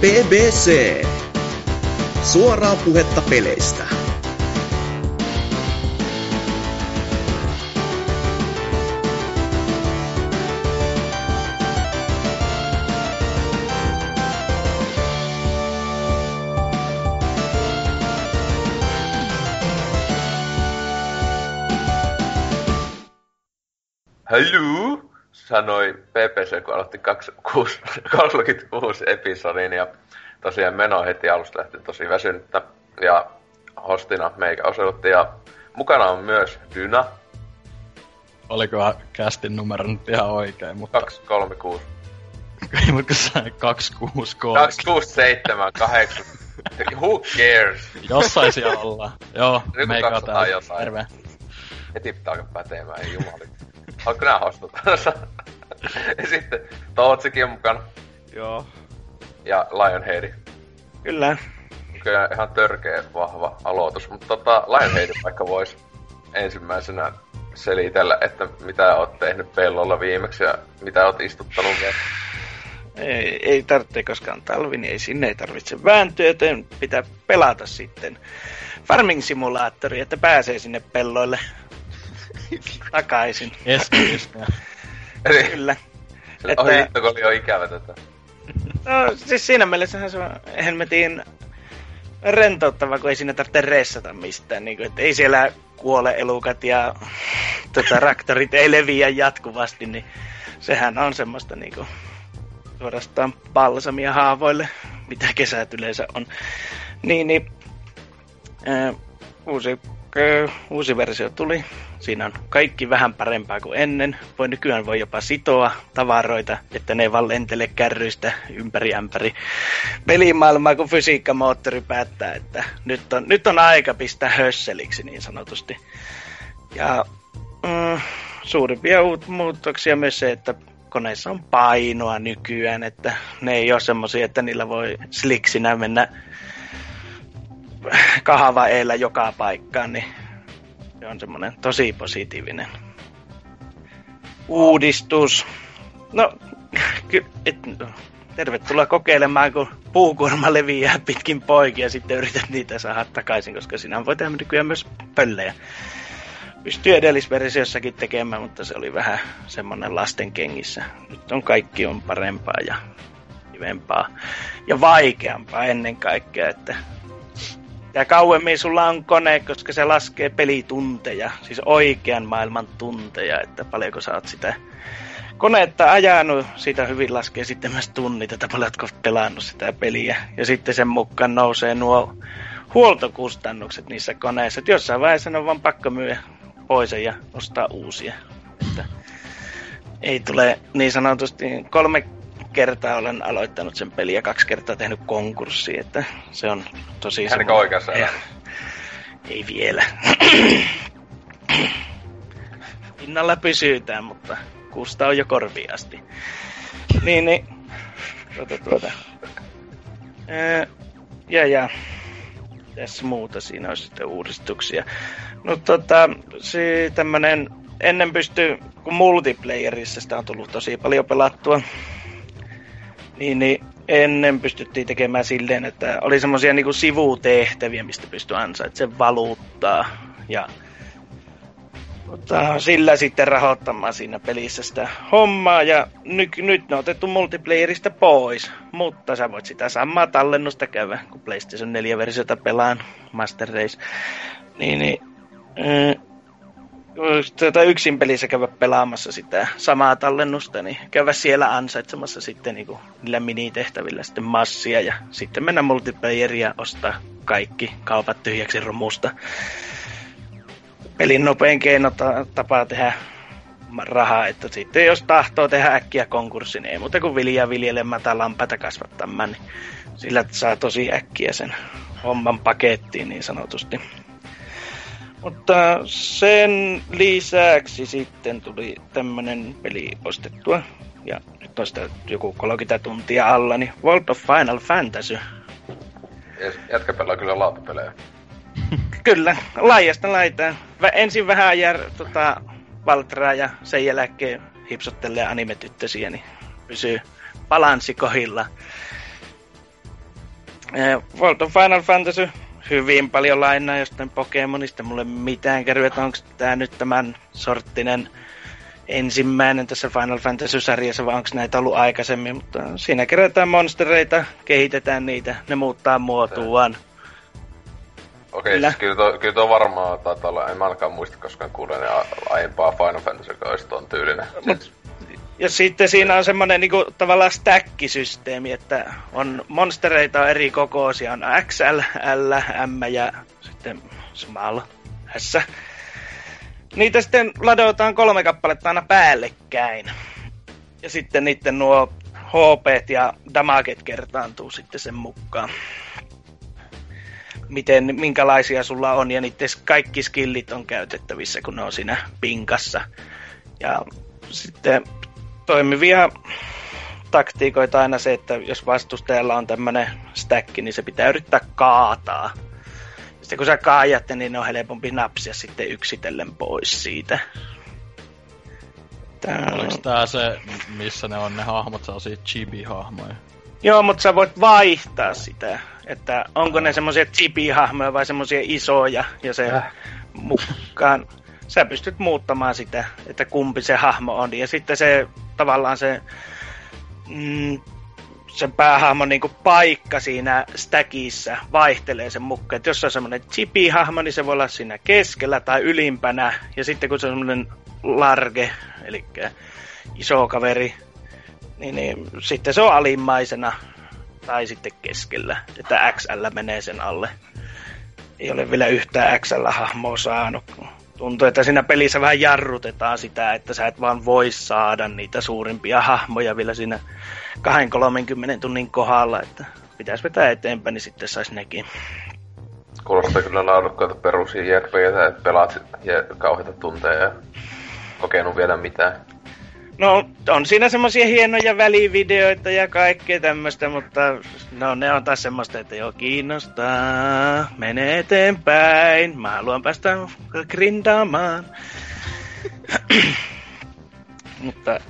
BBC. Suoraa puhetta peleistä. Hello, sanoi PPC, kun aloitti 36 episodin ja tosiaan meno heti alusta lähti tosi väsynyttä ja hostina meikä osoitti ja mukana on myös Dyna. Olikohan kästin numero nyt ihan oikein, mutta... 236. Ei, mutta kun sai 263. 267, 8. Who cares? Jossain siellä ollaan. Joo, meikä on täällä. Terve. Heti pitää alkaa pätemään, ei jumali. Haluatko nää hostot? ja sitten Tootsikin on mukana Joo. ja Lionheadi. Kyllä. Kyllä ihan törkeä vahva aloitus, mutta tota, Lionheadi vaikka vois ensimmäisenä selitellä, että mitä oot tehnyt pellolla viimeksi ja mitä oot istuttanut vielä. Ei, ei tarvitse koskaan talvi, niin ei sinne ei tarvitse vääntyä, joten pitää pelata sitten farming simulaattori, että pääsee sinne pelloille takaisin. Eli Kyllä. että... hitto, kun oli jo ikävä tätä. No siis siinä mielessähän se on helmetin rentouttava, kun ei siinä tarvitse ressata mistään. Niin kuin, että ei siellä kuole elukat ja tota, raktorit ei leviä jatkuvasti, niin sehän on semmoista niin kuin, suorastaan balsamia haavoille, mitä kesät yleensä on. Niin, niin ää, uusi, uusi versio tuli. Siinä on kaikki vähän parempaa kuin ennen. Voi nykyään voi jopa sitoa tavaroita, että ne ei vaan lentele kärryistä ympäri ämpäri pelimaailmaa, kun fysiikkamoottori päättää, että nyt on, nyt on aika pistää hösseliksi niin sanotusti. Ja mm, suurimpia uut- muutoksia myös se, että koneissa on painoa nykyään, että ne ei ole semmosia, että niillä voi sliksinä mennä kahava eellä joka paikkaan, niin se on semmoinen tosi positiivinen uudistus. No, ky- et, tervetuloa kokeilemaan, kun puukuorma leviää pitkin poikia ja sitten yrität niitä saada takaisin, koska sinä voi tehdä nykyään myös pöllejä. Pystyy edellisversiossakin tekemään, mutta se oli vähän semmonen lasten kengissä. Nyt on kaikki on parempaa ja kivempaa ja vaikeampaa ennen kaikkea, että ja kauemmin sulla on kone, koska se laskee pelitunteja, siis oikean maailman tunteja, että paljonko sä oot sitä konetta ajanut, siitä hyvin laskee sitten myös tunnit, että paljonko pelannut sitä peliä. Ja sitten sen mukaan nousee nuo huoltokustannukset niissä koneissa, että jossain vaiheessa on vaan pakko myydä pois ja ostaa uusia. Että ei tule niin sanotusti kolme kertaa olen aloittanut sen peliä ja kaksi kertaa tehnyt konkurssi, että se on tosi semmoinen- oikeassa ei, ei vielä. Pinnalla pysytään, mutta kuusta on jo korviin asti. Niin, niin. Tuota, tuota. Ja, ja. Tässä muuta siinä olisi sitten uudistuksia. No tota, se tämmönen, ennen pystyy, kun multiplayerissa sitä on tullut tosi paljon pelattua, niin, niin ennen pystyttiin tekemään silleen, että oli semmoisia niinku sivutehtäviä, mistä pystyi ansaitsemaan valuuttaa. Ja mutta sillä sitten rahoittamaan siinä pelissä sitä hommaa. Ja nyt, nyt ne on otettu multiplayerista pois. Mutta sä voit sitä samaa tallennusta käydä, kun PlayStation 4-versiota pelaan Master Race. Niin, niin äh, tuota yksin pelissä käydä pelaamassa sitä samaa tallennusta, niin käydä siellä ansaitsemassa sitten niin niillä minitehtävillä sitten massia ja sitten mennä multiplayeria ostaa kaikki kaupat tyhjäksi romusta. Pelin nopein keino ta- tapa tehdä rahaa, että sitten jos tahtoo tehdä äkkiä konkurssi, niin ei muuta kuin viljaa viljelemään tai lampaita kasvattamaan, niin sillä saa tosi äkkiä sen homman pakettiin niin sanotusti. Mutta sen lisäksi sitten tuli tämmönen peli ostettua. Ja nyt on sitä joku 30 tuntia alla, niin World of Final Fantasy. Jätkä pelaa kyllä lautapelejä. Kyllä, laajasta laitaan. Vä, ensin vähän jär, tota, Valtraa ja sen jälkeen hipsottelee anime-tyttösiä, niin pysyy balanssi kohilla. World of Final Fantasy hyvin paljon lainaa jostain Pokemonista. Mulle mitään kerroa, että onko tämä nyt tämän sorttinen ensimmäinen tässä Final Fantasy-sarjassa, vai onko näitä ollut aikaisemmin, mutta siinä kerätään monstereita, kehitetään niitä, ne muuttaa muotuaan. Okei, kyllä. siis kyllä tuo, kyllä tuo varmaan taitaa olla, en mä ainakaan muista koskaan kuulen aiempaa Final Fantasy, joka olisi tuon tyylinen. Mut, ja sitten siinä on semmoinen niinku, tavallaan stack-systeemi, että on monstereita eri kokoisia, on XL, L, M ja sitten small, S. Niitä sitten ladotaan kolme kappaletta aina päällekkäin. Ja sitten niiden nuo HP ja damaget kertaantuu sitten sen mukaan. Miten, minkälaisia sulla on ja niiden kaikki skillit on käytettävissä, kun ne on siinä pinkassa. Ja sitten toimivia taktiikoita aina se, että jos vastustajalla on tämmönen stack, niin se pitää yrittää kaataa. Sitten kun sä kaajatte, niin on helpompi napsia sitten yksitellen pois siitä. Tää... Oliko tää se, missä ne on ne hahmot, sellaisia chibi-hahmoja? Joo, mutta sä voit vaihtaa sitä, että onko ne semmoisia chibi-hahmoja vai semmoisia isoja, ja se äh. mukaan sä pystyt muuttamaan sitä, että kumpi se hahmo on. Ja sitten se tavallaan se mm, sen päähahmon niin paikka siinä stackissa vaihtelee sen mukaan. Jos se on semmoinen chipi-hahmo, niin se voi olla siinä keskellä tai ylimpänä. Ja sitten kun se on semmoinen large, eli iso kaveri, niin, niin sitten se on alimmaisena tai sitten keskellä. Että XL menee sen alle. Ei ole vielä yhtään XL-hahmoa saanut tuntuu, että siinä pelissä vähän jarrutetaan sitä, että sä et vaan voi saada niitä suurimpia hahmoja vielä siinä 2-30 tunnin kohdalla, että pitäisi vetää eteenpäin, niin sitten saisi nekin. Kuulostaa kyllä laadukkaita perusia JRPGtä, että pelaat kauheita tunteja ja kokenut vielä mitään. No, on siinä semmoisia hienoja välivideoita ja kaikkea tämmöistä, mutta no ne on taas semmoista, että joo kiinnostaa, mene eteenpäin, mä haluan päästä grindaamaan. mutta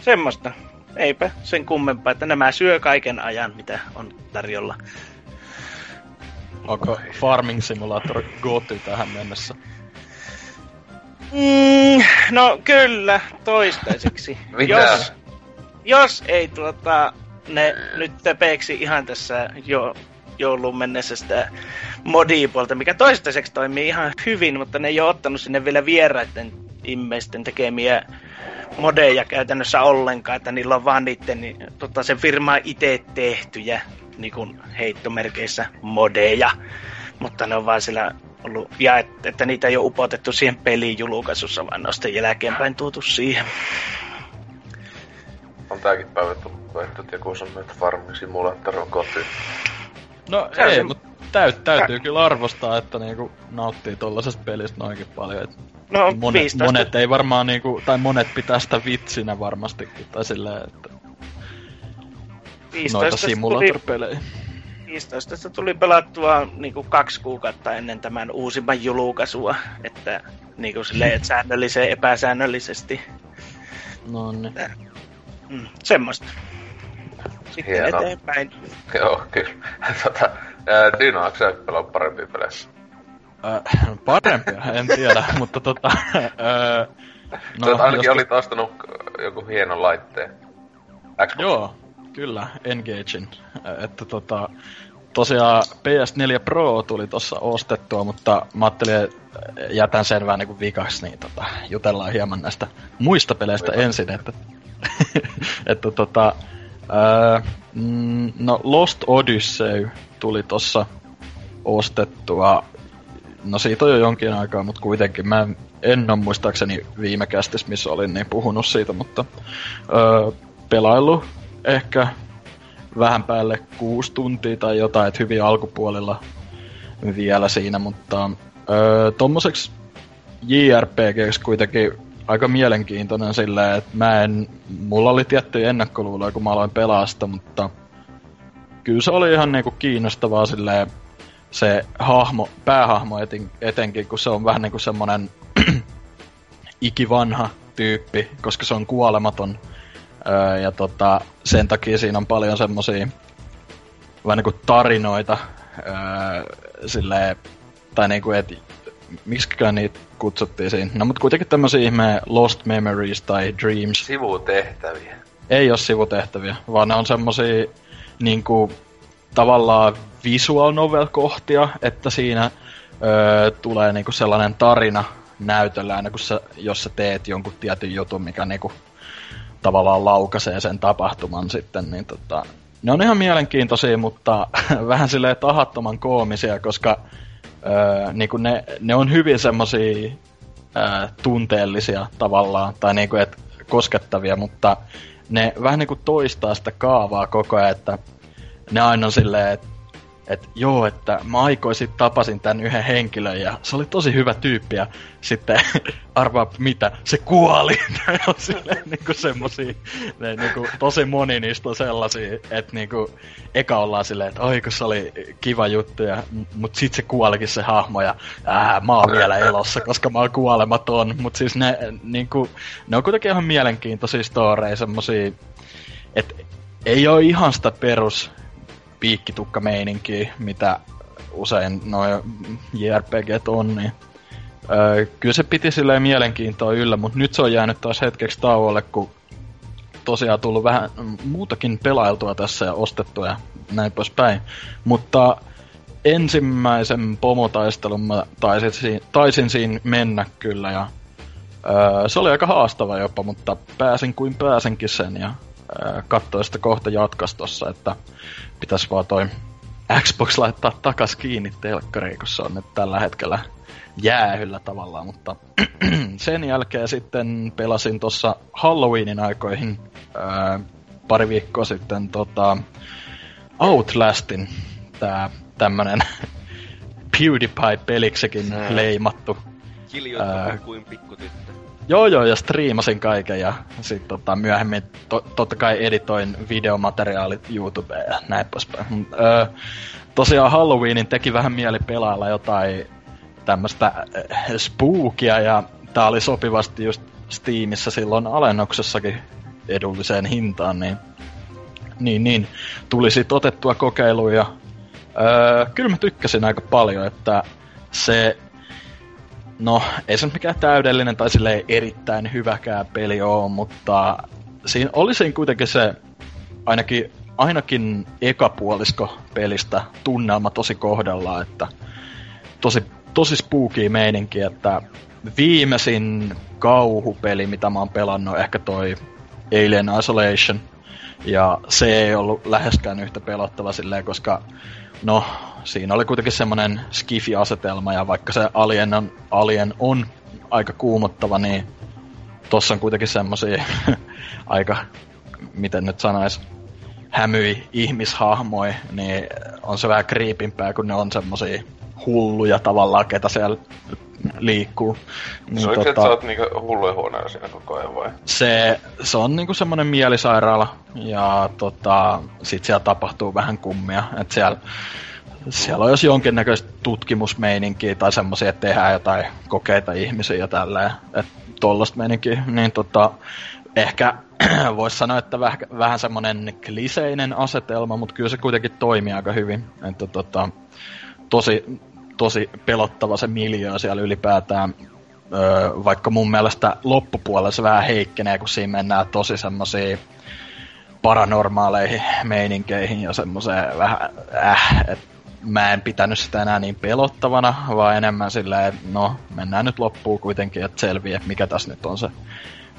semmoista, eipä sen kummempaa, että nämä syö kaiken ajan, mitä on tarjolla. Onko Farming Simulator goty tähän mennessä? Mm, no kyllä, toistaiseksi. Mitä? Jos, jos ei tuota, ne nyt tepeeksi ihan tässä jo joulun mennessä sitä modipuolta, mikä toistaiseksi toimii ihan hyvin, mutta ne ei ole ottanut sinne vielä vieraiden immeisten tekemiä modeja käytännössä ollenkaan, että niillä on vaan niiden niin, tota, sen firmaa itse tehtyjä niin kuin heittomerkeissä modeja, mutta ne on vaan sillä ollut, ja et, että niitä ei ole upotettu siihen pelin julkaisussa, vaan ne on sitten jälkeenpäin tuotu siihen. On tääkin päivä tullut, että joku sanoo, että Farming Simulator on koti. No se ei, se... mutta täyt, täytyy Kä... kyllä arvostaa, että niinku nauttii tollasesta pelistä noinkin paljon. Et no, monet, monet ei varmaan niinku, tai monet pitää sitä vitsinä varmastikin, tai silleen, että 15 noita simulator-pelejä. Tuli 15 tuli pelattua niin kuin kaksi kuukautta ennen tämän uusimman julkaisua, että niin kuin silleen, että säännölliseen epäsäännöllisesti. No niin. Mm, semmoista. Sitten Hieno. eteenpäin. Joo, kyllä. tota, Dino, onko sä pelannut parempia pelejä? Äh, parempia, en tiedä, mutta tota... Äh, no, Sä ainakin jos... olit ostanut joku hienon laitteen. Xbox. Joo, kyllä, Engagein. Että tota, tosiaan PS4 Pro tuli tossa ostettua, mutta mä ajattelin, että jätän sen vähän niinku vikaksi, niin tota, jutellaan hieman näistä muista peleistä Aivan. ensin, että, että tota, mm, no Lost Odyssey tuli tossa ostettua, no siitä on jo jonkin aikaa, mutta kuitenkin mä en ole muistaakseni viime kästis, missä olin, niin puhunut siitä, mutta öö, pelailu ehkä vähän päälle kuusi tuntia tai jotain, että hyvin alkupuolella vielä siinä, mutta öö, tommoseksi JRPGksi kuitenkin aika mielenkiintoinen silleen, että mä en, mulla oli tiettyjä ennakkoluuloja, kun mä aloin pelasta, mutta kyllä se oli ihan niinku kiinnostavaa silleen, se hahmo, päähahmo eten, etenkin, kun se on vähän niinku semmonen ikivanha tyyppi, koska se on kuolematon Öö, ja tota, sen takia siinä on paljon semmosia vähän niinku tarinoita, öö, silleen, tai niinku, et miksikään niitä kutsuttiin siinä. No mutta kuitenkin tämmöisiä ihme Lost Memories tai Dreams. Sivutehtäviä. Ei ole sivutehtäviä, vaan ne on semmosia niinku tavallaan visual novel kohtia, että siinä öö, tulee niinku sellainen tarina näytöllä aina kun sä, jos sä teet jonkun tietyn jutun, mikä niinku tavallaan laukaisee sen tapahtuman sitten, niin tota, ne on ihan mielenkiintoisia, mutta vähän silleen tahattoman koomisia, koska öö, niinku ne, ne on hyvin semmosia öö, tunteellisia tavallaan, tai niinku, et koskettavia, mutta ne vähän niinku toistaa sitä kaavaa koko ajan, että ne aina on silleen, että että joo, että mä aikoisin tapasin tämän yhden henkilön ja se oli tosi hyvä tyyppi ja sitten arvaa mitä, se kuoli. Silleen niinku semmosia, ne, niinku, tosi moni niistä on sellaisia, että niinku, eka ollaan silleen, että oi se oli kiva juttu ja, mut sit se kuolikin se hahmo ja ää, mä oon vielä elossa, koska mä oon kuolematon. Mut siis ne, niinku, ne on kuitenkin ihan mielenkiintoisia storeja, semmosia, että ei ole ihan sitä perus piikkitukka-meininkiä, mitä usein noin JRPG on, niin öö, kyllä se piti silleen mielenkiintoa yllä, mutta nyt se on jäänyt taas hetkeksi tauolle, kun tosiaan tullut vähän muutakin pelailtua tässä ja ostettua ja näin poispäin. Mutta ensimmäisen pomotaistelun mä taisin, taisin siinä mennä kyllä ja öö, se oli aika haastava jopa, mutta pääsin kuin pääsenkin sen ja öö, katsoin sitä kohta jatkas tossa, että pitäisi vaan toi Xbox laittaa takas kiinni telkkariin, kun se on nyt tällä hetkellä jäähyllä tavallaan, mutta sen jälkeen sitten pelasin tuossa Halloweenin aikoihin ää, pari viikkoa sitten tota, Outlastin, tää tämmönen PewDiePie-peliksikin leimattu. Kiljoittu kuin pikkutyttö. Joo joo, ja striimasin kaiken ja sitten tota, myöhemmin to, totta kai editoin videomateriaalit YouTubeen ja näin poispäin. Öö, tosiaan Halloweenin teki vähän mieli pelailla jotain tämmöistä spookia ja tää oli sopivasti just Steamissa silloin alennuksessakin edulliseen hintaan, niin, niin, niin tuli sit otettua kokeiluja. Öö, kyllä mä tykkäsin aika paljon, että se No, ei se mikään täydellinen tai silleen erittäin hyväkään peli oo, mutta siinä oli siinä kuitenkin se ainakin, ainakin ekapuolisko pelistä tunnelma tosi kohdallaan, että tosi, tosi spooky meininki, että viimeisin kauhupeli, mitä mä oon pelannut, ehkä toi Alien Isolation, ja se ei ollut läheskään yhtä pelottava silleen, koska no, siinä oli kuitenkin semmoinen skifi-asetelma, ja vaikka se Alien on, Alien on aika kuumottava, niin tossa on kuitenkin semmoisia aika, miten nyt sanois, hämyi ihmishahmoi, niin on se vähän kriipimpää, kun ne on semmosia hulluja tavallaan, ketä siellä liikkuu. Niin, se on tota, että sä oot niinku hulluja huoneella siinä koko ajan vai? Se, se on niinku semmonen mielisairaala ja tota, sit siellä tapahtuu vähän kummia. Et siellä, siellä on jos jonkinnäköistä tutkimusmeininkiä tai semmoisia, että tehdään jotain kokeita ihmisiä ja tälleen. Että tollasta meininkiä, niin tota, ehkä voisi sanoa, että vähän, vähän semmonen kliseinen asetelma, mutta kyllä se kuitenkin toimii aika hyvin. Että tota, tosi, tosi pelottava se miljöö siellä ylipäätään. Öö, vaikka mun mielestä loppupuolella se vähän heikkenee, kun siinä mennään tosi semmoisiin paranormaaleihin meininkeihin ja semmoiseen vähän äh, että mä en pitänyt sitä enää niin pelottavana, vaan enemmän silleen, että no, mennään nyt loppuun kuitenkin, että selviää, mikä tässä nyt on se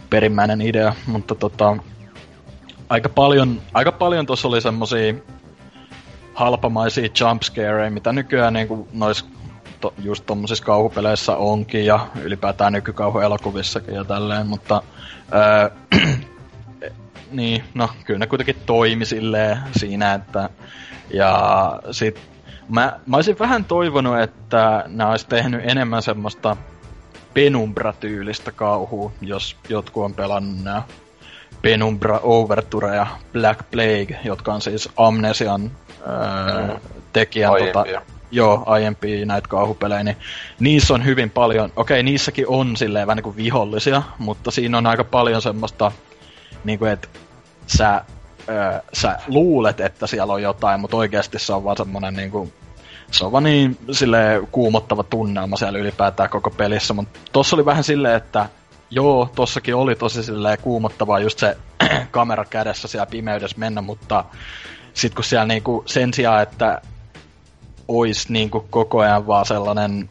perimmäinen idea. Mutta tota, aika paljon, aika paljon tuossa oli semmosia halpamaisia jumpscareja, mitä nykyään niin nois to, just tommosissa kauhupeleissä onkin ja ylipäätään nykykauhuelokuvissakin ja tälleen, mutta öö, niin, no kyllä ne kuitenkin toimi silleen siinä, että ja sit mä, mä olisin vähän toivonut, että nämä olisi tehnyt enemmän semmoista Penumbra-tyylistä kauhua, jos jotkut on pelannut nämä Penumbra Overture ja Black Plague, jotka on siis Amnesian öö, tekijän tota, joo, aiempia näitä kauhupelejä, niin niissä on hyvin paljon, okei, niissäkin on silleen vähän niin kuin vihollisia, mutta siinä on aika paljon semmoista, niin kuin, että sä öö, sä luulet, että siellä on jotain, mutta oikeasti se on vaan semmonen niinku, se on vaan niin sille kuumottava tunnelma siellä ylipäätään koko pelissä, mutta tossa oli vähän silleen, että joo, tossakin oli tosi silleen kuumottavaa just se kamera kädessä siellä pimeydessä mennä, mutta sit kun siellä niinku sen sijaan, että ois niinku koko ajan vaan sellainen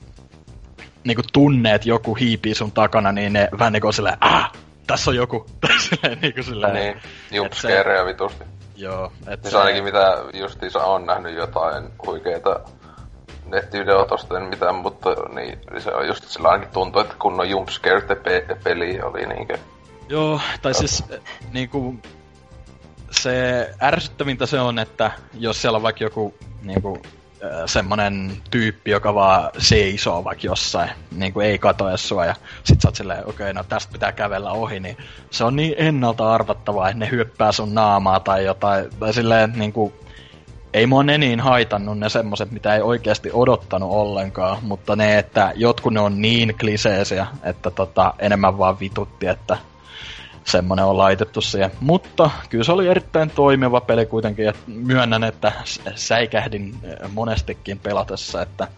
niinku tunne, että joku hiipii sun takana, niin ne vähän niinku silleen, ah, tässä on joku. silleen niinku silleen. Niin, jumpscareja vitusti. Joo. Et niin se ainakin mitä justiinsa on nähnyt jotain huikeita nettivideo tosta en mitään, mutta niin, se on just sillä ainakin tuntuu, että kun on jumpscare pe- peli oli niinkö. Joo, tai siis niinku se ärsyttävintä se on, että jos siellä on vaikka joku niinku, semmonen tyyppi, joka vaan seisoo vaikka jossain, niin kuin ei katoa sua, ja sit sä oot silleen, okei, okay, no tästä pitää kävellä ohi, niin se on niin ennalta arvattavaa, että ne hyöppää sun naamaa tai jotain, tai silleen, niin kuin, ei mua ne niin haitannut ne semmoset, mitä ei oikeasti odottanut ollenkaan, mutta ne, että jotkut ne on niin kliseisiä, että tota, enemmän vaan vitutti, että semmonen on laitettu siihen. Mutta kyllä se oli erittäin toimiva peli kuitenkin, että myönnän, että säikähdin eh, monestikin pelatessa, että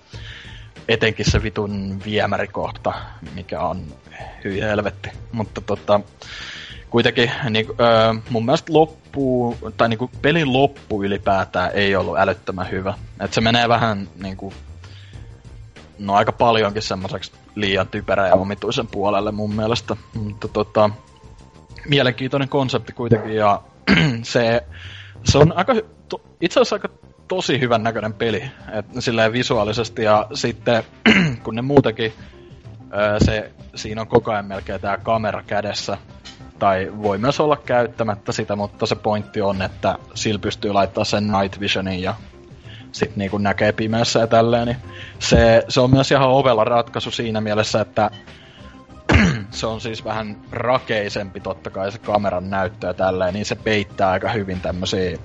etenkin se vitun viemärikohta, mikä on hyi helvetti. Mutta tota, kuitenkin niin, öö, mun mielestä loppu, tai niin kuin pelin loppu ylipäätään ei ollut älyttömän hyvä. Et se menee vähän niin kuin, no aika paljonkin semmoiseksi liian typerä ja omituisen puolelle mun mielestä. Mutta tota, mielenkiintoinen konsepti kuitenkin ja se, se on aika, to, itse asiassa aika tosi hyvän näköinen peli, et, silleen visuaalisesti ja sitten kun ne muutenkin se, siinä on koko ajan melkein tämä kamera kädessä, tai voi myös olla käyttämättä sitä, mutta se pointti on, että sillä pystyy laittaa sen night visionin ja sitten niinku näkee pimeässä ja tälleen, niin se, se on myös ihan ovella ratkaisu siinä mielessä, että se on siis vähän rakeisempi totta kai se kameran näyttö ja tälleen, niin se peittää aika hyvin tämmöisiä,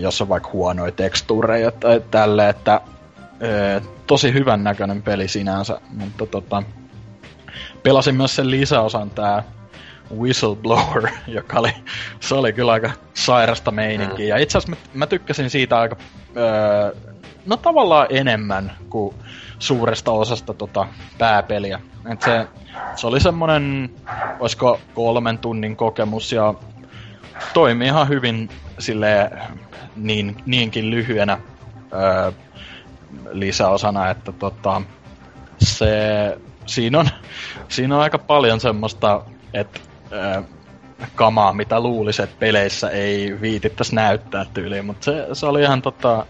jos on vaikka huonoja tekstuureja tai tälleen, että tosi hyvän näköinen peli sinänsä, mutta tota, pelasin myös sen lisäosan tää Whistleblower, joka oli, se oli kyllä aika sairasta meininkiä. Ja itse asiassa mä, mä tykkäsin siitä aika, öö, no tavallaan enemmän kuin suuresta osasta tota pääpeliä. Et se, se oli semmonen, olisiko kolmen tunnin kokemus ja toimi ihan hyvin sille niin, niinkin lyhyenä öö, lisäosana, että tota, se, siinä on, siinä on aika paljon semmoista, että öö, kamaa, mitä luulisi, että peleissä ei viitittäisi näyttää tyyliin, mutta se, se oli ihan tota,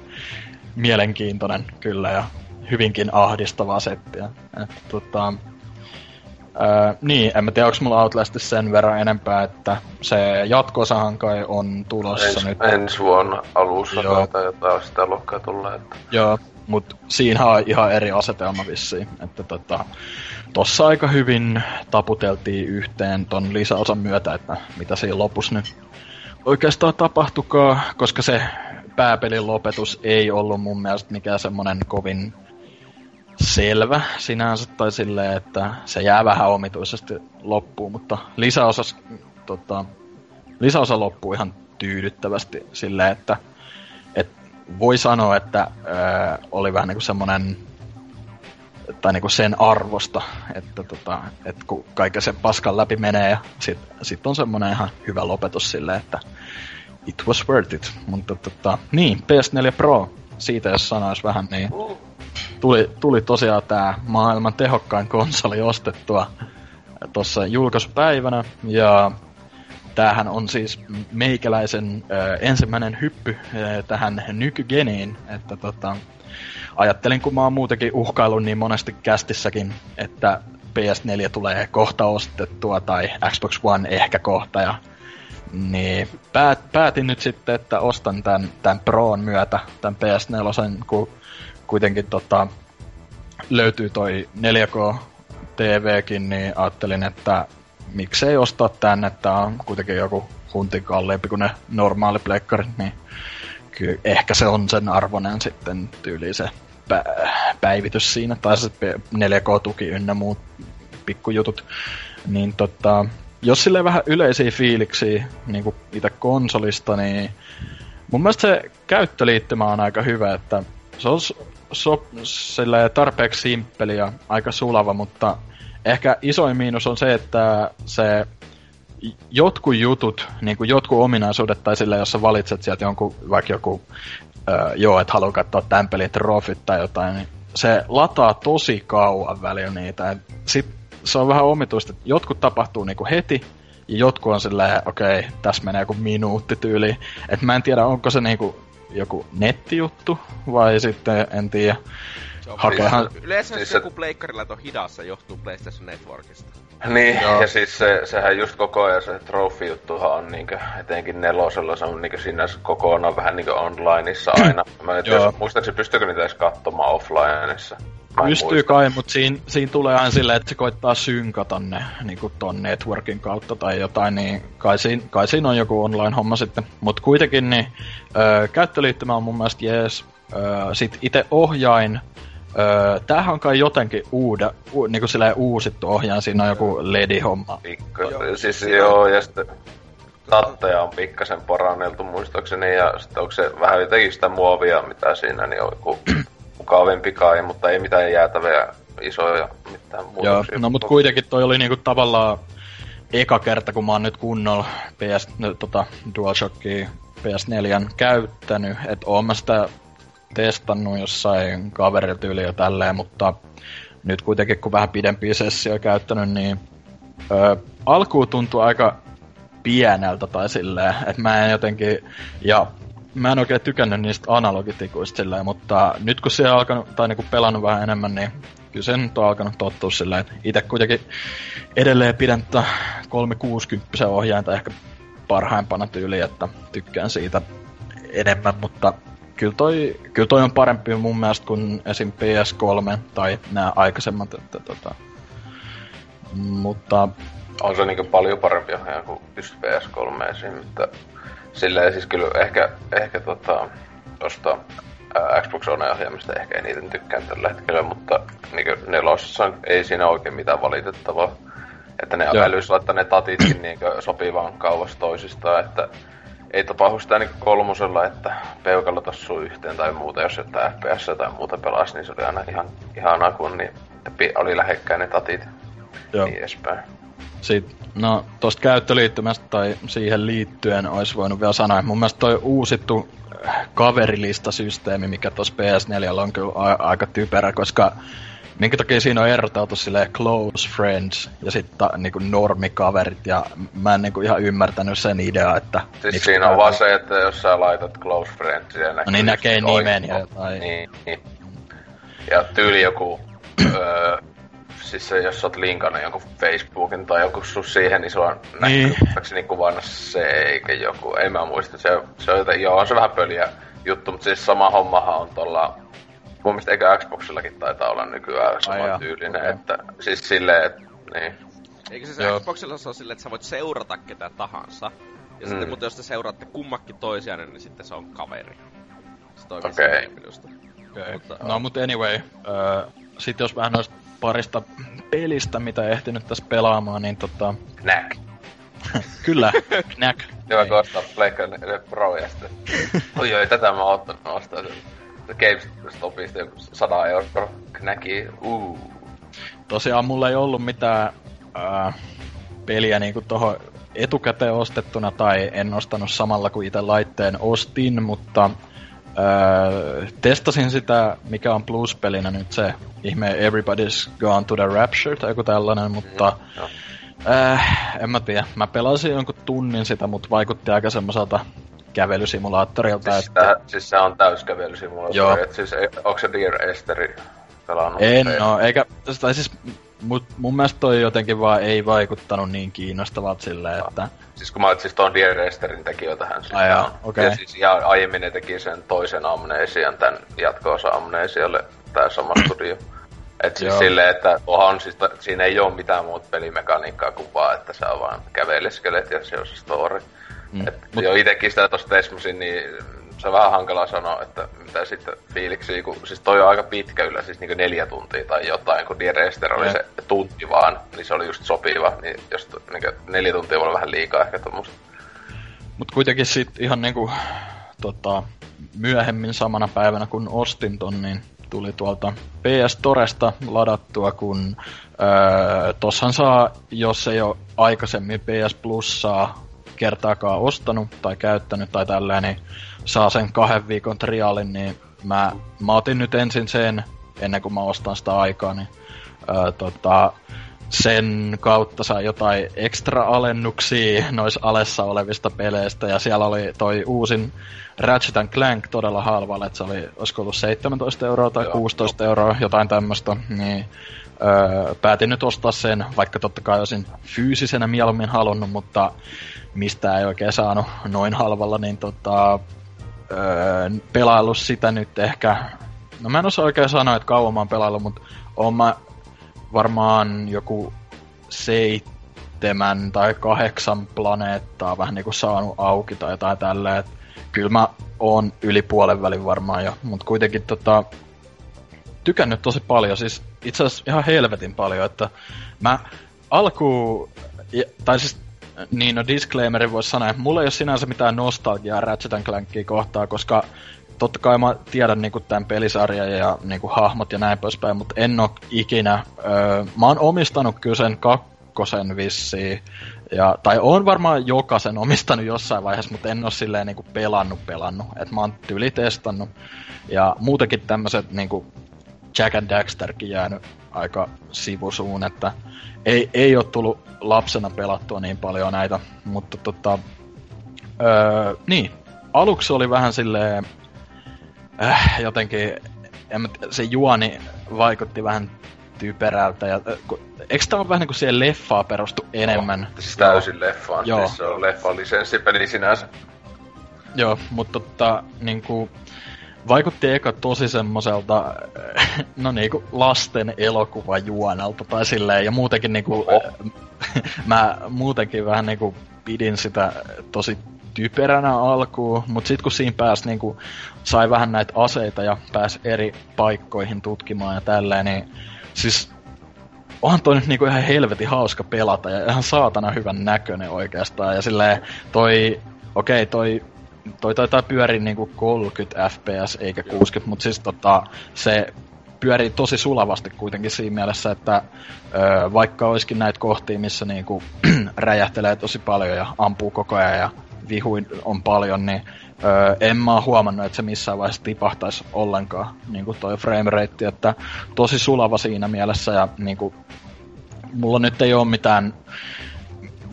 mielenkiintoinen kyllä ja hyvinkin ahdistavaa settiä. Et, tota, ää, niin, en mä tiedä, onko mulla Outlastissa sen verran enempää, että se jatkosahan kai on tulossa ens, nyt. Ensi vuonna alussa Joo. tai jotain sitä luokkaa tulee. Että... Joo, mutta siinä on ihan eri asetelma vissiin. Että tota, tossa aika hyvin taputeltiin yhteen ton lisäosan myötä, että mitä siinä lopussa nyt oikeastaan tapahtukaa, koska se pääpelin lopetus ei ollut mun mielestä mikään semmonen kovin selvä sinänsä, tai silleen, että se jää vähän omituisesti loppuun, mutta lisäosa, tota, lisäosa loppuu ihan tyydyttävästi silleen, että et voi sanoa, että ää, oli vähän niinku semmonen tai niinku sen arvosta, että tota, et kun kaiken sen paskan läpi menee ja sit, sit on semmonen ihan hyvä lopetus silleen, että it was worth it. Mutta tota, niin, PS4 Pro, siitä jos sanois vähän, niin tuli, tuli tosiaan tämä maailman tehokkain konsoli ostettua tuossa julkaisupäivänä. Ja tämähän on siis meikäläisen ö, ensimmäinen hyppy ö, tähän nykygeniin, että tota, ajattelin, kun mä oon muutenkin uhkaillut niin monesti kästissäkin, että PS4 tulee kohta ostettua tai Xbox One ehkä kohta ja niin päät, päätin nyt sitten, että ostan tämän, tämän Proon myötä, tämän PS4, kun kuitenkin tota, löytyy toi 4K TVkin, niin ajattelin, että miksei ostaa tänne, että on kuitenkin joku huntin kalliimpi kuin ne normaali pleikkarit, niin kyllä ehkä se on sen arvoinen sitten tyyli se pä- päivitys siinä, tai se 4K-tuki ynnä muut pikkujutut. Niin tota, jos sille vähän yleisiä fiiliksiä niin itse konsolista, niin mun mielestä se käyttöliittymä on aika hyvä, että se on so, tarpeeksi simppeli ja aika sulava, mutta ehkä isoin miinus on se, että se jotkut jutut, niin kuin jotkut ominaisuudet, tai sille, jos sä valitset sieltä jonkun, vaikka joku, öö, joo, että haluaa katsoa tämän pelin trofit tai jotain, niin se lataa tosi kauan välillä niitä. sit se on vähän omituista, että jotkut tapahtuu niinku heti, ja jotkut on silleen, okei, okay, tässä menee joku minuutti tyyli. Että mä en tiedä, onko se niinku joku nettijuttu, vai sitten en tiedä. Hakehan... Yleensä siis se... joku pleikkarilla on hidassa johtuu PlayStation Networkista. Niin, Joo. ja siis se, sehän just koko ajan se trophy-juttuhan on niinkö, etenkin nelosella se on niinkö siinä kokonaan vähän niinkö onlineissa aina. Mä en tiedä, muistaakseni pystyykö niitä edes katsomaan offlineissa? Pystyy kai, mutta siinä, siinä tulee aina silleen, että se koittaa synkata ne niin ton networkin kautta tai jotain, niin kai siinä, kai siinä on joku online-homma sitten. Mutta kuitenkin niin, ö, käyttöliittymä on mun mielestä jees. Sitten itse ohjain, Öö, tämähän on kai jotenkin uuda, u, niinku silleen uusittu ohjaan, siinä on joku LED-homma. Pikku, joo, siis joo, ja sitten tatteja on pikkasen paranneltu muistaakseni, ja sitten onko se vähän jotenkin sitä muovia, mitä siinä, niin on joku mukavempi kai, mutta ei mitään jäätäviä isoja mitään muuta. Joo, no mut kuitenkin toi oli niinku tavallaan eka kerta, kun mä oon nyt kunnolla PS, no, tota, DualShockia PS4 käyttänyt, että oon mä sitä testannut jossain kaverilta yli jo tälleen, mutta nyt kuitenkin kun vähän pidempiä sessioja käyttänyt, niin ö, alkuun tuntui aika pieneltä tai silleen, että mä en jotenkin, ja mä en oikein tykännyt niistä analogitikuista silleen, mutta nyt kun se on alkanut, tai niinku pelannut vähän enemmän, niin kyllä se nyt on alkanut tottua silleen, että itse kuitenkin edelleen pidän 360 ohjainta ehkä parhaimpana tyyli, että tykkään siitä enemmän, mutta kyllä toi, kyllä toi on parempi mun mielestä kuin esim. PS3 tai nämä aikaisemmat, että tota, mutta... On se niinku paljon parempi ohjaaja kuin just PS3 esim, mutta silleen siis kyllä ehkä, ehkä tota, tosta ää, Xbox One-ohjaamista ehkä eniten tykkään tällä hetkellä, mutta niin nelosessa ei siinä oikein mitään valitettavaa. Että ne älyis laittaa ne tatitkin niin sopivan kauas toisistaan, että ei tapahdu sitä niin kolmosella, että peukalo tassuu yhteen tai muuta, jos jotain FPS tai muuta pelasi, niin se oli aina ihan ihanaa, kun niin, oli lähekkäin ne tatit Joo. niin edespäin. Sitten, no, tosta käyttöliittymästä tai siihen liittyen olisi voinut vielä sanoa, että mun mielestä toi uusittu kaverilistasysteemi, mikä tuossa PS4 on kyllä a- aika typerä, koska minkä takia siinä on eroteltu sille close friends ja sitten niinku normikaverit ja mä en niinku ihan ymmärtänyt sen ideaa, että... Siis siinä on vaan se, että jos sä laitat close friends ja näkyy... No niin näkee nimen ja jotain. Niin, niin. Ja tyyli joku... öö, siis se, jos sä oot linkannut jonkun Facebookin tai joku sun siihen, niin se on niin. näkyy kuvana se eikä joku. Ei mä muista, se, se on joten, joo, on se vähän pöliä juttu, mutta siis sama hommahan on tuolla Mun mielestä eikö Xboxillakin taitaa olla nykyään sama tyylinen, okay. että siis silleen, että niin. Eikö se, se Xboxilla se on silleen, että sä voit seurata ketä tahansa. Ja mm. sitten, mutta jos te seuraatte kummakin toisiaan, niin sitten se on kaveri. Se toimii okay. minusta. Okay. Mutta, no mutta anyway, uh, sitten jos vähän noista parista pelistä, mitä ehtinyt tässä pelaamaan, niin tota... Knack. Kyllä, Knack. Hyvä, kun ostaa Pleikka Pro ja sitten... Oi oi, tätä mä oon ottanut ostaa. GameStopista joku 100 euroa näki. Uh. Tosiaan mulla ei ollut mitään äh, peliä niinku tohon etukäteen ostettuna tai en ostanut samalla kuin itse laitteen ostin, mutta äh, testasin sitä, mikä on plus-pelinä nyt se ihme Everybody's Gone to the Rapture tai joku tällainen, mutta mm, äh, en mä tiedä. Mä pelasin jonkun tunnin sitä, mutta vaikutti aika semmoiselta kävelysimulaattorilta. Siis, että... Siis se on täyskävelysimulaattori, Joo. Et siis onko se Dear Esteri pelannut? En no, eikä, tai siis mut mun mielestä toi jotenkin vaan ei vaikuttanut niin kiinnostavalta silleen, no. että... Siis kun mä siis tuon Dear Esterin tekijöitähän siis Ai okei. Okay. Ja siis ja aiemmin ne teki sen toisen amneesian, tän jatko-osa amneesialle, tää sama studio. Et siis silleen, että on siis, siinä ei oo mitään muuta pelimekaniikkaa kuin vaan, että sä vaan käveleskelet ja se on se story. Mm. Et Mut... Jo itekin sitä tosta Tesmosin, niin se on vähän hankala sanoa, että mitä sitten fiiliksi, kun siis toi on aika pitkä yllä, siis niinku neljä tuntia tai jotain, kun Dier oli se tunti vaan, niin se oli just sopiva, niin jos niinku neljä tuntia voi olla vähän liikaa ehkä tommoista. Mut kuitenkin sit ihan niinku tota, myöhemmin samana päivänä kun ostin ton, niin tuli tuolta PS Toresta ladattua, kun öö, tossahan saa, jos ei ole aikaisemmin PS Plussaa kertaakaan ostanut tai käyttänyt tai tälleen, niin saa sen kahden viikon trialin, niin mä, mä otin nyt ensin sen, ennen kuin mä ostan sitä aikaa, niin öö, tota, sen kautta sai jotain ekstra alennuksia nois alessa olevista peleistä, ja siellä oli toi uusin Ratchet Clank todella halvalla, että se oli, olisiko ollut 17 euroa tai Joo, 16 jo. euroa, jotain tämmöistä, niin öö, päätin nyt ostaa sen, vaikka totta kai olisin fyysisenä mieluummin halunnut, mutta mistä ei oikein saanut noin halvalla, niin tota, öö, pelaillut sitä nyt ehkä, no mä en osaa oikein sanoa, että kauan mä oon pelaillut, mutta oon mä varmaan joku seitsemän tai kahdeksan planeettaa vähän niinku saanut auki tai jotain tälleen, kyllä mä oon yli puolen välin varmaan jo, mutta kuitenkin tota, tykännyt tosi paljon, siis itse asiassa ihan helvetin paljon, että mä alku, tai siis niin no disclaimerin voisi sanoa, että mulla ei ole sinänsä mitään nostalgiaa Ratchet Clankia kohtaa, koska totta kai mä tiedän niinku tämän pelisarjan ja niinku hahmot ja näin poispäin, mutta en oo ikinä, öö, mä oon omistanut kyllä sen kakkosen vissiin, ja, tai on varmaan jokaisen omistanut jossain vaiheessa, mutta en ole silleen niinku pelannut pelannut. Et mä oon tyli testannut. Ja muutenkin tämmöiset niinku Jack and Daxterkin jäänyt aika sivusuun, että ei, ei ole tullut lapsena pelattua niin paljon näitä, mutta tota, öö, niin, aluksi oli vähän silleen äh, jotenkin, en mä, se juoni vaikutti vähän typerältä. Ja, eikö tämä ole vähän niin kuin siihen leffaa perustu enemmän? Oh, siis täysin leffaan. Joo. Siis se on leffan lisenssipeli sinänsä. Joo, mutta tota, niin kuin, vaikutti eka tosi semmoiselta, no niinku lasten elokuvajuonelta tai silleen, ja muutenkin niinku, oh. mä muutenkin vähän niinku pidin sitä tosi typeränä alkuun, mutta sitten kun siinä pääsi niinku, sai vähän näitä aseita ja pääsi eri paikkoihin tutkimaan ja tälleen, niin siis onhan toi nyt niinku ihan helvetin hauska pelata ja ihan saatana hyvän näköinen oikeastaan. Ja silleen toi, okei okay, toi toi taitaa pyöriä niinku 30 fps eikä 60, mutta siis tota, se pyörii tosi sulavasti kuitenkin siinä mielessä, että ö, vaikka olisikin näitä kohtia, missä niinku räjähtelee tosi paljon ja ampuu koko ajan ja vihuin on paljon, niin öö, en mä oo huomannut, että se missään vaiheessa tipahtaisi ollenkaan, niin kuin toi frame rate, että tosi sulava siinä mielessä ja niin kuin, mulla nyt ei ole mitään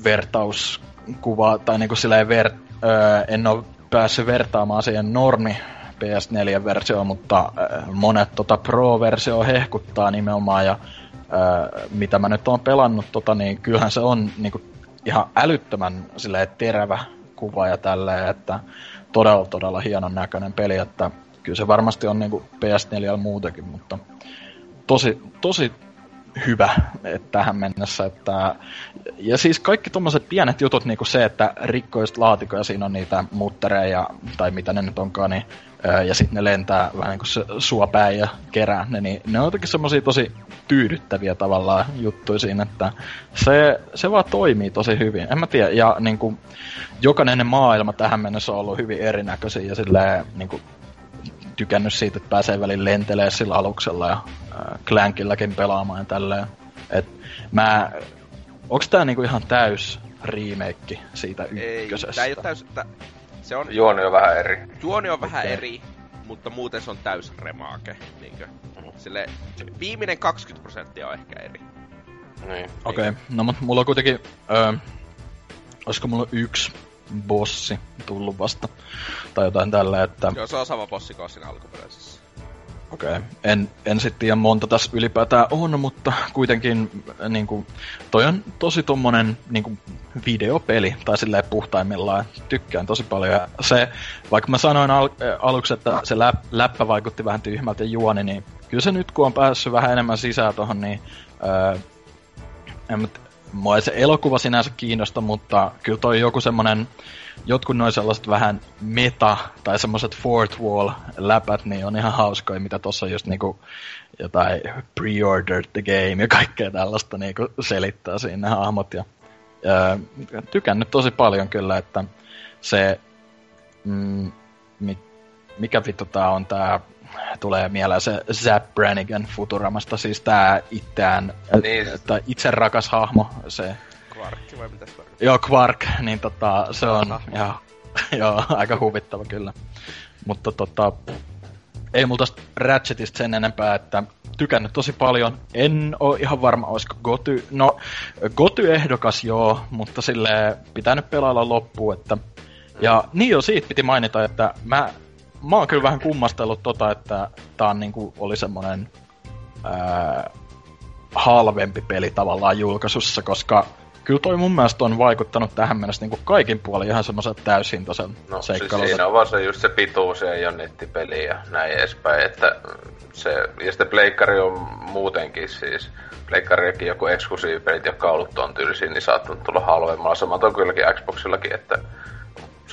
vertauskuvaa tai niin kuin silleen ver, öö, en ole päässyt vertaamaan siihen normi PS4-versioon, mutta öö, monet tota Pro-versio hehkuttaa nimenomaan ja öö, mitä mä nyt oon pelannut, tota, niin kyllähän se on niin kuin, ihan älyttömän silleen, terävä kuva ja tälleen, että todella, todella hienon näköinen peli, että kyllä se varmasti on niinku PS4 muutenkin, mutta tosi, tosi hyvä tähän mennessä. Että, ja siis kaikki tuommoiset pienet jutut, niin kuin se, että rikkoist laatikoja, siinä on niitä muttereja, tai mitä ne nyt onkaan, niin ja sitten ne lentää vähän niin kuin se suopäin ja kerää ne, niin ne on jotenkin semmosia tosi tyydyttäviä tavallaan juttuja siinä, että se, se vaan toimii tosi hyvin. En mä tiedä, ja niin kuin, jokainen maailma tähän mennessä on ollut hyvin erinäköisiä ja silleen niin kuin, tykännyt siitä, että pääsee välillä lentelee sillä aluksella ja äh, Clankilläkin pelaamaan ja tälleen. Et mä, onks tää niinku ihan täys remake siitä ykkösestä? Ei, tää ei ole täys, tää, se on... Juoni on vähän eri. Juoni on vähän okay. eri, mutta muuten se on täys remake. Niinkö? Sille, viimeinen 20 prosenttia on ehkä eri. Niin. Okei, okay. no mutta mulla on kuitenkin... Öö, olisiko mulla yksi bossi tullut vasta? Tai jotain tällä, että... Joo, se on sama bossi kuin siinä alkuperäisessä. Okei. Okay. En, en sitten tiedä monta tässä ylipäätään on, mutta kuitenkin niin kuin, toi on tosi tommonen niin kuin, videopeli, tai silleen puhtaimmillaan. Tykkään tosi paljon. Ja se, vaikka mä sanoin al- aluksi, että se läp- läppä vaikutti vähän tyhmältä juoni, niin kyllä se nyt kun on päässyt vähän enemmän sisään tohon, niin öö, en, mua ei se elokuva sinänsä kiinnosta, mutta kyllä toi joku semmonen, jotkut noin sellaiset vähän meta, tai semmoiset fourth wall läpät, niin on ihan hauskoja, mitä tossa just niinku jotain pre-ordered the game ja kaikkea tällaista niinku selittää siinä hahmot. Ja, ää, tykännyt tosi paljon kyllä, että se, mm, mikä vittu tää on tää tulee mieleen se Zap Brannigan Futuramasta, siis tää itseään, niin. tai itse rakas hahmo, se... Quark vai mitä se Joo, Quark, niin tota, se on ja, joo, aika huvittava kyllä. Mutta tota, ei multa Ratchetista sen enempää, että tykännyt tosi paljon. En oo ihan varma, olisiko Goty... No, Goty-ehdokas joo, mutta sille pitänyt pelailla loppuun, että... Ja niin jo, siitä piti mainita, että mä mä oon kyllä vähän kummastellut tota, että tää on niinku, oli semmonen ää, halvempi peli tavallaan julkaisussa, koska kyllä toi mun mielestä on vaikuttanut tähän mennessä niin kaikin puolin ihan semmoisen täyshintaisen no, siis siinä on vaan se just se pituus ja ei ole nettipeli ja näin edespäin, että se, ja sitten Pleikkari on muutenkin siis, Pleikkariakin joku eksklusiivipelit, jotka on ollut ton tyylisiä, niin saattanut tulla halvemmalla. Samat on kylläkin Xboxillakin, että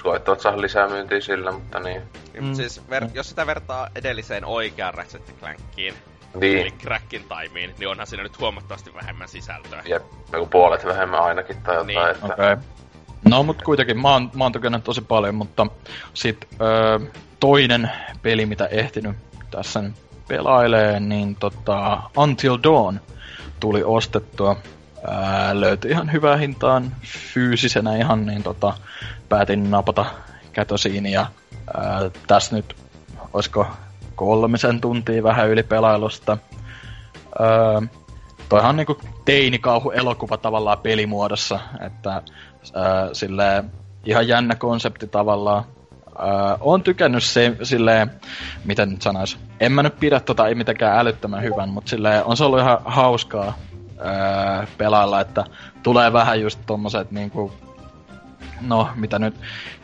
koettavat saada lisää myyntiä sillä, mutta niin. Mm. Siis ver- jos sitä vertaa edelliseen oikeaan Ratchet Clankiin, niin. eli Crackin Timeen, niin onhan siinä nyt huomattavasti vähemmän sisältöä. Jep, joku puolet vähemmän ainakin tai jotain. Niin. Että... Okay. No mut kuitenkin, mä oon, mä oon tykännyt tosi paljon, mutta sit öö, toinen peli, mitä ehtinyt tässä pelailee, niin tota Until Dawn tuli ostettua. Löytyi ihan hyvää hintaan fyysisenä ihan, niin tota, päätin napata kätösiin ja tässä nyt olisiko kolmisen tuntia vähän yli pelailusta. Ää, toihan niinku teinikauhu elokuva tavallaan pelimuodossa, että ää, silleen, ihan jännä konsepti tavallaan. On tykännyt se, silleen, miten nyt sanois, en mä nyt pidä tota ei mitenkään älyttömän hyvän, mutta silleen, on se ollut ihan hauskaa ää, pelailla, että tulee vähän just tommoset niinku no mitä nyt,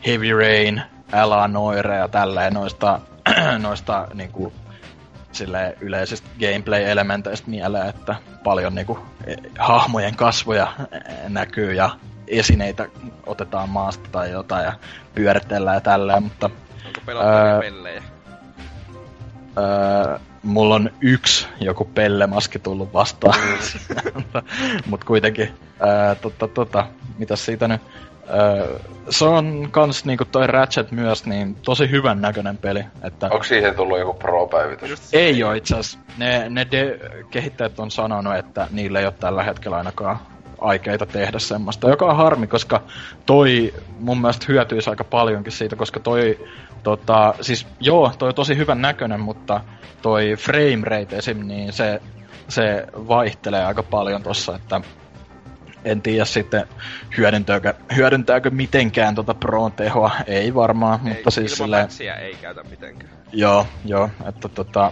Heavy Rain, Älä Noire ja tälleen noista, noista niinku, sille yleisistä gameplay-elementeistä mieleen, että paljon niinku, e, hahmojen kasvoja näkyy ja esineitä otetaan maasta tai jotain ja pyöritellään ja tälleen, mutta... Onko pelottavia pellejä? Öö, mulla on yksi joku pellemaski tullut vastaan. Mut kuitenkin, ää, tota, tota, mitä siitä nyt? Öö, se on kans niinku toi Ratchet myös niin tosi hyvän näköinen peli. Että... Onko siihen tullut joku pro-päivitys? Ei oo itse Ne, ne de- kehittäjät on sanonut, että niillä ei ole tällä hetkellä ainakaan aikeita tehdä semmoista, joka on harmi, koska toi mun mielestä hyötyisi aika paljonkin siitä, koska toi, tota, siis joo, toi on tosi hyvän näköinen, mutta toi frame rate esim, niin se, se vaihtelee aika paljon tossa, että en tiedä sitten hyödyntääkö, hyödyntääkö mitenkään tota Proon tehoa, ei varmaan, ei, mutta siis silleen... ei käytä mitenkään. Joo, joo, että tota,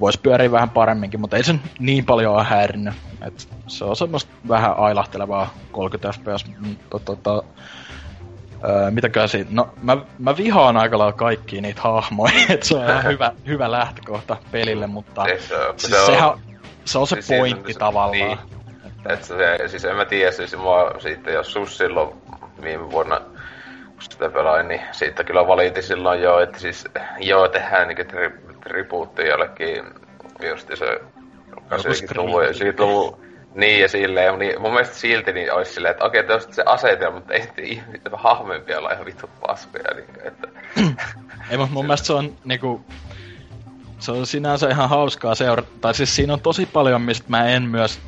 voisi pyöriä vähän paremminkin, mutta ei se niin paljon ole häirinnyt. Et se on semmoista vähän ailahtelevaa 30 fps, mutta tota, Öö, siitä? No, mä, mä vihaan aika lailla kaikkia niitä hahmoja, että se on ihan hyvä, hyvä lähtökohta pelille, mutta se, se, siis se, sehän, se on se siis pointti se, tavallaan. Niin. Että se, siis en mä tiedä, siis mua siitä, jos sus silloin viime vuonna kun sitä pelain, niin siitä kyllä valitin silloin jo, että siis joo, tehdään tri, tribuutti jollekin just se 80-luvun, 90-luvun, niin ja silleen, niin mun mielestä silti niin olisi silleen, että okei, okay, se asetelma, mutta ei ihmiset hahmempia olla ihan vittu paskoja, niin, että... ei, mutta mun mielestä se on niinku, se on sinänsä ihan hauskaa seurata, tai siis siinä on tosi paljon, mistä mä en myös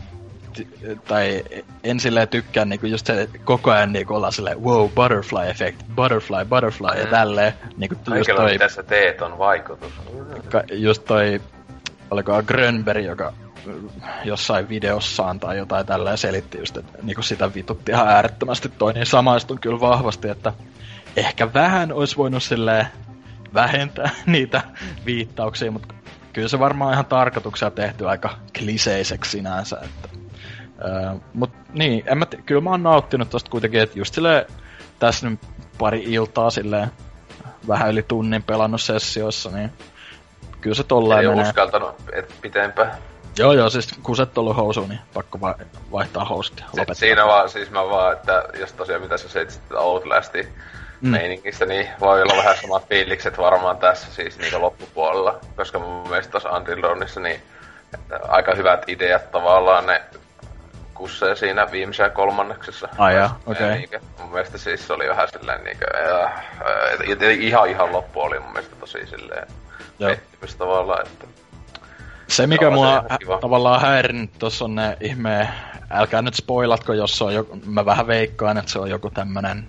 tai en silleen tykkää niinku just se koko ajan niinku olla silleen wow, butterfly effect, butterfly, butterfly mm. ja tälleen. Niinku just toi... mitä sä teet on vaikutus. Ka, just toi, oliko Grönberg, joka jossain videossaan tai jotain tällä selitti just, että niinku sitä vitutti ihan äärettömästi toi, niin samaistun kyllä vahvasti, että ehkä vähän olisi voinut silleen vähentää niitä viittauksia, mutta kyllä se varmaan ihan tarkoituksella tehty aika kliseiseksi sinänsä, että Öö, mut niin, en mä t- kyllä mä oon nauttinut tosta kuitenkin, että just silleen tässä nyt pari iltaa silleen vähän yli tunnin pelannut sessioissa, niin kyllä se tolleen menee. uskaltanut et pitempään. Joo, joo, siis kun et ollut housu, niin pakko va- vaihtaa hostia. Lopettaa. Siinä vaan, siis mä vaan, että jos tosiaan mitä sä seit Outlasti mm. meiningistä, niin voi olla vähän samat fiilikset varmaan tässä siis niin loppupuolella. Koska mun mielestä tuossa Until Dawnissa niin aika hyvät ideat tavallaan ne kussee siinä viimeisessä kolmanneksessa. Ai okei. Okay. Mun mielestä siis se oli vähän silleen niinkö, äh, äh, ihan ihan loppu oli mun mielestä tosi silleen pettymys tavallaan, että se, mikä mua hä- tavallaan häirinyt tuossa on ne ihme... Älkää nyt spoilatko, jos se on joku... Mä vähän veikkaan, että se on joku tämmönen...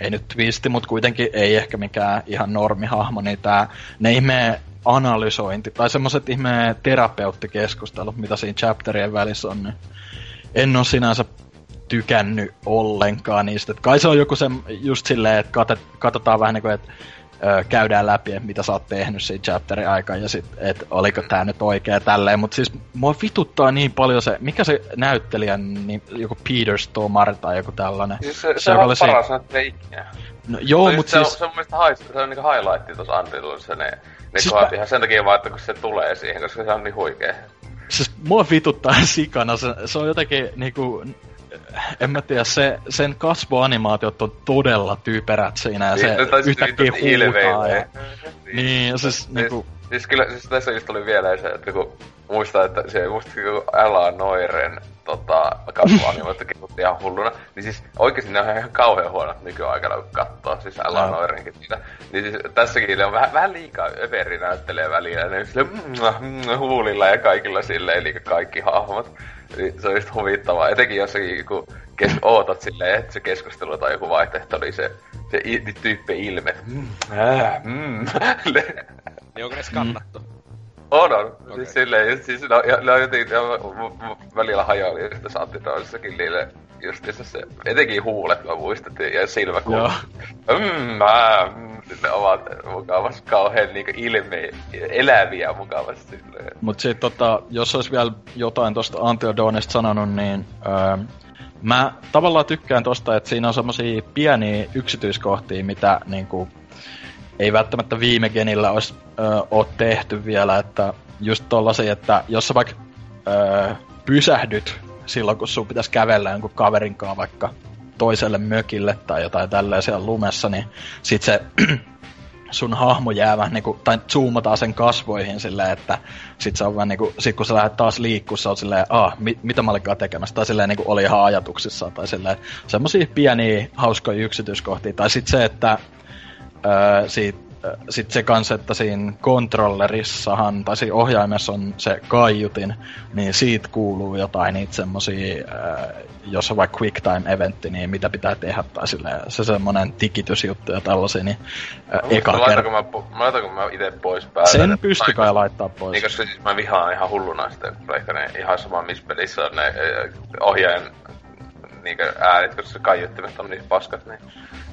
Ei nyt twisti, mutta kuitenkin ei ehkä mikään ihan normihahmo, niin tää... Ne ihme analysointi, tai semmoset ihme terapeuttikeskustelut, mitä siinä chapterien välissä on, niin en ole sinänsä tykännyt ollenkaan niistä. Et kai se on joku se just silleen, että katsotaan vähän niin kuin, että ö, käydään läpi, että mitä sä oot tehnyt siinä chapterin aikaan ja sit, että oliko tää nyt oikea tälleen. Mutta siis mua vituttaa niin paljon se, mikä se näyttelijä, niin joku Peter Stormare tai joku tällainen. Siis se, se, se on paras näyttelijä No, joo, mutta siis... Se on, mun mielestä haist, se on niinku highlightti tossa Antiluissa ne, ne siis mä... ihan sen takia vaan, että kun se tulee siihen, koska se on niin huikea. Siis mua vituttaa sikana, se, se on jotenkin niinku en mä tiedä, se, sen kasvoanimaatiot on todella typerät siinä ja se niin, yhtäkkiä huutaa. Ja, niin, siis, siis niinku... Siis kyllä, siis tässä just tuli vielä se, että kun muistaa, että se musta kun Älä Noiren tota, kasvoanimoita kehuttiin ihan hulluna, niin siis oikeesti ne on ihan kauhean huonot nykyaikana, kun katsoo, siis Älä no. Noirenkin niitä. Niin siis tässäkin on vähän, vähän liikaa överi näyttelee välillä, ne sille mm, mm, huulilla ja kaikilla silleen, eli kaikki hahmot. Niin se on just huvittavaa, etenkin jossakin kun kes- ootat silleen, että se keskustelu tai joku vaihtoehto, niin se, se i- tyyppi ilme. Mm, äh, mm. niin onko ne skannattu? Mm. On, on. Okay. Siis silleen, just, siis no, ja, no jotenkin ja, välillä hajoili Antti Donissakin niille justiinsa se, etenkin huulet mä muistettiin ja silmäkulma. Joo. Mm, mä, mm, ovat mukavasti kauhean niinku ilme, eläviä mukavasti silleen. Mut sit tota, jos olisi vielä jotain tosta Antiodonista sanonut, niin öö, mä tavallaan tykkään tosta, että siinä on semmosia pieniä yksityiskohtia, mitä niinku ei välttämättä viime genillä olisi ö, tehty vielä, että just tollasia, että jos sä vaikka ö, pysähdyt silloin, kun sun pitäisi kävellä jonkun kaverin kanssa vaikka toiselle mökille tai jotain siellä lumessa, niin sit se sun hahmo jää vähän niinku, tai zoomataan sen kasvoihin silleen, että sit se on vähän niinku, sit kun sä lähdet taas liikkuu, se on silleen, ah, mit, mitä mä olikaan tekemässä, tai silleen niinku oli ihan ajatuksissa, tai silleen, semmosia pieniä hauskoja yksityiskohtia, tai sit se, että öö, siitä sitten se kanssa, että siinä kontrollerissahan, tai siinä ohjaimessa on se kaiutin, niin siitä kuuluu jotain niitä semmosia, jos on vaikka quick time eventti, niin mitä pitää tehdä, tai silleen, se semmonen tikitysjuttu ja tällaisia, niin no, eka kerta. Mä, mä laitanko mä itse pois päältä? Sen pysty kai laittaa pois. Niin, koska siis mä vihaan ihan hulluna sitä, kun ne ihan sama missä pelissä on ne ohjaajan niinkö äänet, koska se kaiuttimet on niin paskat, niin...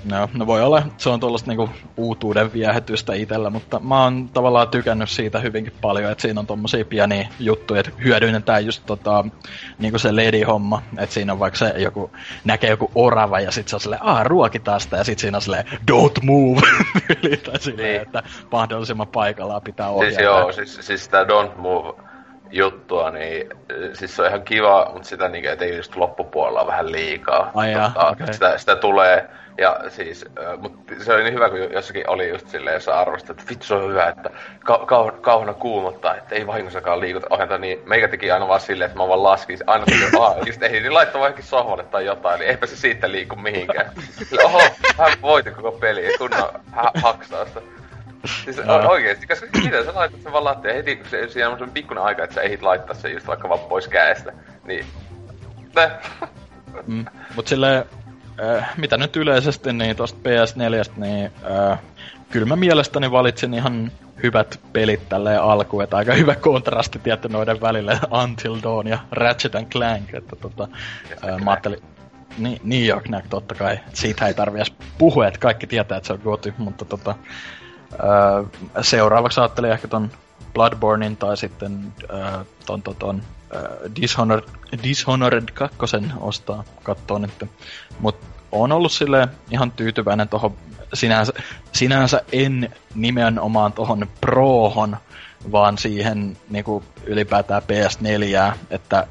No, no voi olla, se on tuollaista niinku uutuuden viehätystä itellä, mutta mä oon tavallaan tykännyt siitä hyvinkin paljon, että siinä on tommosia pieniä juttuja, että hyödynnetään just tota, niinku se lady-homma, että siinä on vaikka se joku, näkee joku orava ja sit se on silleen, aah, ruokitaan sitä, ja sit siinä on silleen, don't move, tai silleen, niin. että mahdollisimman paikallaan pitää ohjata. Siis joo, siis, siis tää don't move juttua, niin siis se on ihan kiva, mutta sitä niin, ei just loppupuolella vähän liikaa. Ai jaa, tota, okay. sitä, sitä, tulee, ja siis, mutta se oli niin hyvä, kun jossakin oli just silleen, jossa arvostaa, että vittu se on hyvä, että ka- kau- kuumottaa, että ei vahingossakaan liikuta ohjata, niin meikä teki aina vaan silleen, että mä vaan laskin, aina kun aa, just ehdin, niin laittaa vaikka sohvalle tai jotain, niin eipä se siitä liiku mihinkään. Oho, hän voitti koko peli, kunnon ha- haksausta. Siis no. oikeesti, koska miten sä laitat sen vaan lattia heti, kun se, siinä on semmonen pikkuinen aika, että sä ehdit laittaa sen just vaikka vaan pois käestä. Niin. mm, mut silleen, äh, mitä nyt yleisesti, niin tosta PS4, niin äh, kyllä mä mielestäni valitsin ihan hyvät pelit tälleen alkuun, että aika hyvä kontrasti tietty noiden välille Until Dawn ja Ratchet and Clank, että tota, äh, mä ajattelin, niin, New York Knack totta kai, siitä ei tarvi edes puhua, että kaikki tietää, että se on goty, mutta tota, Seuraavaksi ajattelin ehkä ton Bloodbornein tai sitten öö, ton, ton, ton Dishonored, Dishonored 2 ostaa kattoon nyt. Mut on ollut sille ihan tyytyväinen tuohon sinänsä, sinänsä en nimenomaan tuohon prohon, vaan siihen niinku ylipäätään PS4, että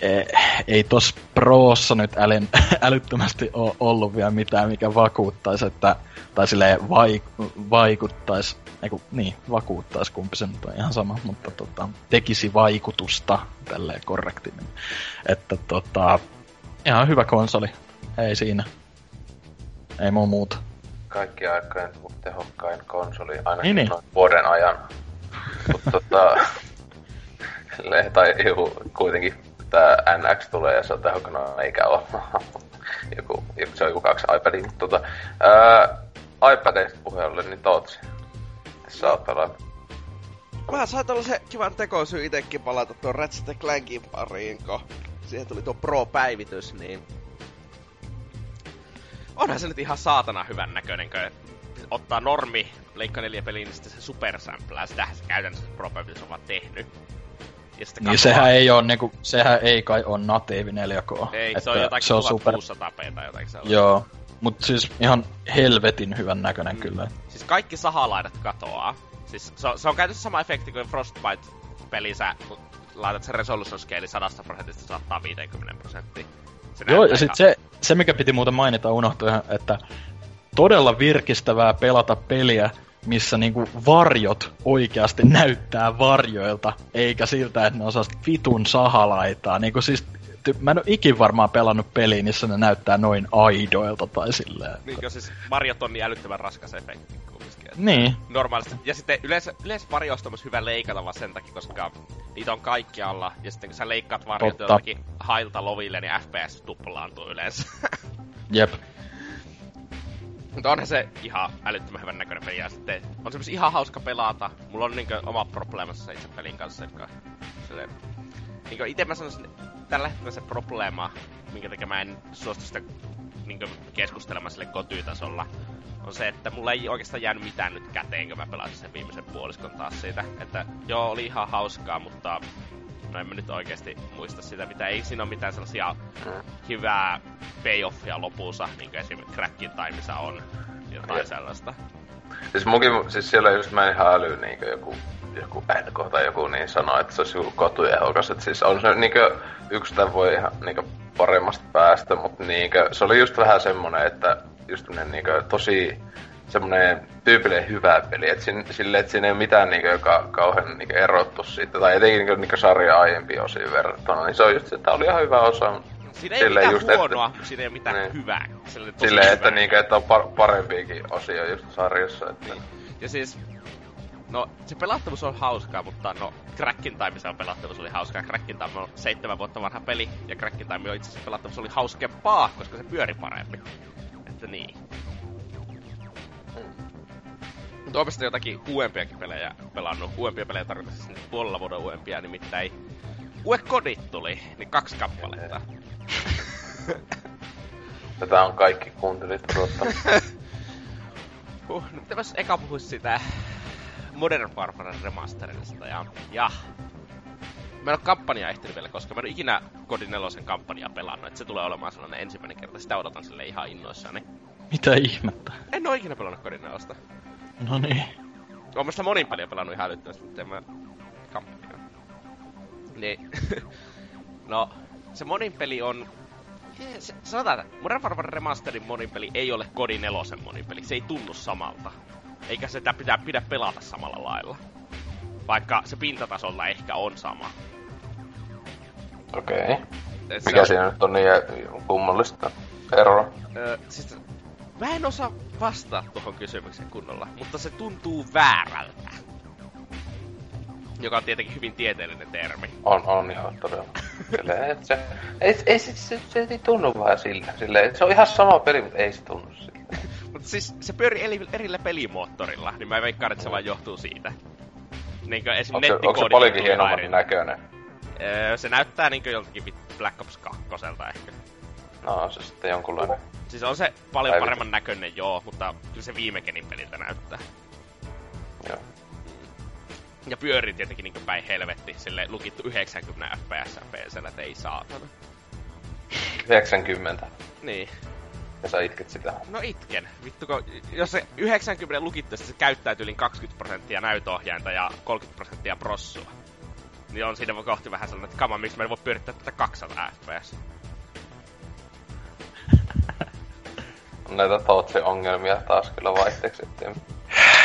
e, ei tos Proossa nyt älyn, älyttömästi ole ollut vielä mitään, mikä vakuuttaisi, että, tai silleen vaik, vaikuttaisi, eiku, niin, vakuuttaisi, kumpi se nyt on ihan sama, mutta tota, tekisi vaikutusta tälleen korrektimmin. Että tota, ihan hyvä konsoli, ei siinä. Ei muu muuta. Kaikki aikojen tehokkain konsoli, ainakin niin, niin. vuoden ajan. Mutta tota, tai joku kuitenkin tää NX tulee ja se on tehokkaana, eikä oo. joku, se on joku kaksi iPadia, mutta tota, ää, iPadista puheelle, niin Tootsi. Pelannut. Mä sain tällaisen kivan tekosyy itekin palata tuon Ratchet Clankin pariin, kun siihen tuli tuo Pro-päivitys, niin... Onhan se nyt ihan saatana hyvän näköinen, kun ottaa normi Leikka 4 peliin, niin sitten se supersamplää. Sitähän se käytännössä Pro-päivitys on vaan tehnyt. Ja niin sehän ei on niinku, sehän ei kai on natiivi 4K. Ei, se on jotakin se on super... tai jotakin sellaista. Joo, mut siis ihan helvetin hyvän näköinen mm. kyllä. Siis kaikki sahalaidat katoaa. Siis se on, se on käytössä sama efekti kuin Frostbite-pelissä, kun laitat sen resolution scale 100 prosentista 150 prosenttia. Joo, ja sitten se, se, mikä piti muuten mainita unohtui, että todella virkistävää pelata peliä, missä niinku varjot oikeasti näyttää varjoilta, eikä siltä, että ne osaa vitun sahalaitaa. Niinku siis, mä en ole ikin varmaan pelannut peliä, missä ne näyttää noin aidoilta tai silleen. Niin, siis varjot on niin älyttömän raskas efekti kumminkin. Niin. Normaalisti. Ja sitten yleensä, yleensä varjoista on hyvä leikata vaan sen takia, koska niitä on kaikkialla. Ja sitten kun sä leikkaat varjot Totta. jotakin hailta loville, niin FPS tuplaantuu yleensä. Jep. Mutta onhan se ihan älyttömän hyvän näköinen peli. Ja sitten on se ihan hauska pelata. Mulla on niinkö oma probleemassa itse pelin kanssa, että silleen, niinkö ite mä sanoisin, tällä hetkellä se probleema, minkä takia mä en suostu sitä niinkö keskustelemaan sille kotytasolla, on se, että mulla ei oikeastaan jäänyt mitään nyt käteen, kun mä pelasin sen viimeisen puoliskon taas siitä. Että joo, oli ihan hauskaa, mutta no en mä nyt oikeasti muista sitä, mitä ei siinä ole mitään sellaisia hyvää payoffia lopussa, niin kuin esimerkiksi Crackin Timeissa on jotain ja. sellaista. Siis munkin, siis siellä just mä en ihan äly niin joku, joku NK tai joku niin sanoo, että se olisi joku kotujehokas. Että siis on se niin yksi tämän voi ihan niin paremmasta päästä, mutta niin se oli just vähän semmonen, että just niin tosi semmoinen tyypillinen hyvä peli, että sin, sille, että siinä ei ole mitään niinku, joka kauhean niinku, erottu siitä, tai etenkin niinku, niinku sarja aiempi osiin verrattuna, niin se on just se, että oli ihan hyvä osa. Siinä ei ole mitään just, huonoa, että, siinä ei ole mitään niin. hyvää. Silleen, että, niinku, että on par- parempiakin osia just sarjassa. Että... Niin. Ja siis, no se pelattavuus on hauskaa, mutta no Crackin Time on pelattavuus oli hauskaa. Crackin Time on seitsemän vuotta vanha peli, ja Crackin Time on itse asiassa pelattavuus oli hauskempaa, koska se pyöri paremmin. Että niin. Mutta oikeastaan jotakin uudempiakin pelejä pelannut. Uudempia pelejä tarkoittaa siis puolella vuoden uudempia, nimittäin Ue Kodit tuli, niin kaksi kappaletta. Tätä on kaikki kuuntelit odottanut. huh, no pitäis eka puhuis sitä Modern Warfare remasterista ja... ja Mä en oo kampanjaa ehtinyt vielä, koska mä en oo ikinä Kodin 4 kampanjaa pelannut, että se tulee olemaan sellainen ensimmäinen kerta. Sitä odotan sille ihan innoissani. Mitä ihmettä? En oo ikinä pelannut Kodin 4. No niin. Oon mä sitä monin peliä pelannut ihan älyttömästi, mutta en mä kampanjaa. Niin. no, se monin peli on... Se, sanotaan, että Modern Warfare Remasterin monin peli ei ole Kodin nelosen monin peli. Se ei tunnu samalta. Eikä sitä pitää pidä pelata samalla lailla. Vaikka se pintatasolla ehkä on sama. Okei. Okay. Mikä on... siinä nyt on niin kummallista eroa? Öö, siis Mä en osaa vastaa tuohon kysymykseen kunnolla, mutta se tuntuu väärältä. Joka on tietenkin hyvin tieteellinen termi. On, on ihan todella. Kyllä, et se, ei, ei, se, se, se, ei tunnu vaan sillä. sillä se on ihan sama peli, mutta ei se tunnu sillä. mutta siis se pyörii eri, erillä pelimoottorilla, niin mä veikkaan, että se vaan johtuu siitä. Niinkö esim. Onko se, onko se paljonkin hienomman näköinen? Öö, se näyttää niinkö joltakin Black Ops 2 ehkä. No, se sitten jonkunlainen Siis on se paljon Päivitys. paremman näköinen, joo, mutta kyllä se viime peliltä näyttää. Joo. Ja pyörii tietenkin niin päin helvetti, sille lukittu 90 fps PCllä, että ei saatana. 90? Niin. Ja sä itket sitä. No itken. Vittu, kun, jos se 90 lukittaisi, se käyttää yli 20 prosenttia näytöohjainta ja 30 prosenttia prossua. Niin on siinä kohti vähän sellainen, että kama, miksi mä en voi pyörittää tätä 200 fps. näitä Tootsi-ongelmia taas kyllä vaihteeksi, että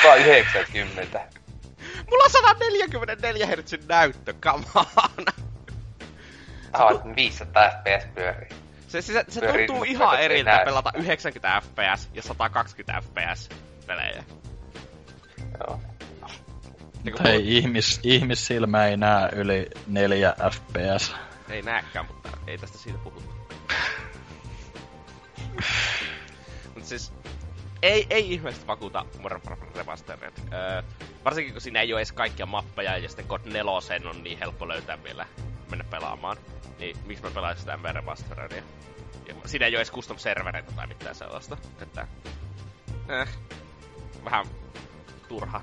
190. Mulla on 144 Hz näyttö, come on. Ah, 500 fps pyörii. Se, se, se tuntuu ihan eriltä pelata 90 fps ja 120 fps pelejä. Joo. Niin Hei, mulla... ihmis, ihmissilmä ei näe yli 4 fps. Ei näkään, mutta ei tästä siitä puhuta. Mut siis, ei, ei ihmeellisesti vakuuta Remastered. Öö, varsinkin kun siinä ei ole edes kaikkia mappeja ja sitten God 4 on niin helppo löytää vielä mennä pelaamaan. Niin miksi mä pelaisin sitä MV Remasteredia? Ja siinä ei ole edes custom servereitä tai mitään sellaista. Että, eh, vähän turha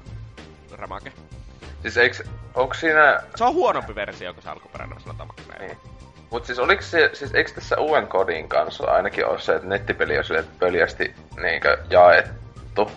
ramake. Siis eiks, onks siinä... Se on huonompi versio kuin se alkuperäinen, näin. Niin. Mut siis oliks se, siis eiks tässä uuden kodin kanssa ainakin ole se, että nettipeli on silleen pöljästi niinkö jaettu?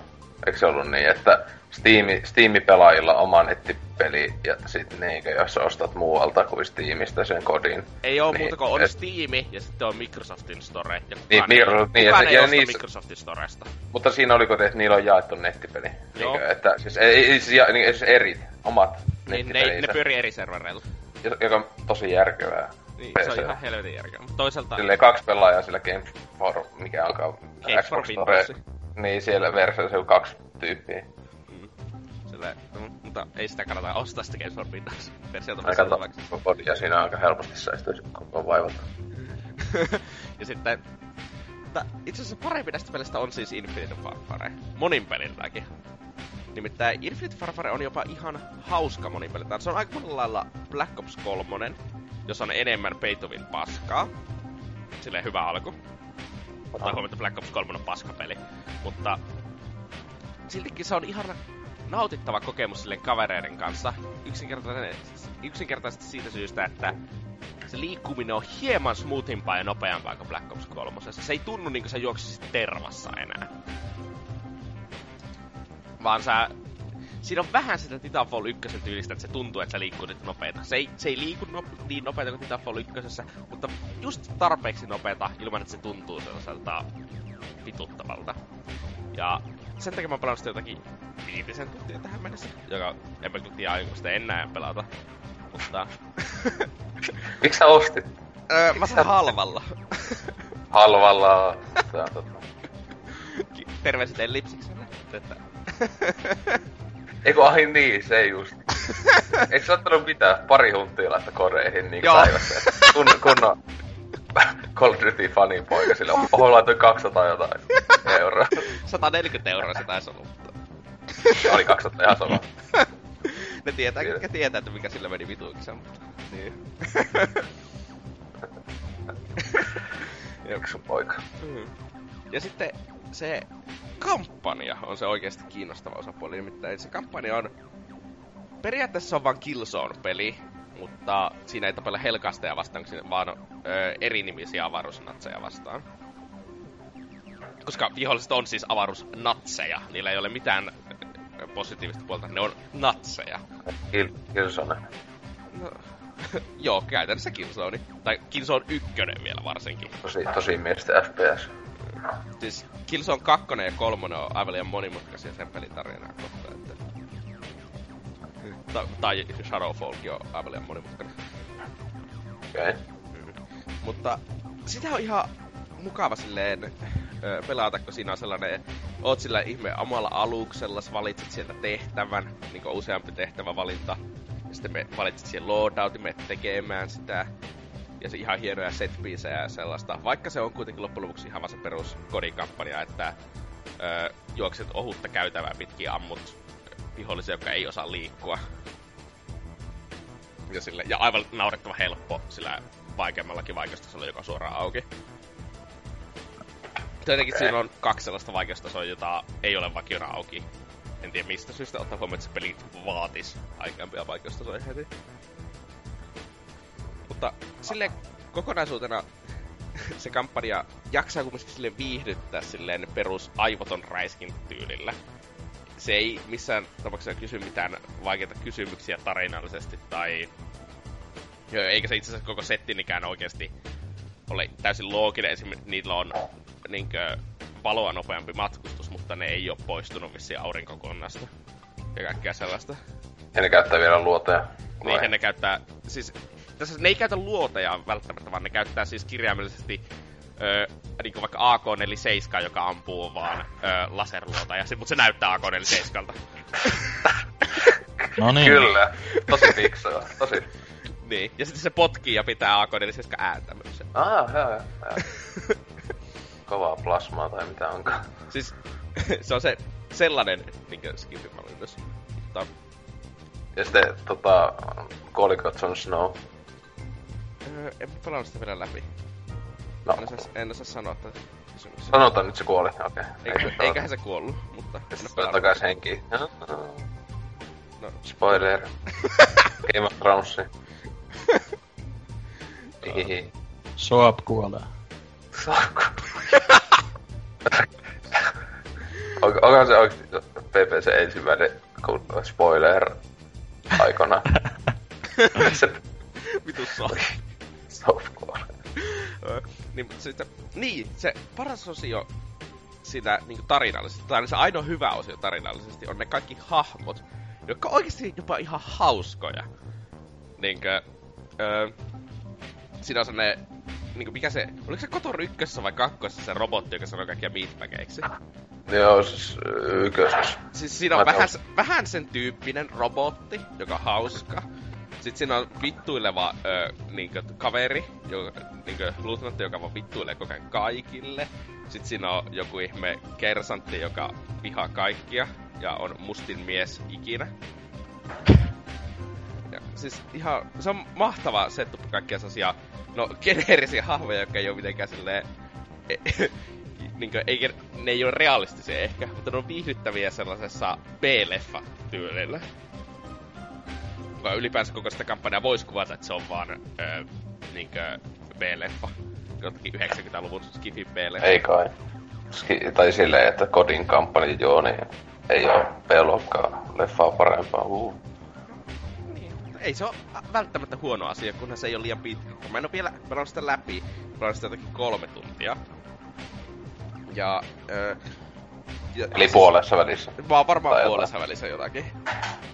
Eikö se ollut niin, että Steam, Steam-pelaajilla oma nettipeli ja sitten niinkö, jos ostat muualta kuin Steamista sen kodin. Ei oo niin, muuta kuin on et... Steam ja sitten on Microsoftin Store. Ja niin, niin, niin, ja, ei ja niissä... Microsoftin Storesta. Mutta siinä oliko, että niillä on jaettu nettipeli. Joo. Niinkö, että siis, ei, ei, siis, niin, siis eri, omat niin, ne, ne pyörii eri servereilla. Joka on tosi järkevää. Niin, PC. se on ihan helvetin järkeä. Mutta toisaalta... Silleen kaksi pelaajaa sillä Game for, mikä onkaan Game Xbox for Store. Niin, siellä versiossa on kaksi tyyppiä. Mm. Sille, no, mutta ei sitä kannata ostaa sitä Games for Windows versiota. Aika to, ja siinä aika helposti säästyisi koko vaivata. ja sitten mutta itse asiassa parempi näistä pelistä on siis Infinite Warfare. Monin pelilläkin. Nimittäin Infinite Warfare on jopa ihan hauska monin peliltä. Se on aika monella lailla Black Ops 3, jos on enemmän peitovin paskaa. Silleen hyvä alku. Ottaa huomioon, että Black Ops 3 on paskapeli. Mutta siltikin se on ihan nautittava kokemus sille kavereiden kanssa. Yksinkertaisesti, yksinkertaisesti siitä syystä, että se liikkuminen on hieman smoothimpaa ja nopeampaa kuin Black Ops 3. Se ei tunnu niin kuin sä juoksisit tervassa enää. Vaan sä siinä on vähän sitä Titanfall 1 tyylistä, että se tuntuu, että se liikkuu nyt nopeeta. Se ei, se ei liiku no, niin nopeita kuin Titanfall 1, mutta just tarpeeksi nopeeta ilman, että se tuntuu sellaiselta vituttavalta. Ja sen takia mä oon pelannut jotakin viitisen tuntia tähän mennessä, joka en mä tiedä aionko sitä enää pelata. Mutta... Miksi sä ostit? Öö, mä sain halvalla. halvalla. Terveiset Ellipsikselle. Että... Eikö ahi niin, se just. Eikö sä ottanut mitään? Pari huntia laittaa koreihin niin päivässä. Kun, kunnon Call of Duty fanin poika sille. Oho, laitoin 200 jotain euroa. 140 euroa se taisi olla. Oli 200 ihan sama. ne tietää, ketkä tietää, että mikä sillä meni vituiksi, mutta... Niin. Yksi poika. Mm. Ja sitten se kampanja on se oikeasti kiinnostava osapuoli. Nimittäin se kampanja on... Periaatteessa on vain Killzone-peli, mutta siinä ei tapella helkasteja vastaan, vaan ö, erinimisiä avaruusnatseja vastaan. Koska viholliset on siis avaruusnatseja, niillä ei ole mitään positiivista puolta, ne on natseja. Killzone. No, joo, käytännössä Killzone. Tai Killzone 1 vielä varsinkin. Tosi, tosi mielestä FPS. Siis Killzone 2 ja 3 on aivan liian monimutkaisia sen pelin tarinaa kohtaan, että... Ta- tai Shadowfallkin on aivan liian monimutkainen. Okei. Okay. Mm. Mutta sitä on ihan mukava silleen ö, pelata, kun siinä on sellainen, oot sillä ihme omalla aluksella, sä valitset sieltä tehtävän, niin kuin useampi tehtävä valinta, ja sitten me valitset siihen loadoutin, me tekemään sitä, ja se ihan hienoja set ja sellaista. Vaikka se on kuitenkin loppujen lopuksi ihan vaan se perus kodikampanja, että ö, juokset ohutta käytävää pitkin ammut vihollisia, jotka ei osaa liikkua. Ja, sille, ja aivan naurettava helppo sillä vaikeammallakin vaikeustasolla, joka on suoraan auki. Tietenkin okay. siinä on kaksi sellaista vaikeustasoa, jota ei ole vakiona auki. En tiedä mistä syystä ottaa huomioon, että se peli vaatis aikampia vaikeustasoja heti. Mutta sille kokonaisuutena se kampanja jaksaa kumminkin sille viihdyttää silleen perus aivoton räiskin tyylillä. Se ei missään tapauksessa kysy mitään vaikeita kysymyksiä tarinallisesti tai... Eikä se itse asiassa koko settinikään oikeasti ole täysin looginen. Esimerkiksi niillä on niinkö, paloa nopeampi matkustus, mutta ne ei ole poistunut vissiin aurinkokonnasta. Ja kaikkea sellaista. Ja ne käyttää vielä luoteja. Niin, ne käyttää, siis tässä ne ei käytä luoteja välttämättä, vaan ne käyttää siis kirjaimellisesti öö, niin kuin vaikka AK-47, joka ampuu vaan öö, laserluota, ja se, mutta se näyttää AK-47. no niin. Kyllä, tosi fiksua, tosi. niin, ja sitten se potkii ja pitää AK-47 ääntä myös. Ah, joo, joo. Kovaa plasmaa tai mitä onkaan. Siis se on se sellainen niin skifimallinnus. Mutta... Ja sitten tota, Kolikot on Snow. Öö, en pelannut sitä vielä läpi. No. En osaa, en osaa sanoa tätä kysymyksiä. Sanotaan nyt se kuoli, okei. Okay. Eikä, eiköhän se kuollut, mutta en ole pelannut. takaisin henkiin. No. Spoiler. Game of Thrones. Hihihi. Soap kuolee. Soap Onko se oikeesti PPC ensimmäinen spoiler aikana? se... Vitu Soap. Kuolee. niin, mutta sitten, niin, se paras osio sitä niin tarinallisesti, tai se ainoa hyvä osio tarinallisesti on ne kaikki hahmot, jotka on oikeasti jopa ihan hauskoja. Niinkö, öö, siinä on sellainen, niinku mikä se, oliko se Kotor ykkössä vai kakkosessa se robotti, joka sanoo kaikkia meatbageiksi? Joo, siis ykkösessä. Siis siinä on vähän, vähän sen tyyppinen robotti, joka on hauska. Sitten siinä on vittuileva ö, niinkö, kaveri, joka, niinkö, luutnantti, joka vaan vittuilee koko ajan kaikille. Sitten siinä on joku ihme kersantti, joka vihaa kaikkia ja on mustin mies ikinä. Ja, siis ihan, se on mahtava setup kaikkia sellaisia, no geneerisiä hahmoja, jotka ei ole mitenkään silleen... E, niinkö, eikä, ne ei ole realistisia ehkä, mutta ne on viihdyttäviä sellaisessa B-leffa-tyylillä joka ylipäänsä koko sitä kampanjaa voisi kuvata, että se on vaan öö, niinkö B-leffa. Jotenkin 90-luvun skifi B-leffa. Ei kai. Ski- tai silleen, että kodin kampanja joo, niin ei oo B-luokkaa leffaa parempaa. Uh. Niin, ei se ole välttämättä huono asia, kunhan se ei ole liian pitkä. Mä en oo vielä pelannut sitä läpi. Pelannut sitä jotenkin kolme tuntia. Ja, öö, ja Eli siis, puolessa välissä. Vaan varmaan puolessa välissä jotakin.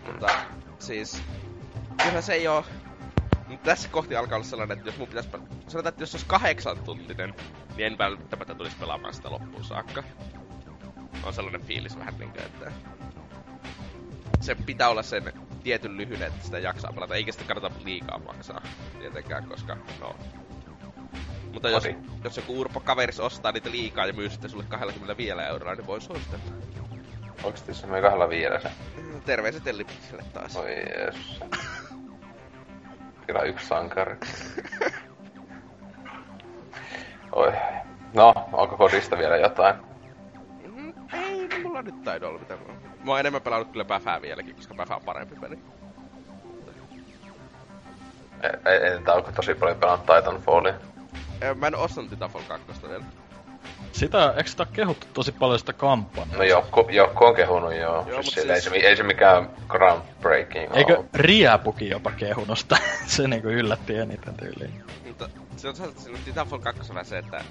Mutta siis kyllä se ei oo... Tässä kohti alkaa olla sellainen, että jos mun pitäisi... Sanotaan, että jos se olisi kahdeksan tuntinen, niin en välttämättä tulisi pelaamaan sitä loppuun saakka. On sellainen fiilis vähän niinkö, että... Se pitää olla sen tietyn lyhyen, että sitä jaksaa pelata, eikä sitä kannata liikaa maksaa tietenkään, koska no... Mutta jos, jos joku urpo kaveris ostaa niitä liikaa ja myy sitten sulle 25 euroa, niin voi suositella. Oikeesti se meni kahdella viidessä? Terveiset Ellipikselle taas. Oi jees. Kyllä yksi sankari. Oi. No, onko kodista vielä jotain? Mm, ei, mulla nyt taidu olla mitään. Mä oon enemmän pelannut kyllä Päfää vieläkin, koska Päfä on parempi peli. Entä onko tosi paljon pelannut Titanfallia? Mä en ostanut Titanfall 2 vielä. Sitä, eikö sitä kehuttu tosi paljon sitä kampanjaa? No Jokku, Jokku on kehunut joo. joo siis siis... Ei, se, ei se mikään groundbreaking Eikö ole. Riapukin jopa kehunut sitä? se niinku yllätti eniten tyyliin. Mutta se on sellainen Titanfall 2 se, että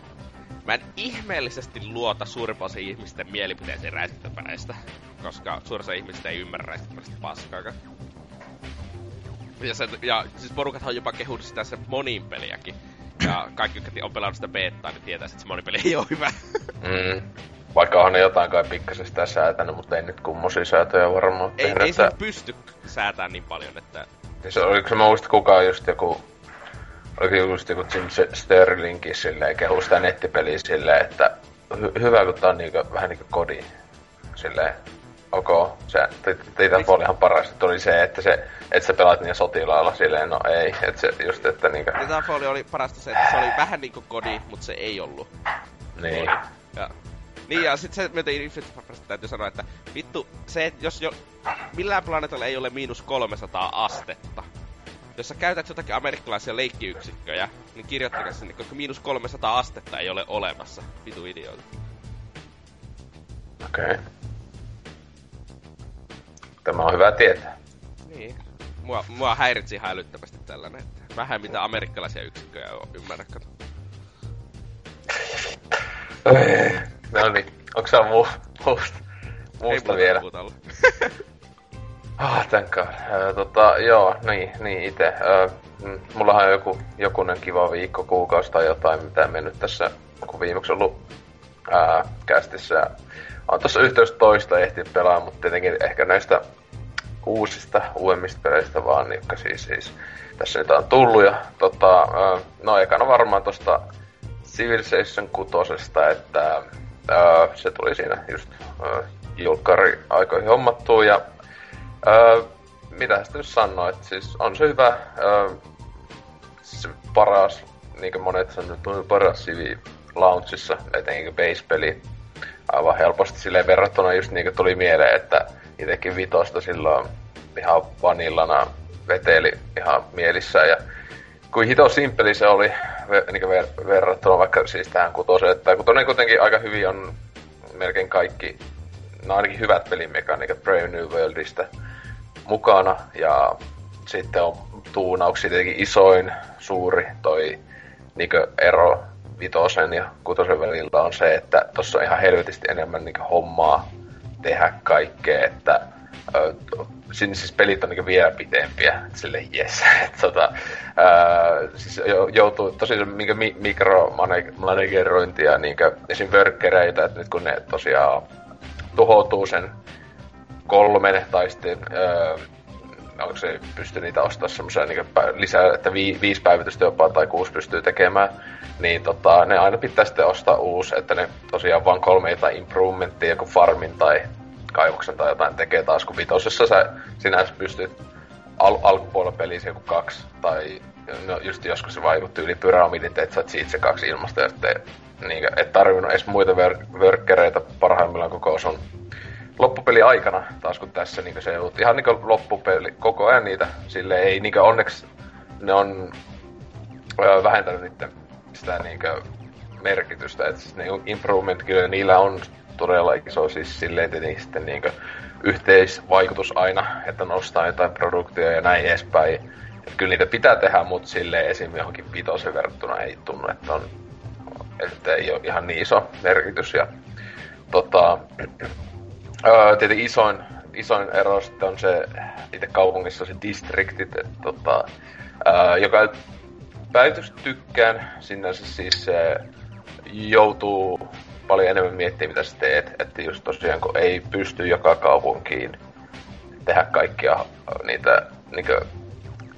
mä en ihmeellisesti luota suurin osa ihmisten mielipiteisiin räiskintäpäistä, koska suurin osa ihmistä ei ymmärrä räiskintäpäistä paskaakaan. Ja, se, ja siis porukathan on jopa kehunut sitä se monin peliäkin. Ja kaikki, jotka on pelannut sitä betaa, niin tietää, että se monipeli ei ole hyvä. Mm. Vaikka on ne jotain kai pikkasen sitä säätänyt, mutta ei nyt kummosia säätöjä varmaan Ei, tehdä, ei että... se pysty säätämään niin paljon, että... Se, oliko se, mä muistin kukaan just joku... Oliko just joku Jim Sterlingkin silleen, kehu sitä nettipeliä silleen, että hy- hyvä kun tää on niinku, vähän niinku kodi. Silleen, ok, se Titanfall ihan parasta tuli se, että se, että sä pelaat niin sotilailla silleen, no ei, että se just, että niinkö... Titanfall oli parasta se, että se oli vähän niinku kodi, mutta se ei ollut. Niin. Ja, niin ja sit se myötä Infinite täytyy sanoa, että vittu, se, että jos jo millään planeetalla ei ole miinus 300 astetta, jos sä käytät jotakin amerikkalaisia leikkiyksikköjä, niin kirjoittakaa sinne, koska miinus 300 astetta ei ole olemassa. Vitu idioita. Okei. Okay. Tämä on hyvä tietää. Niin. Mua, mua häiritsi ihan älyttömästi tällainen, että vähän mitä amerikkalaisia yksikköjä on ymmärrä, kato. no niin, onko sä muu, muusta, muusta Ei vielä? Ah, thank god. Äh, tota, joo, niin, niin itse. Äh, mullahan on joku, jokunen kiva viikko, kuukausi tai jotain, mitä me nyt tässä, kun viimeksi ollut ää, kästissä. On tossa yhteys toista ehtinyt pelaa, mutta tietenkin ehkä näistä uusista, uudemmista peleistä vaan, jotka siis, siis tässä nyt on tullut. Ja, tota, ää, no ekana varmaan tosta Civilization 6, että ää, se tuli siinä just ää, julkkari aikoihin hommattua ja Öö, mitä sitä nyt sanoo, että siis on se hyvä, öö, se paras, niin kuin monet sanoo, paras sivi launchissa, etenkin base-peli aivan helposti silleen verrattuna just niin kuin tuli mieleen, että itsekin vitosta silloin ihan vanillana veteli ihan mielissä ja kuin hito simppeli se oli niin ver- verrattuna vaikka siis tähän kutoseen, että kutonen kuitenkin aika hyvin on melkein kaikki, no ainakin hyvät pelimekaniikat Brave New Worldista, mukana. Ja sitten on tuunauksia tietenkin isoin, suuri toi niinkö ero vitosen ja kutosen välillä on se, että tuossa on ihan helvetisti enemmän niinkö hommaa tehdä kaikkea, että ö, sinne siis pelit on niinku vielä pitempiä, sille jes. tota, ää, siis joutuu tosiaan minkä mi- mikromanagerointia niinkö esim. workkereitä, että nyt kun ne tosiaan tuhoutuu sen kolmen tai sitten öö, onko se pysty niitä ostaa semmoisia niin lisää, että vi, viisi päivitystä jopa tai kuusi pystyy tekemään, niin tota, ne aina pitää sitten ostaa uusi, että ne tosiaan vaan kolme jotain improvementtia, joku farmin tai kaivoksen tai jotain tekee taas, kun vitosessa sä sinänsä pystyt al- alkupuolella pelissä joku kaksi, tai no just joskus se vaikutti yli pyramidin, että sä siitä se kaksi ilmasta, ja sitten niin, et tarvinnut edes muita workkereita parhaimmillaan koko sun loppupeli aikana, taas kun tässä niin se on ihan niin loppupeli, koko ajan niitä, sille ei niin onneksi ne on öö, vähentänyt niiden sitä niin merkitystä, että siis ne improvement kyllä niillä on todella iso siis silleen tietenkin niin yhteisvaikutus aina, että nostaa jotain produktia ja näin edespäin. Että kyllä niitä pitää tehdä, mutta silleen esim. johonkin vitosen verrattuna ei tunnu, että on että ei ole ihan niin iso merkitys. Ja, tota, Öö, tietenkin isoin, isoin ero on se itse kaupungissa se distriktit, tota, öö, joka päätys tykkään, sinänsä siis se joutuu paljon enemmän miettimään, mitä sä teet. Että just tosiaan, kun ei pysty joka kaupunkiin tehdä kaikkia niitä niinkö,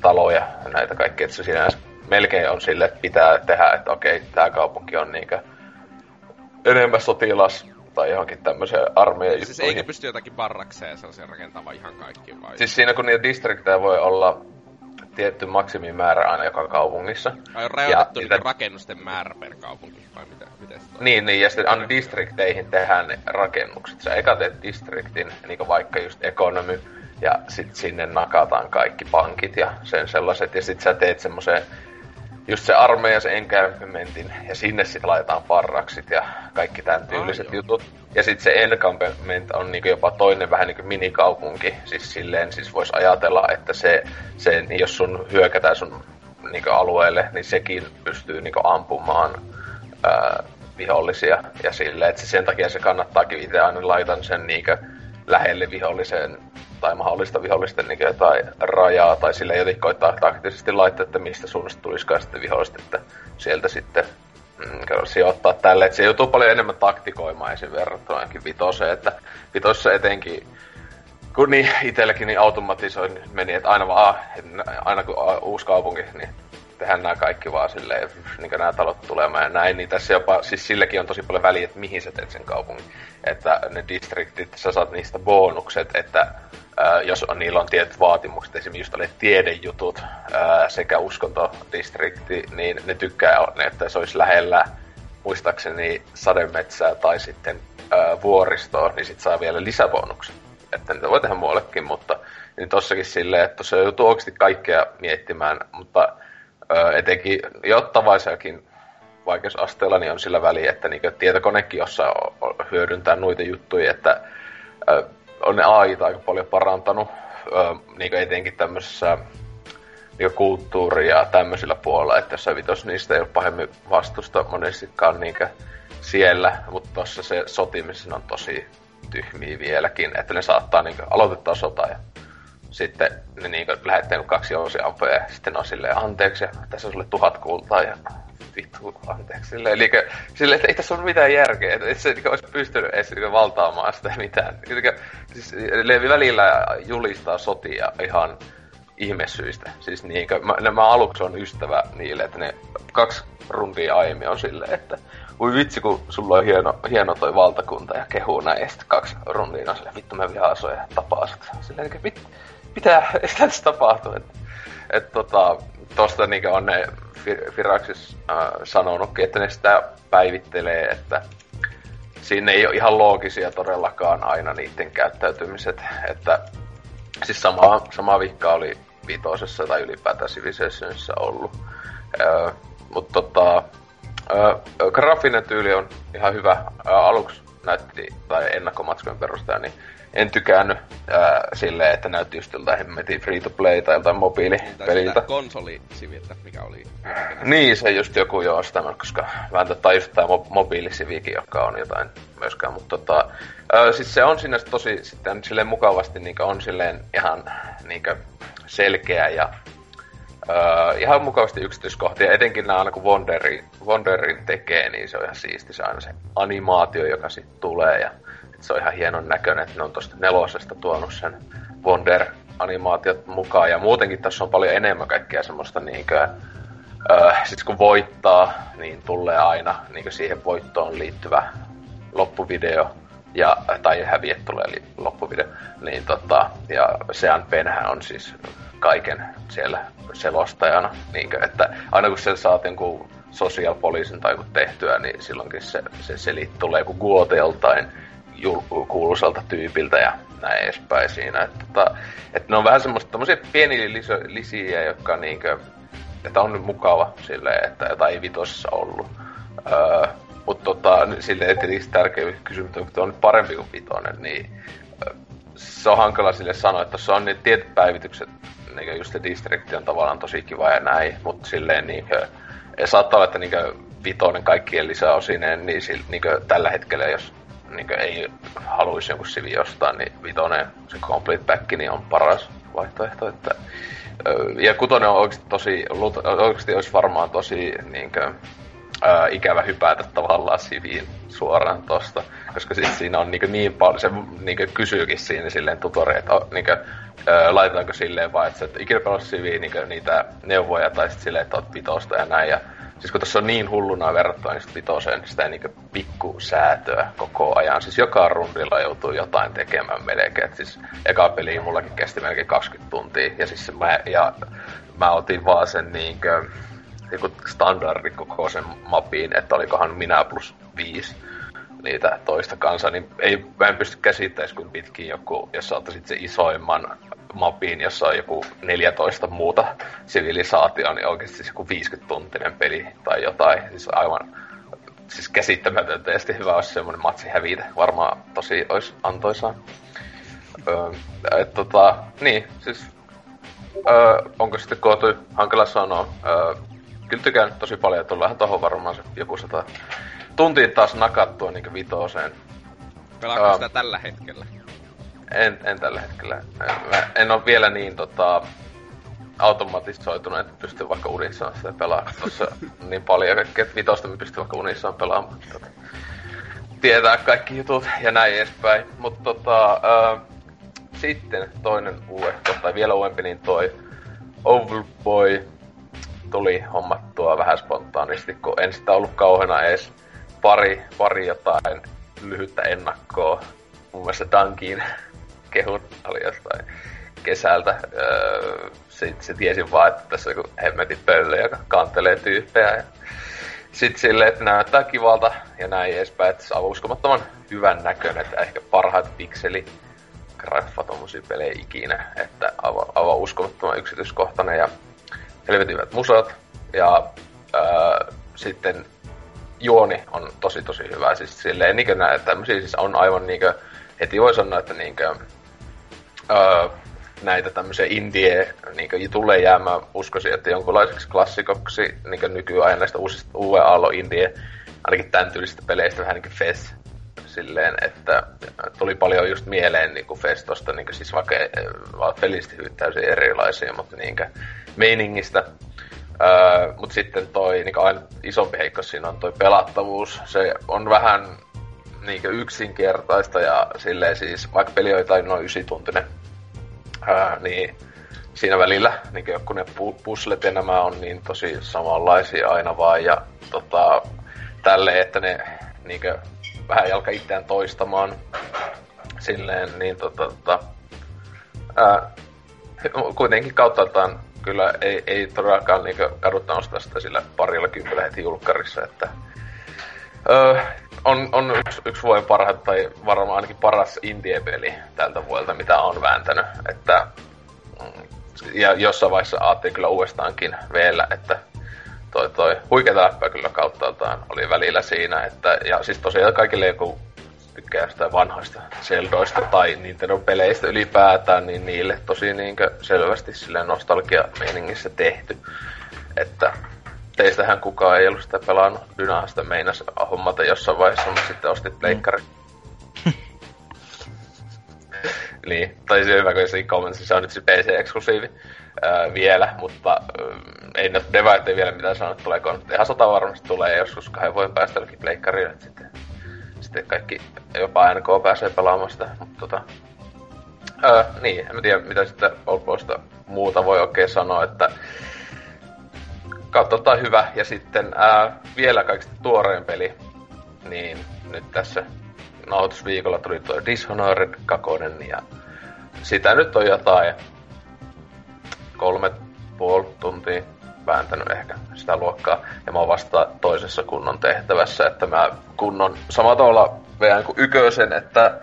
taloja ja näitä kaikkea. Että se sinänsä melkein on sille, että pitää tehdä, että okei, tämä kaupunki on niinkö enemmän sotilas tai johonkin tämmöiseen armeijan Siis eikö pysty jotakin barrakseja sellaisia rakentamaan ihan kaikki vai? Siis siinä kun niitä distriktejä voi olla tietty maksimimäärä aina joka kaupungissa. Ai on rajoitettu niitä... rakennusten määrä per kaupunki, vai mitä, miten sitä Niin, niin, ja sitten aina distrikteihin tehdään ne rakennukset. Sä eka teet distriktin, niin vaikka just economy, ja sitten sinne nakataan kaikki pankit ja sen sellaiset, ja sitten sä teet semmoisen just se armeija, se encampmentin, ja sinne sitten laitetaan parraksit ja kaikki tämän tyyliset ah, jutut. Ja sitten se encampment on niinku jopa toinen vähän niinku minikaupunki, siis silleen siis voisi ajatella, että se, se, niin jos sun hyökätään sun niinku alueelle, niin sekin pystyy niinku ampumaan ää, vihollisia. Ja silleen, että sen takia se kannattaakin itse aina laitan sen niinku lähelle viholliseen tai mahdollista vihollisten niin jotain rajaa, tai sille jotenkin koittaa taktisesti laittaa, että mistä suunnasta tulisikaan sitten vihollista, että sieltä sitten mm, sijoittaa tälle. Että se joutuu paljon enemmän taktikoimaan esim. verrattuna ainakin vitoseen, että vitossa etenkin kun niin itselläkin niin automatisoin meni, että aina vaan, aina kun uusi kaupunki, niin tehdään nämä kaikki vaan silleen, niin nämä talot tulemaan ja näin, niin tässä jopa, siis silläkin on tosi paljon väliä, että mihin sä teet sen kaupungin. Että ne distriktit, sä saat niistä bonukset, että ää, jos on, niillä on tietyt vaatimukset, esimerkiksi just oli tiedejutut ää, sekä uskontodistrikti, niin ne tykkää, että se olisi lähellä muistaakseni sademetsää tai sitten ää, vuoristoa, niin sit saa vielä lisäbonukset. Että niitä voi tehdä muuallekin, mutta niin tossakin silleen, että tuossa joutuu oikeasti kaikkea miettimään, mutta ö, etenkin jottavaisellakin vaikeusasteella niin on sillä väliä, että niin tietokonekin jossa hyödyntää noita juttuja, että ö, on ne AI aika paljon parantanut, ö, niin etenkin tämmöisessä niin kulttuuri ja tämmöisillä puolella, että se vitos niistä ei ole pahemmin vastusta monestikaan niin siellä, mutta tuossa se sotimisen on tosi tyhmiä vieläkin, että ne saattaa niin aloittaa sota ja sitten ne niin lähettää kaksi useampaa ja sitten on silleen anteeksi ja tässä on sulle tuhat kultaa ja vittu anteeksi. Silleen, eli silleen, että ei tässä ole mitään järkeä, että et se niin olisi pystynyt edes niin valtaamaan sitä mitään. Eli, siis Levi välillä julistaa sotia ihan ihmesyistä. Siis niin, mä, mä aluksi on ystävä niille, että ne kaksi rundia aiemmin on silleen, että voi vitsi, kun sulla on hieno, hieno toi valtakunta ja kehuu näin, ja sitten kaksi rundia on silleen, vittu mä vihaan ja tapaa sut. Silleen, että mit, mitä tässä tapahtuu? Että et, tota, tosta niin on ne Firaxis äh, sanonutkin, että ne sitä päivittelee, että siinä ei ole ihan loogisia todellakaan aina niiden käyttäytymiset. Että siis sama, sama vikka oli vitosessa tai ylipäätään Civilizationissa ollut. Öö, Mutta tota, öö, graafinen tyyli on ihan hyvä. Öö, aluksi näytti, tai ennakkomatskujen perusteella, niin en tykännyt ää, silleen, että näytti just joltain hemmetin free to play tai joltain mobiilipeliltä. konsolisiviltä, mikä oli... Niin, se just joku joo sitä, koska vähän tai just tää mo- mobiilisivikin, joka on jotain myöskään, mutta tota, siis se on sinne tosi sitten silleen mukavasti niin on silleen ihan niin selkeä ja Uh, ihan mukavasti yksityiskohtia, etenkin nämä aina kun Wonderin, Wonderin tekee, niin se on ihan siisti se aina se animaatio, joka sitten tulee ja se on ihan hienon näköinen, että ne on tuosta nelosesta tuonut sen Wonder-animaatiot mukaan. Ja muutenkin tässä on paljon enemmän kaikkea semmoista niinkö, äh, sit kun voittaa, niin tulee aina niinkö siihen voittoon liittyvä loppuvideo. Ja, tai häviet tulee li- loppuvideo. Niin tota, ja Sean Penhän on siis kaiken siellä selostajana. Niinkö, että aina kun se saat jonkun social poliisin tai tehtyä, niin silloinkin se, se selit tulee joku Guoteltain kuuluisalta tyypiltä ja näin edespäin siinä. Että, tota, että ne on vähän semmoista tommosia pieniä liso, lisiä, jotka niinkö, että on nyt mukava silleen, että jotain ei vitosessa ollut. Öö, mutta tota, silleen tietysti tärkeä kysymys, että on nyt parempi kuin vitonen, niin se on hankala sille sanoa, että se on ne tietyt päivitykset, niin just se District on tavallaan tosi kiva ja näin, mutta silleen niin saattaa olla, että niin vitonen kaikkien lisäosineen, niin, niin tällä hetkellä, jos niin ei haluaisi jonkun sivi jostain, niin vitonen, se complete back, niin on paras vaihtoehto. Että, ja kutonen on oikeasti tosi, oikeasti olisi varmaan tosi niin kuin, ää, ikävä hypätä tavallaan siviin suoraan tosta, koska sit siinä on niin, niin paljon, se niin kysyykin siinä silleen tutoriin, että niin kuin, ää, laitetaanko silleen vai, että, että ikinä pelasi siviin niin niitä neuvoja tai sitten silleen, että oot vitosta ja näin, ja Siis kun tässä on niin hulluna verrattuna niin vitoseen, niin sitä ei niinku pikku säätöä koko ajan. Siis joka rundilla joutuu jotain tekemään melkein. Et siis eka peli mullakin kesti melkein 20 tuntia. Ja siis mä, ja mä otin vaan sen niinkö, niinku standardi koko sen mapiin, että olikohan minä plus viisi niitä toista kanssa, niin ei, mä en pysty käsittämään, kuin pitkin joku, jos sä se isoimman mapiin, jossa on joku 14 muuta sivilisaatio, niin oikeasti siis joku 50-tuntinen peli tai jotain. Siis aivan siis käsittämätöntä ja sitten hyvä olisi semmoinen matsi hävitä. Varmaan tosi olisi antoisaa. Öö, et, tota, niin, siis öö, onko sitten kootu hankala sanoa. Öö, kyllä tykään tosi paljon, että tullaan tohon varmaan se joku sata tuntiin taas nakattua niin vitoseen. Pelaako sitä tällä hetkellä? En, en tällä hetkellä. Mä en ole vielä niin tota, automatisoitunut, että pystyn vaikka unissaan sitä pelaamaan tuossa niin paljon kaikkea, että vitosta mä pystyn vaikka unissaan pelaamaan. Tota, tietää kaikki jutut ja näin edespäin. Mutta tota, äh, sitten toinen uudehto, tai vielä uudempi, niin toi Overboy tuli hommattua vähän spontaanisti, kun en sitä ollut kauheena edes pari, pari jotain lyhyttä ennakkoa. Mun mielestä Dunkin kehut oli jostain kesältä. Öö, se, se tiesi vaan, että tässä on hemmetin pöllö, joka kantelee tyyppejä. Ja sitten silleen, että näyttää kivalta ja näin edespäin, että se on uskomattoman hyvän näköinen, että ehkä parhaat pikseli graffa tommosia pelejä ikinä, että aivan, uskomattoman yksityiskohtainen ja helvetin musat. Ja ää, sitten juoni on tosi tosi hyvä. Siis silleen niinkö näin, tämmösiä siis on aivan niinkö, heti voi sanoa, että niinkö, ää, näitä tämmöisiä indie niinkö tulee jäämään, uskoisin, että jonkunlaiseksi klassikoksi niinkö nykyään näistä uusista uuden aallon indie, ainakin tämän tyylisistä peleistä vähän niinkö Fes silleen, että tuli paljon just mieleen niin kuin Festosta, niin kuin siis vaikka pelistä täysin erilaisia, mutta niin kuin meiningistä. Öö, mutta sitten toi niin aina isompi heikko siinä on toi pelattavuus. Se on vähän niin yksinkertaista ja silleen siis, vaikka peli on jotain noin ysituntinen, öö, niin siinä välillä niin joku ne puslet ja nämä on niin tosi samanlaisia aina vaan ja tota, tälleen, että ne niin vähän jalka itseään toistamaan silleen, niin tota, tota ää, kuitenkin kauttaaltaan kyllä ei, ei todellakaan niin kadutta nostaa sitä sillä parilla kympillä heti julkkarissa, että öö, on, on yksi, yksi vuoden parhaat tai varmaan ainakin paras indie-peli tältä vuodelta, mitä on vääntänyt, että mm, ja jossain vaiheessa ajattelin kyllä uudestaankin vielä, että toi, toi huikeeta läppää kyllä kauttaaltaan oli välillä siinä, että, ja siis tosiaan kaikille joku tykkää sitä vanhoista Zeldoista tai Nintendo-peleistä ylipäätään, niin niille tosi niinkö selvästi sille nostalgia-meiningissä tehty. Että teistähän kukaan ei ollut sitä pelannut. Dynahan sitä meinas hommata jossain vaiheessa, mutta sitten ostit pleikkari. Mm. niin, tai se hyvä, kun se kommentti, se on nyt se PC-eksklusiivi ää, vielä, mutta ää, ei ne devait ei vielä mitään sanonut, tuleeko. Ihan sata varmasti tulee joskus kahden vuoden päästä jollekin pleikkarille, sitten, sitten kaikki, jopa NK pääsee pelaamaan sitä, mutta tota, ää, niin, en tiedä mitä sitten Oldboysta muuta voi oikein sanoa, että kautta hyvä, ja sitten ää, vielä kaikista tuoreen peli, niin nyt tässä nauhoitusviikolla tuli tuo Dishonored 2, ja sitä nyt on jotain kolme puoli tuntia vääntänyt ehkä sitä luokkaa. Ja mä oon vasta toisessa kunnon tehtävässä, että mä kunnon samalla tavalla veän kuin ykösen, että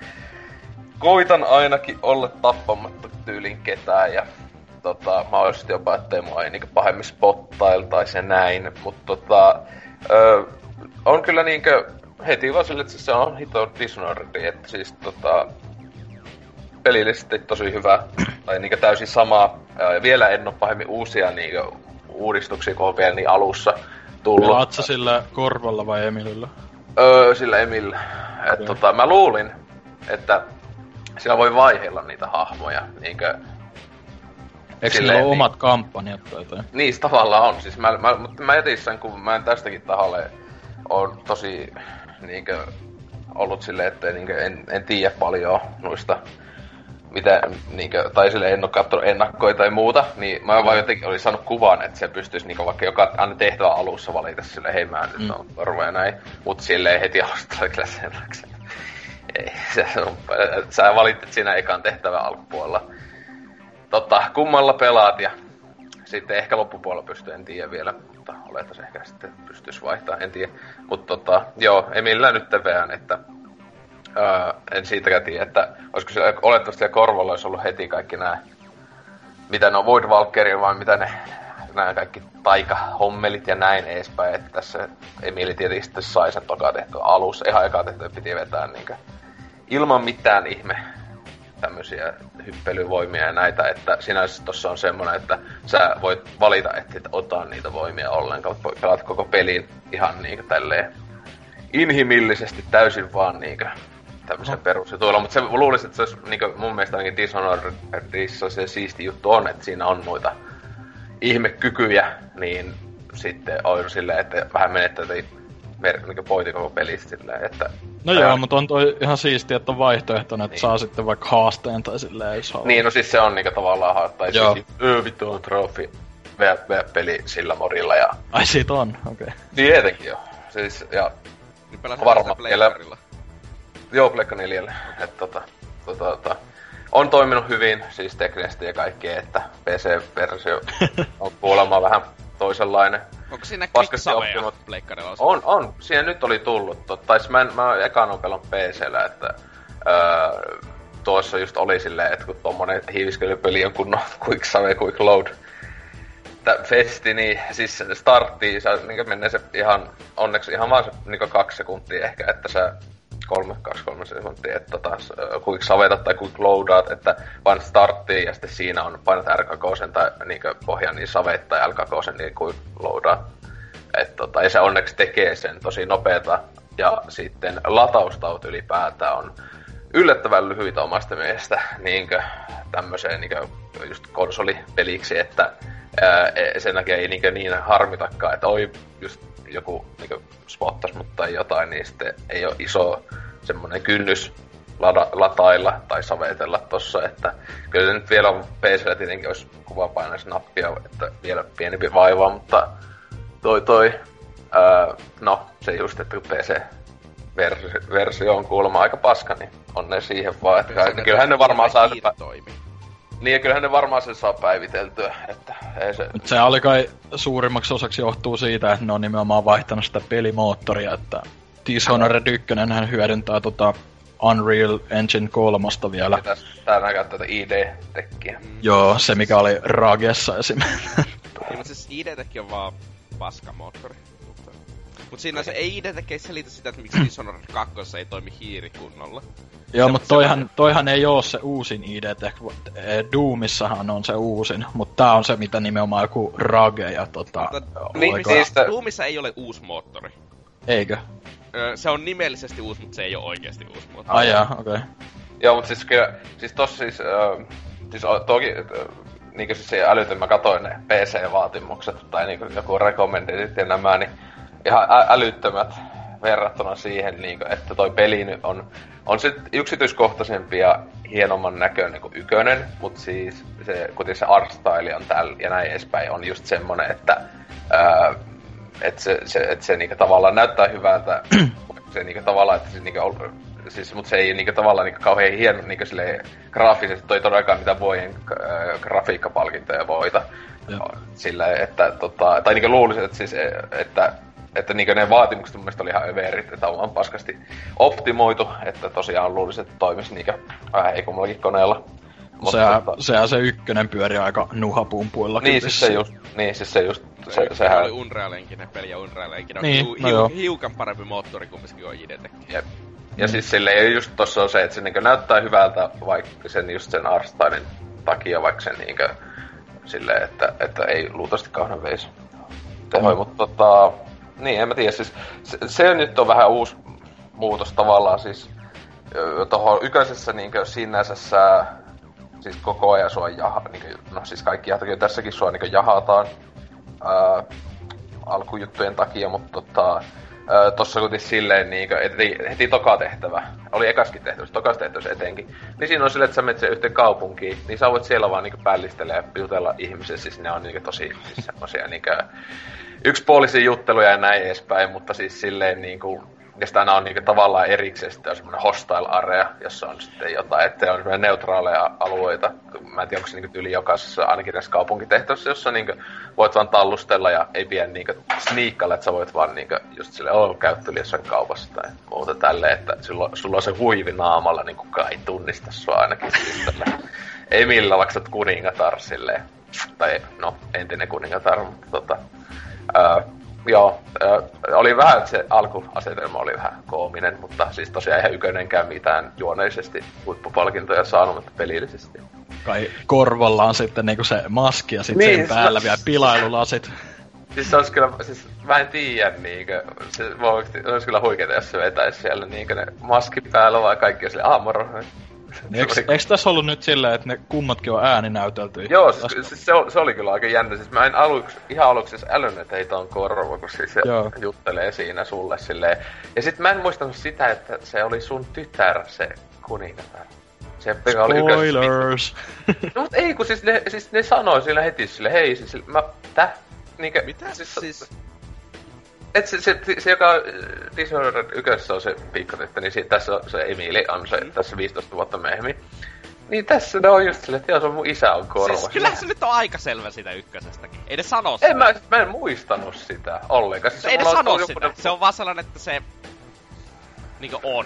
koitan ainakin olla tappamatta tyylin ketään ja tota, mä olisin jopa, ettei mua ei niinku pahemmin spottailtaisi ja näin, mutta tota, ö, on kyllä niinkö heti vaan sille, että se on hito Dishonored, että siis tota, pelillisesti tosi hyvä, tai niinkö täysin sama. Ja vielä en ole pahemmin uusia niinkö uudistuksia, kun on vielä niin alussa tullut. Pelaat sillä korvalla vai Emilillä? Öö, sillä Emillä. Et, tota, mä luulin, että siellä voi vaiheilla niitä hahmoja. Niinkö, Eikö sillä ole niin, omat kampanjat tai jotain? Niistä tavallaan on. Siis mä, mä, mutta mä sen, kun mä en tästäkin tahalle on tosi niinkö, ollut silleen, että niinkö, en, en tiedä paljon noista mitä, niinkö, tai sille en ole katsonut ennakkoja tai muuta, niin mä vaan jotenkin olin saanut kuvan, että se pystyisi niinkö vaikka joka aina tehtävä alussa valita sille hei mä nyt mm. on korva ja näin, mut silleen heti alusta kyllä selväksi. Ei, se on, sä valitset siinä ekan tehtävän alkupuolella. Totta, kummalla pelaat ja sitten ehkä loppupuolella pystyy, en tiedä vielä, mutta oletas ehkä sitten pystyisi vaihtaa, en tiedä. Mutta tota, joo, ei millään nyt teveään, että Öö, en siitäkään tiedä, että olisiko siellä olettavasti korvalla olisi ollut heti kaikki nämä, mitä ne on Void Walkerin vai mitä ne nämä kaikki taikahommelit ja näin edespäin, että tässä Emili tietysti sitten sai sen toka tehtyä alussa, ihan eka tehtyä piti vetää niinkö ilman mitään ihme tämmöisiä hyppelyvoimia ja näitä, että sinänsä tossa on semmoinen, että sä voit valita, että et ota niitä voimia ollenkaan, pelaat koko pelin ihan niinkö tälleen inhimillisesti täysin vaan niinkö tämmöisen no. perusjutuilla, mutta se luulisin, että se olisi niin mun mielestä ainakin Dishonoredissa se siisti juttu on, että siinä on noita ihmekykyjä, niin sitten on silleen, että vähän menettää mer- niin pointi koko pelistä silleen, että... No joo, mutta on toi ihan siistiä, että on vaihtoehtona, että niin. saa sitten vaikka haasteen tai silleen, jos haluaa. Niin, no siis se on niinku tavallaan haastaa, joo. siis öö, vittu on trofi, peli sillä morilla ja... Ai siitä on, okei. Okay. Niin tietenkin joo. Siis, ja... Niin varmaan vielä... Joo, Pleikka 4. Et, tota, tota, tota, on toiminut hyvin, siis teknisesti ja kaikkea, että PC-versio on kuulemma vähän toisenlainen. Onko siinä kliksaveja pleikkarilla? On, on. Siinä nyt oli tullut. Tai mä, en, mä ekan on pelannut PCllä, että öö, tuossa just oli silleen, että kun tommonen hiiviskelypeli on kunnon quick save, quick load festi, niin siis starttiin, sä niin menee se ihan, onneksi ihan vaan se niin kaksi sekuntia ehkä, että sä kolme, kaksi, kolme sekuntia, että tota, quick savetat tai quick loadaat, että vain starttiin ja sitten siinä on painat R2 tai niin pohjan niin savet tai L2 niin quick loadaat. Että tota, ja se onneksi tekee sen tosi nopeeta ja sitten lataustaut ylipäätään on yllättävän lyhyitä omasta mielestä niin tämmöiseen niin just konsolipeliksi, että ää, e, sen takia ei niin, niin harmitakaan, että oi just joku niin spottas mutta tai jotain, niin sitten ei ole iso semmoinen kynnys lada, latailla tai savetella tossa, että kyllä se nyt vielä on PCllä tietenkin olisi nappia, että vielä pienempi vaiva, mutta toi toi, ää, no se just, että PC versio on kuulemma aika paska, niin on ne siihen vaan. Että kyllähän ne varmaan saa... Toimii. Niin, ja kyllähän ne varmaan sen saa päiviteltyä, että ei se... Mut se oli kai suurimmaksi osaksi johtuu siitä, että ne on nimenomaan vaihtanut sitä pelimoottoria, että Dishonored 1 hän hyödyntää tota Unreal Engine 3 vielä. Tää näkää tätä ID-tekkiä. Mm. Joo, se mikä oli Ragessa esimerkiksi. niin, mutta siis ID-tekki on vaan paskamoottori. Mut siinä se ei ide tekee selitä sitä, että miksi Dishonored 2 ei toimi hiiri kunnolla. Joo, mutta toihan, toihan ei oo se uusin ID, eh, Doomissahan on se uusin, mutta tää on se, mitä nimenomaan joku Rage ja tota... niin, siis Doomissa ei ole uusi moottori. Eikö? Se on nimellisesti uusi, mutta se ei ole oikeasti uusi moottori. Ai jaa, okei. Okay. Joo, mutta siis kyllä, siis tossa siis, äh, siis toki, äh, niinku siis se älytön, mä katoin ne PC-vaatimukset tai niinku joku recommendedit ja nämä, niin ihan ä- älyttömät verrattuna siihen, niin kuin, että toi peli nyt on, on sit yksityiskohtaisempi ja hienomman näköinen kuin ykönen, mutta siis se, kuten se art style on täällä ja näin edespäin, on just semmonen, että ää, et se, se, et se niinku tavallaan näyttää hyvältä, se niinku tavallaan, että se niinku, siis, mutta se ei niinku tavallaan niinku kauhean hieno niinku silleen, graafisesti toi todellakaan mitä äh, grafiikkapalkintoja voita. Sillä, että tota, tai niinku luulisin, että siis, että että niin ne vaatimukset mun mielestä oli ihan överit, että on paskasti optimoitu, että tosiaan luulisin, että toimisi niinkö vähän heikommallakin koneella. Mutta sehän, tota... sehän se ykkönen pyöri aika nuhapumpuilla. Niin, siis se just, niin, siis se just, se, se sehän... oli Unreal-enkinen peli ja Unreal-enkinen niin, hiu, no hiu, hiukan parempi moottori kumminkin on Ideteckin. Jep. Ja mm. siis silleen just tossa on se, että se niin näyttää hyvältä vaikka sen just sen Arsteinin takia, vaikka sen niinkö silleen, että, että ei luultavasti kauhean veisi tehoi, mm. mutta tota, niin, en mä tiedä, siis se, se nyt on vähän uusi muutos tavallaan, siis tuohon yköisessä niinkö sinänsä siis koko ajan sua jaha, niinkö, no siis kaikki jahtakin tässäkin sua niinkö jahataan ää, alkujuttujen takia, mutta tota, ää, tossa kuitenkin silleen niinkö, heti, heti toka tehtävä, oli ekaskin tehtävä, tokas tehtävä etenkin, niin siinä on silleen, että sä menet yhteen kaupunkiin, niin sä voit siellä vaan niinkö pällistellä ja jutella ihmisiä, siis ne on niinkö tosi siis semmosia niinkö yksipuolisia jutteluja ja näin edespäin, mutta siis silleen niin kuin, ja sitä on niin kuin, tavallaan erikseen sitten semmoinen hostile area, jossa on sitten jotain, että on neutraaleja alueita. Mä en tiedä, onko se niin yli jokaisessa, ainakin näissä kaupunkitehtävissä, jossa niin kuin, voit vaan tallustella ja ei pidä niin sniikkailla, että sä voit vaan niin kuin, just sille oh, käyttely jossain kaupassa tai muuta tälleen, että sulla, sulla on se huivi naamalla, niin kukaan ei tunnista sua ainakin siis Emillä, vaikka sä kuningatar silleen. Tai no, entinen kuningatar, mutta tota, Öö, joo, öö, oli vähän, se alkuasetelma oli vähän koominen, mutta siis tosiaan ihan ykönenkään mitään juoneisesti huippupalkintoja saanut, mutta pelillisesti. Kai korvalla on sitten niinku se maski ja sitten niin, sen päällä vielä pilailulasit. Siis se olisi kyllä, siis mä en tiedä niinkö, se, se olisi kyllä huikeeta, jos se vetäisi siellä niinkö ne maski päällä vai kaikki sille aamoro, niin eikö, eikö tässä ollut nyt silleen, että ne kummatkin on ääninäytelty? Joo, siis, siis se, se, oli kyllä aika jännä. Siis mä en aluksi, ihan aluksi siis älynnyt, että heitä on korva, kun siis se Joo. juttelee siinä sulle silleen. Ja sit mä en muistanut sitä, että se oli sun tytär, se kuningatar. Se Spoilers! no mut ei, kun siis ne, siis ne sanoi sillä heti sille, hei, siis mä, täh? Niinkö, Mitä siis? siis et se, se, se, joka äh, Dishonored 1 on se pikkatyttö, niin siitä, tässä on se Emili on se mm. tässä 15 vuotta myöhemmin. Niin tässä ne on just silleen, että joo, se on mun isä on korva. Siis kyllä se nyt on aika selvä sitä ykkösestäkin. Ei ne sano sitä. En mä, mä en muistanut sitä ollenkaan. Siis ei ne sano sitä. Joku... Se on vaan sellainen, että se... Niinkö on.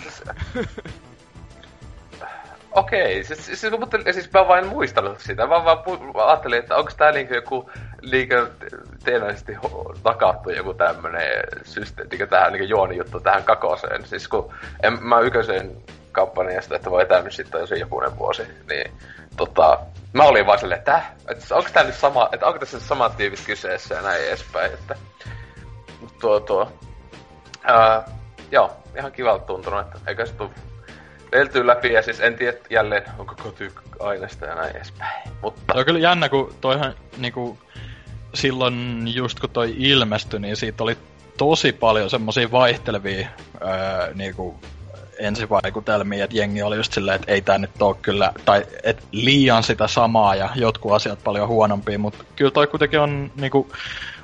Okei, siis, siis, siis, mutta, siis mä vain muistanut sitä. Mä vaan pu- ajattelin, että onko tää niinku joku liikä teennäisesti takattu joku tämmönen systeemi, niinku tähän niinku juonijuttu tähän kakoseen. Siis kun en, mä ykösen kampanjasta, että voi etänyt sitten jo se jokunen vuosi, niin tota, mä olin vaan silleen, että, että onko tää nyt sama, että onko tässä samat tiivit kyseessä ja näin edespäin, että tuo, tuo, ää, joo, ihan kivalta tuntunut, että eikä se tuu veltyy läpi ja siis en tiedä jälleen, onko koty aineesta ja näin edespäin. Mutta... Se on kyllä jännä, kun toihan niinku, silloin just kun toi ilmestyi, niin siitä oli tosi paljon semmosia vaihtelevia öö, niinku, ensivaikutelmia, että jengi oli just silleen, että ei tää nyt oo kyllä, tai et liian sitä samaa ja jotkut asiat paljon huonompia, mutta kyllä toi kuitenkin on niinku,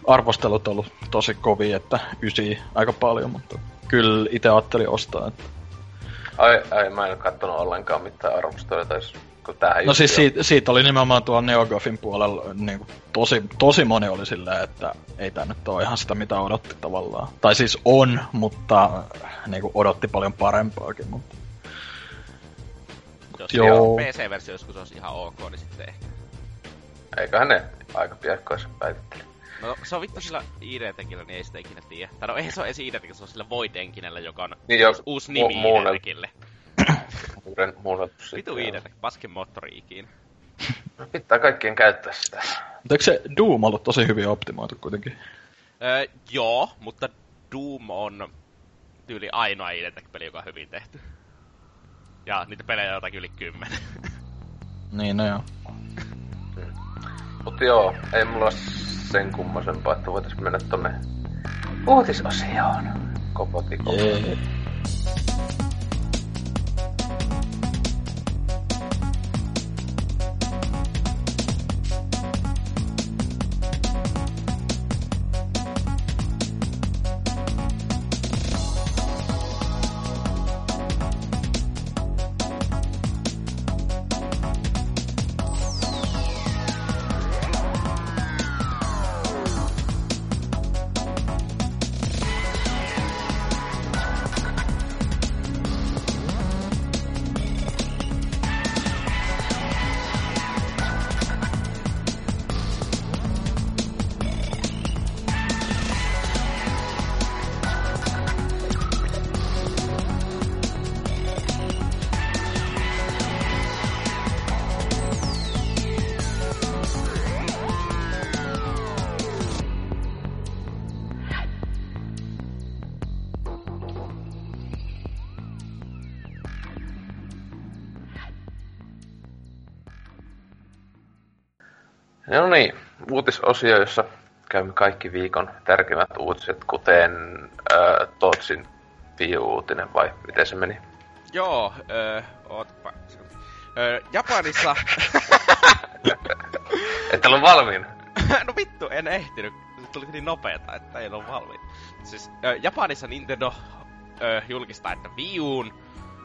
arvostelut ollut tosi kovia, että ysi aika paljon, mutta kyllä itse ajattelin ostaa. Että... Ai, ai, mä en ole kattonut ollenkaan mitään arvosteluja, tai kun tämähän No siis siitä, siitä, oli nimenomaan tuolla Neogofin puolella niin kuin, tosi, tosi moni oli silleen, että ei tämä nyt ole ihan sitä, mitä odotti tavallaan. Tai siis on, mutta niin kuin, odotti paljon parempaakin, mutta... Jos Joo. PC-versio joskus olisi ihan ok, niin sitten ehkä. Eiköhän ne aika piakkoissa päivittele. No se on vittu sillä ID-tekillä, niin ei sitä ikinä tiedä. Tai no ei se ole edes id se on sillä Void-enkinellä, joka on niin jo, uusi nimi mu- ID-tekille. Uuden Vitu ID, paskin moottori ikinä. Pitää kaikkien käyttää sitä. Mutta eikö se Doom ollut tosi hyvin optimoitu kuitenkin? Öö, joo, mutta Doom on tyyli ainoa ID-peli, joka on hyvin tehty. Ja niitä pelejä on jotakin yli kymmenen. niin, no joo. Mutta joo, ei mulla sen kummasempaa, että voitais mennä tonne uutisosioon. Kopoti, kopoti. Yeah. Uutisosio, jossa käymme kaikki viikon tärkeimmät uutiset, kuten äh, Totsin uutinen vai miten se meni? Joo, äh, ootpa. Äh, Japanissa... Et ole valmiin? no vittu, en ehtinyt. Se tuli niin nopeeta, että ei ole valmiin. Siis äh, Japanissa Nintendo äh, julkistaa, että Wii Uun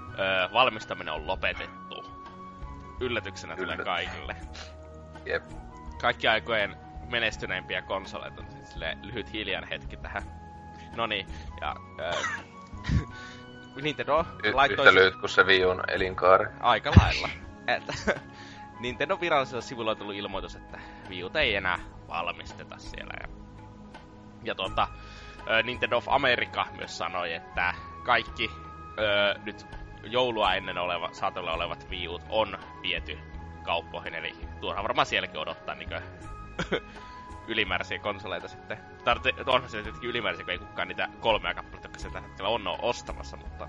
äh, valmistaminen on lopetettu. Yllätyksenä Yllätys. tulee kaikille. Jep kaikki aikojen menestyneimpiä konsoleita, niin sille lyhyt hiljan hetki tähän. No niin, ja äh, Nintendo y- laittoi... Yhtä lyhyt kuin se Wii elinkaari. Aika lailla. että Nintendo virallisella sivulla on tullut ilmoitus, että Wii ei enää valmisteta siellä. Ja, ja tuota, Nintendo of America myös sanoi, että kaikki ö, nyt joulua ennen oleva, saatolla olevat Wii on viety kauppoihin, eli tuohan varmaan sielläkin odottaa niinkö ylimääräisiä konsoleita sitten. Tarte, onhan se tietenkin ylimääräisiä, kun ei kukaan niitä kolmea kappaletta, jotka tällä hetkellä on ostamassa, mutta...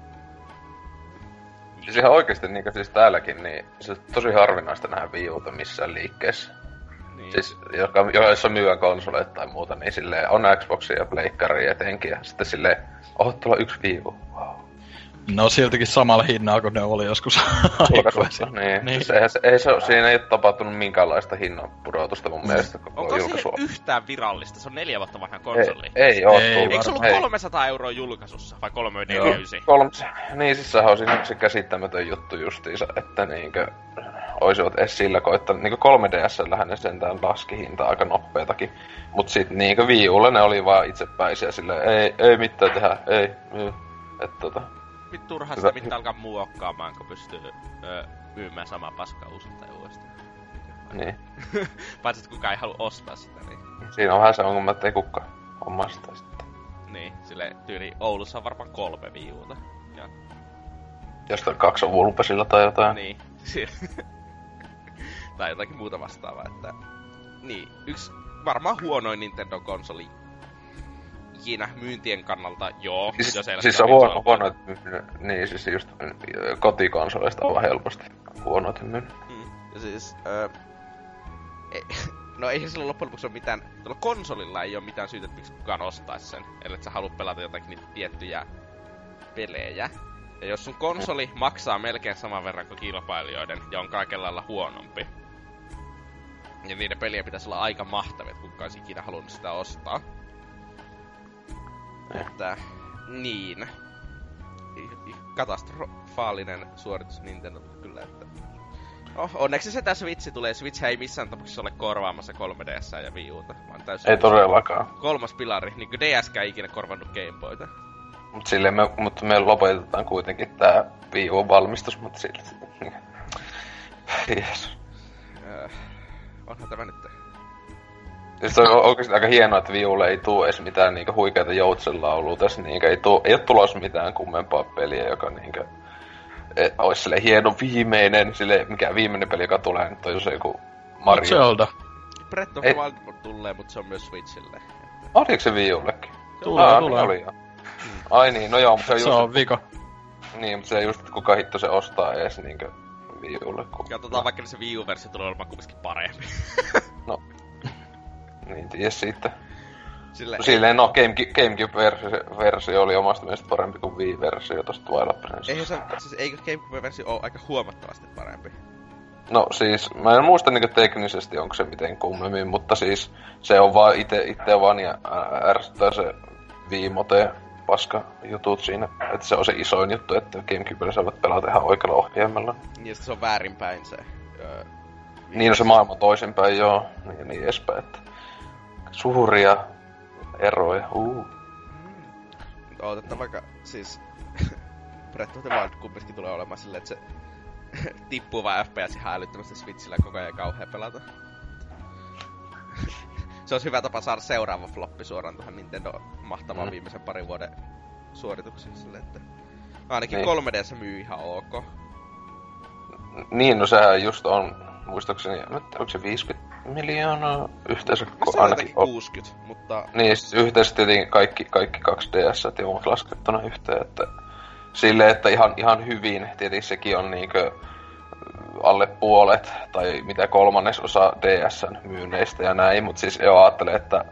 Siis ihan oikeesti niin siis täälläkin, niin se on tosi harvinaista nähdä Wii Uta missään liikkeessä. Niin. Siis, joka, joissa myyä konsoleita tai muuta, niin silleen on Xboxia ja Pleikkaria etenkin, ja sitten silleen, oho, tuolla yksi Wii U. No siltikin samalla hinnalla kuin ne oli joskus julkaisussa. niin. niin. Siis eihän se, ei se, siinä ei ole tapahtunut minkäänlaista hinnan pudotusta mun mielestä koko Onko julkaisua. se yhtään virallista? Se on neljä vuotta vanha konsoli. Ei, ei oo ei, Eikö se ollut 300 ei. euroa julkaisussa? Vai 349? Kolme, niin siis sehän on siinä se käsittämätön juttu justiinsa, että niinkö olisivat edes sillä koittanut, niinku 3DS lähinnä sentään laski hinta aika nopeetakin. Mut sit niinkö viiulle ne oli vaan itsepäisiä sille ei, ei mitään tehdä, ei, ei. Että tota, turha sitä pitää alkaa muokkaamaan, kun pystyy ö, myymään sama paska uusista ja uudestaan. Niin. Paitsi, että kukaan ei halua ostaa sitä, niin... Siinä on vähän se ongelma, että ei kukaan omasta sitten. Niin, sille tyyli Oulussa on varmaan kolme viivuuta. Ja... Jostain kaksi on Vulpesilla tai jotain. Niin. tai jotakin muuta vastaavaa, että... Niin, yksi varmaan huonoin Nintendo-konsoli ikinä myyntien kannalta, joo. Siis, ei siis on huono, huono, niin siis just kotikonsoleista on helposti huono myynyt. Mm. Ja siis, äh, ei, no ei sillä loppujen lopuksi ole mitään, tuolla konsolilla ei ole mitään syytä, että miksi kukaan ostaisi sen, ellei sä halua pelata jotakin niitä tiettyjä pelejä. Ja jos sun konsoli maksaa melkein saman verran kuin kilpailijoiden ja on kaikella lailla huonompi, ja niiden peliä pitäisi olla aika mahtavia, että kukaan olisi ikinä halunnut sitä ostaa. Että, niin. Katastrofaalinen suoritus Nintendo kyllä, että... Oh, onneksi se tässä Switch tulee. Switch ei missään tapauksessa ole korvaamassa 3DS ja Wii Uta, vaan täysin... Ei todellakaan. Kolmas pilari, niin kuin DS ei ikinä korvannut Game Boyta. Mut silleen me, mutta me lopetetaan kuitenkin tää Wii U-valmistus, mutta silti... Jeesus. Äh, onhan tämä nyt Siis on oikeesti aika hienoa, että Viulle ei tuu edes mitään niinku huikeita joutsenlaulua tässä, niinku ei, tuu, ei oo tulos mitään kummempaa peliä, joka niinku et, ois sille hieno viimeinen, sille mikä viimeinen peli, joka tulee nyt on se joku Mario. Zelda. Breath of the Wild tulee, mutta se on myös Switchille. Oliko se Viullekin? Tulee, ah, tulee. Oli jo. Ai niin, no joo, mutta se on just... Se on vika. Niin, mutta se just kuka hitto se ostaa ees niinkö Viulle. Kun... Katsotaan vaikka se Wii U-versio tulee olemaan kumminkin parempi. no, niin tiedä siitä. Sille no, silleen, no Gamecube-versio oli omasta mielestä parempi kuin Wii-versio tosta Twilight Princess. Eihän se, siis eikö Gamecube-versio ole aika huomattavasti parempi? No siis, mä en muista niinku teknisesti onko se miten kummemmin, mutta siis se on vaan ite, ite vaan ja ärsyttää se viimote paska jutut siinä. Että se on se isoin juttu, että Gamecubella saavat pelata ihan oikealla ohjelmalla. Niin, se on väärinpäin se. Öö, niin on se maailman toisinpäin, joo. Niin niin edespäin, että suuria eroja. Uh. Mm. Otetaan vaikka siis Breath of the Wild kumminkin tulee olemaan silleen, että se tippuu vaan FPS ihan älyttömästi Switchillä koko ajan kauhea pelata. se olisi hyvä tapa saada seuraava floppi suoraan tuohon Nintendo mahtavaan mm. viimeisen parin vuoden suorituksiin sille, että ainakin niin. 3DS myy ihan ok. Niin, no sehän just on muistaakseni, onko se 50 miljoonaa yhteensä? Se on ainakin 60, mutta... Niin, siis yhteensä tietenkin kaikki, kaikki kaksi DS ja muut laskettuna yhteen, että sille, että ihan, ihan hyvin, tietenkin sekin on niinkö alle puolet tai mitä kolmannes osa DSn myynneistä ja näin, mutta siis jo ajattelen, että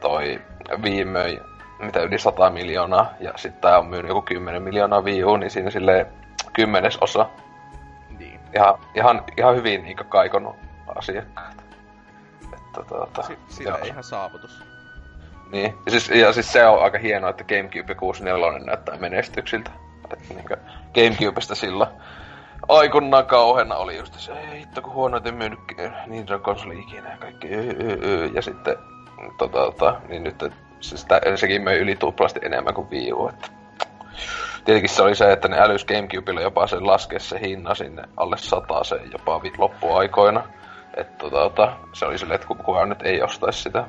toi viime mitä yli 100 miljoonaa ja sitten tää on myynyt joku 10 miljoonaa Wii U, niin siinä sille kymmenes osa ihan, ihan, ihan hyvin niin kaikonut asiakkaat. Että, tuota, si- siinä joo. ihan saavutus. Niin, ja siis, ja siis se on aika hienoa, että Gamecube 64 näyttää menestyksiltä. Että niin Gamecubesta sillä aikoinaan kauheena oli just se, ei hitto kun huonoiten myynyt niin se on konsoli ikinä ja kaikki. Ja sitten tota, tota, niin nyt siis tä, sekin möi yli tuplasti enemmän kuin Wii U, että tietenkin se oli se, että ne älys Gamecubella jopa sen laskea se hinna sinne alle se jopa loppuaikoina. Että tota, se oli silleen, että kukaan nyt ei ostaisi sitä.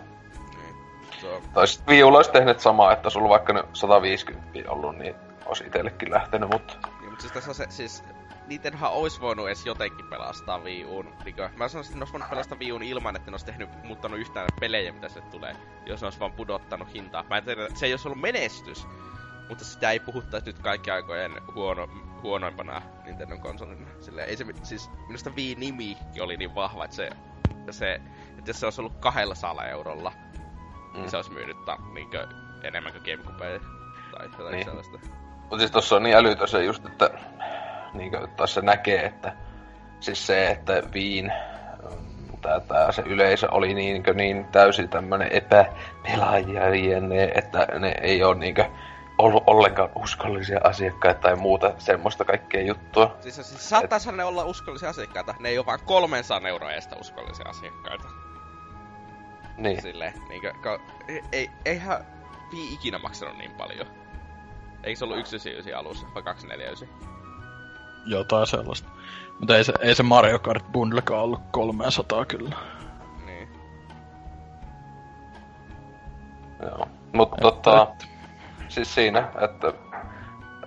Niin. So. Tai sitten Wii olisi tehnyt samaa, että ollut vaikka nyt 150 ollut, niin olisi itsellekin lähtenyt, mutta... Niin, mutta siis tässä se, siis Nintendohan olisi voinut edes jotenkin pelastaa Wii Uun. Mä sanoisin, että ne olisi voinut pelastaa Wii Uun ilman, että ne olisi tehnyt, muuttanut yhtään pelejä, mitä se tulee. Jos ne olisi vaan pudottanut hintaa. Mä en tiedä, se ei olisi ollut menestys. Mutta sitä ei puhuttaisi nyt kaikki aikojen huono, huonoimpana Nintendo konsolina. Sille ei se, siis minusta Wii-nimi oli niin vahva, että se, se että jos se olisi ollut 200 eurolla, niin mm. niin se olisi myynyt ta, niinkö, enemmän kuin Gamecube tai jotain niin. sellaista. Mutta siis tossa on niin älytön se just, että niinkö, taas se näkee, että siis se, että Viin tää, tää, se yleisö oli niin, niin täysin tämmönen epäpelaajien, että ne ei ole niinkö ollut ollenkaan uskollisia asiakkaita tai muuta semmoista kaikkea juttua. Siis, siis saattaisihan Et... ne olla uskollisia asiakkaita, ne ei ole vaan 300 euroa edestä uskollisia asiakkaita. Niin. Silleen, niinkö, ka, ei, eihän Wii ikinä maksanut niin paljon. Eikö se ollut 199 alussa vai 249? Jotain sellaista. Mutta ei se, ei se Mario Kart Bundlekaan ollut 300 kyllä. Niin. Joo. Mutta tota, siis siinä, että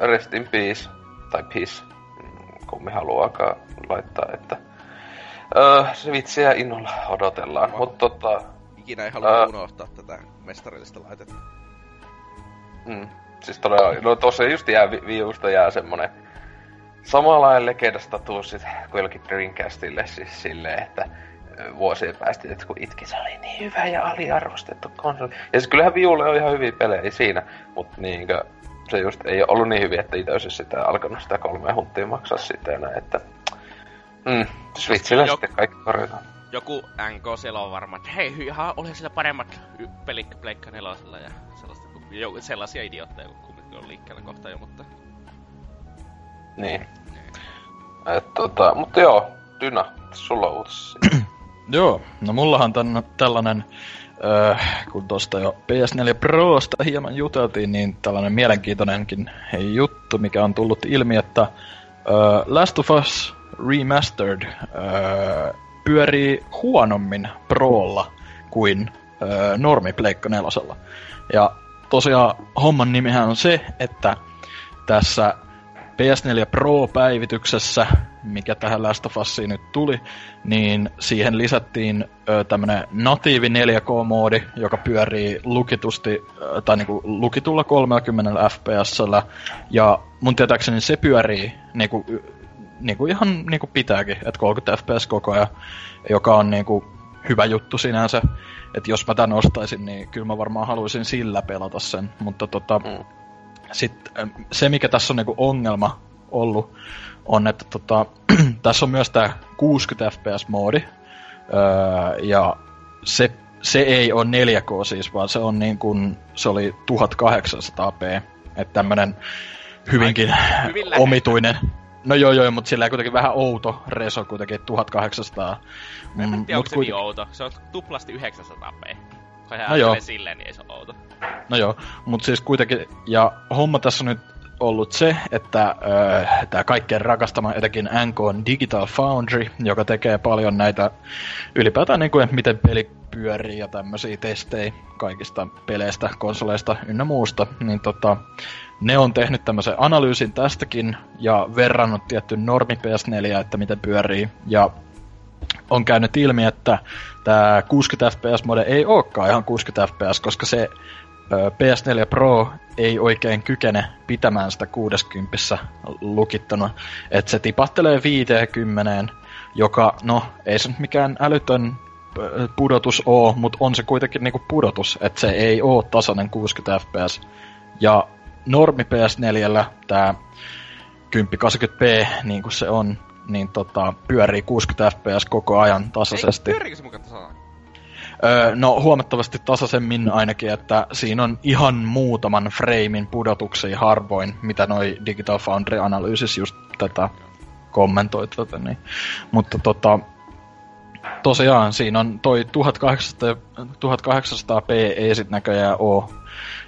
rest in peace, tai peace, mm, kummi haluaakaan laittaa, että öö, se vitsiä innolla odotellaan. Mutta tota, Ikinä ei halua Ää. unohtaa tätä mestarillista laitetta. Mm. Siis todella, no tossa just jää, vi- viusta jää semmonen samanlainen legendastatus kuin jollakin Dreamcastille siis silleen, että vuosien päästä, että kun itki, se oli niin hyvä ja aliarvostettu konsoli. Ja siis kyllähän Viulle on ihan hyviä pelejä siinä, mutta niinkö se just ei ole ollut niin hyviä, että itse olisi sitä alkanut sitä kolmea hunttia maksaa sitten enää, että mm, Switchillä Jok- sitten kaikki korjataan. Joku NK siellä on varmaan, että hei, ihan oli sillä paremmat y- pelit Pleikka nelosella ja sellaista, kun, jo, sellaisia idiootteja, kun kumminkin on liikkeellä kohta jo, mutta... Niin. Et, tota, mutta joo, Dyna, sulla on uutisia. Joo, no mullahan tän, tällainen, öö, kun tosta jo PS4 Prosta hieman juteltiin, niin tällainen mielenkiintoinenkin juttu, mikä on tullut ilmi, että öö, Last of Us Remastered öö, pyörii huonommin Prolla kuin öö, normi Pleikka nelosella. Ja tosiaan homman nimihän on se, että tässä PS4 Pro-päivityksessä, mikä tähän Last of Usiin nyt tuli, niin siihen lisättiin ö, tämmönen natiivi 4K-moodi, joka pyörii lukitusti, ö, tai niinku lukitulla 30 FPSllä, ja mun tietääkseni se pyörii niinku, niinku ihan niinku pitääkin, että 30 FPS koko ajan, joka on niinku hyvä juttu sinänsä. Että jos mä tän ostaisin, niin kyllä mä varmaan haluaisin sillä pelata sen, mutta tota, Mm. Sitten se, mikä tässä on niinku ongelma ollut, on, että tota, tässä on myös tämä 60 fps-moodi, öö, ja se, se ei ole 4K siis, vaan se on niin kuin, se oli 1800p, että tämmönen hyvinkin hyvin lähellä. omituinen, no joo joo, mutta sillä kuitenkin vähän outo reso kuitenkin 1800. Mä en Mm, tiedä, mut onko se kuiten- niin outo. Se on tuplasti 900p. Kun No joo. silleen, niin ei se ole outo. No joo, mutta siis kuitenkin, ja homma tässä on nyt ollut se, että öö, tämä kaikkein rakastama etenkin NK on Digital Foundry, joka tekee paljon näitä ylipäätään niin kuin, miten peli pyörii ja tämmöisiä testejä kaikista peleistä, konsoleista ynnä muusta, niin tota, ne on tehnyt tämmöisen analyysin tästäkin ja verrannut tietty normi PS4, että miten pyörii, ja on käynyt ilmi, että tämä 60 fps-mode ei olekaan ihan 60 fps, koska se PS4 Pro ei oikein kykene pitämään sitä 60 lukittuna. Että se tipahtelee 50, joka, no, ei se nyt mikään älytön pudotus oo, mutta on se kuitenkin niinku pudotus, että se ei oo tasainen 60 fps. Ja normi PS4 tämä 1080p, niin kuin se on, niin tota, pyörii 60 fps koko ajan tasaisesti. Ei, pyöriikö se mukaan tasaan? Öö, no huomattavasti tasaisemmin ainakin, että siinä on ihan muutaman framein pudotuksia harvoin, mitä noi Digital Foundry analyysis just tätä kommentoi tätä, niin. Mutta tota, tosiaan siinä on toi 1800, 1800p ei sit näköjään oo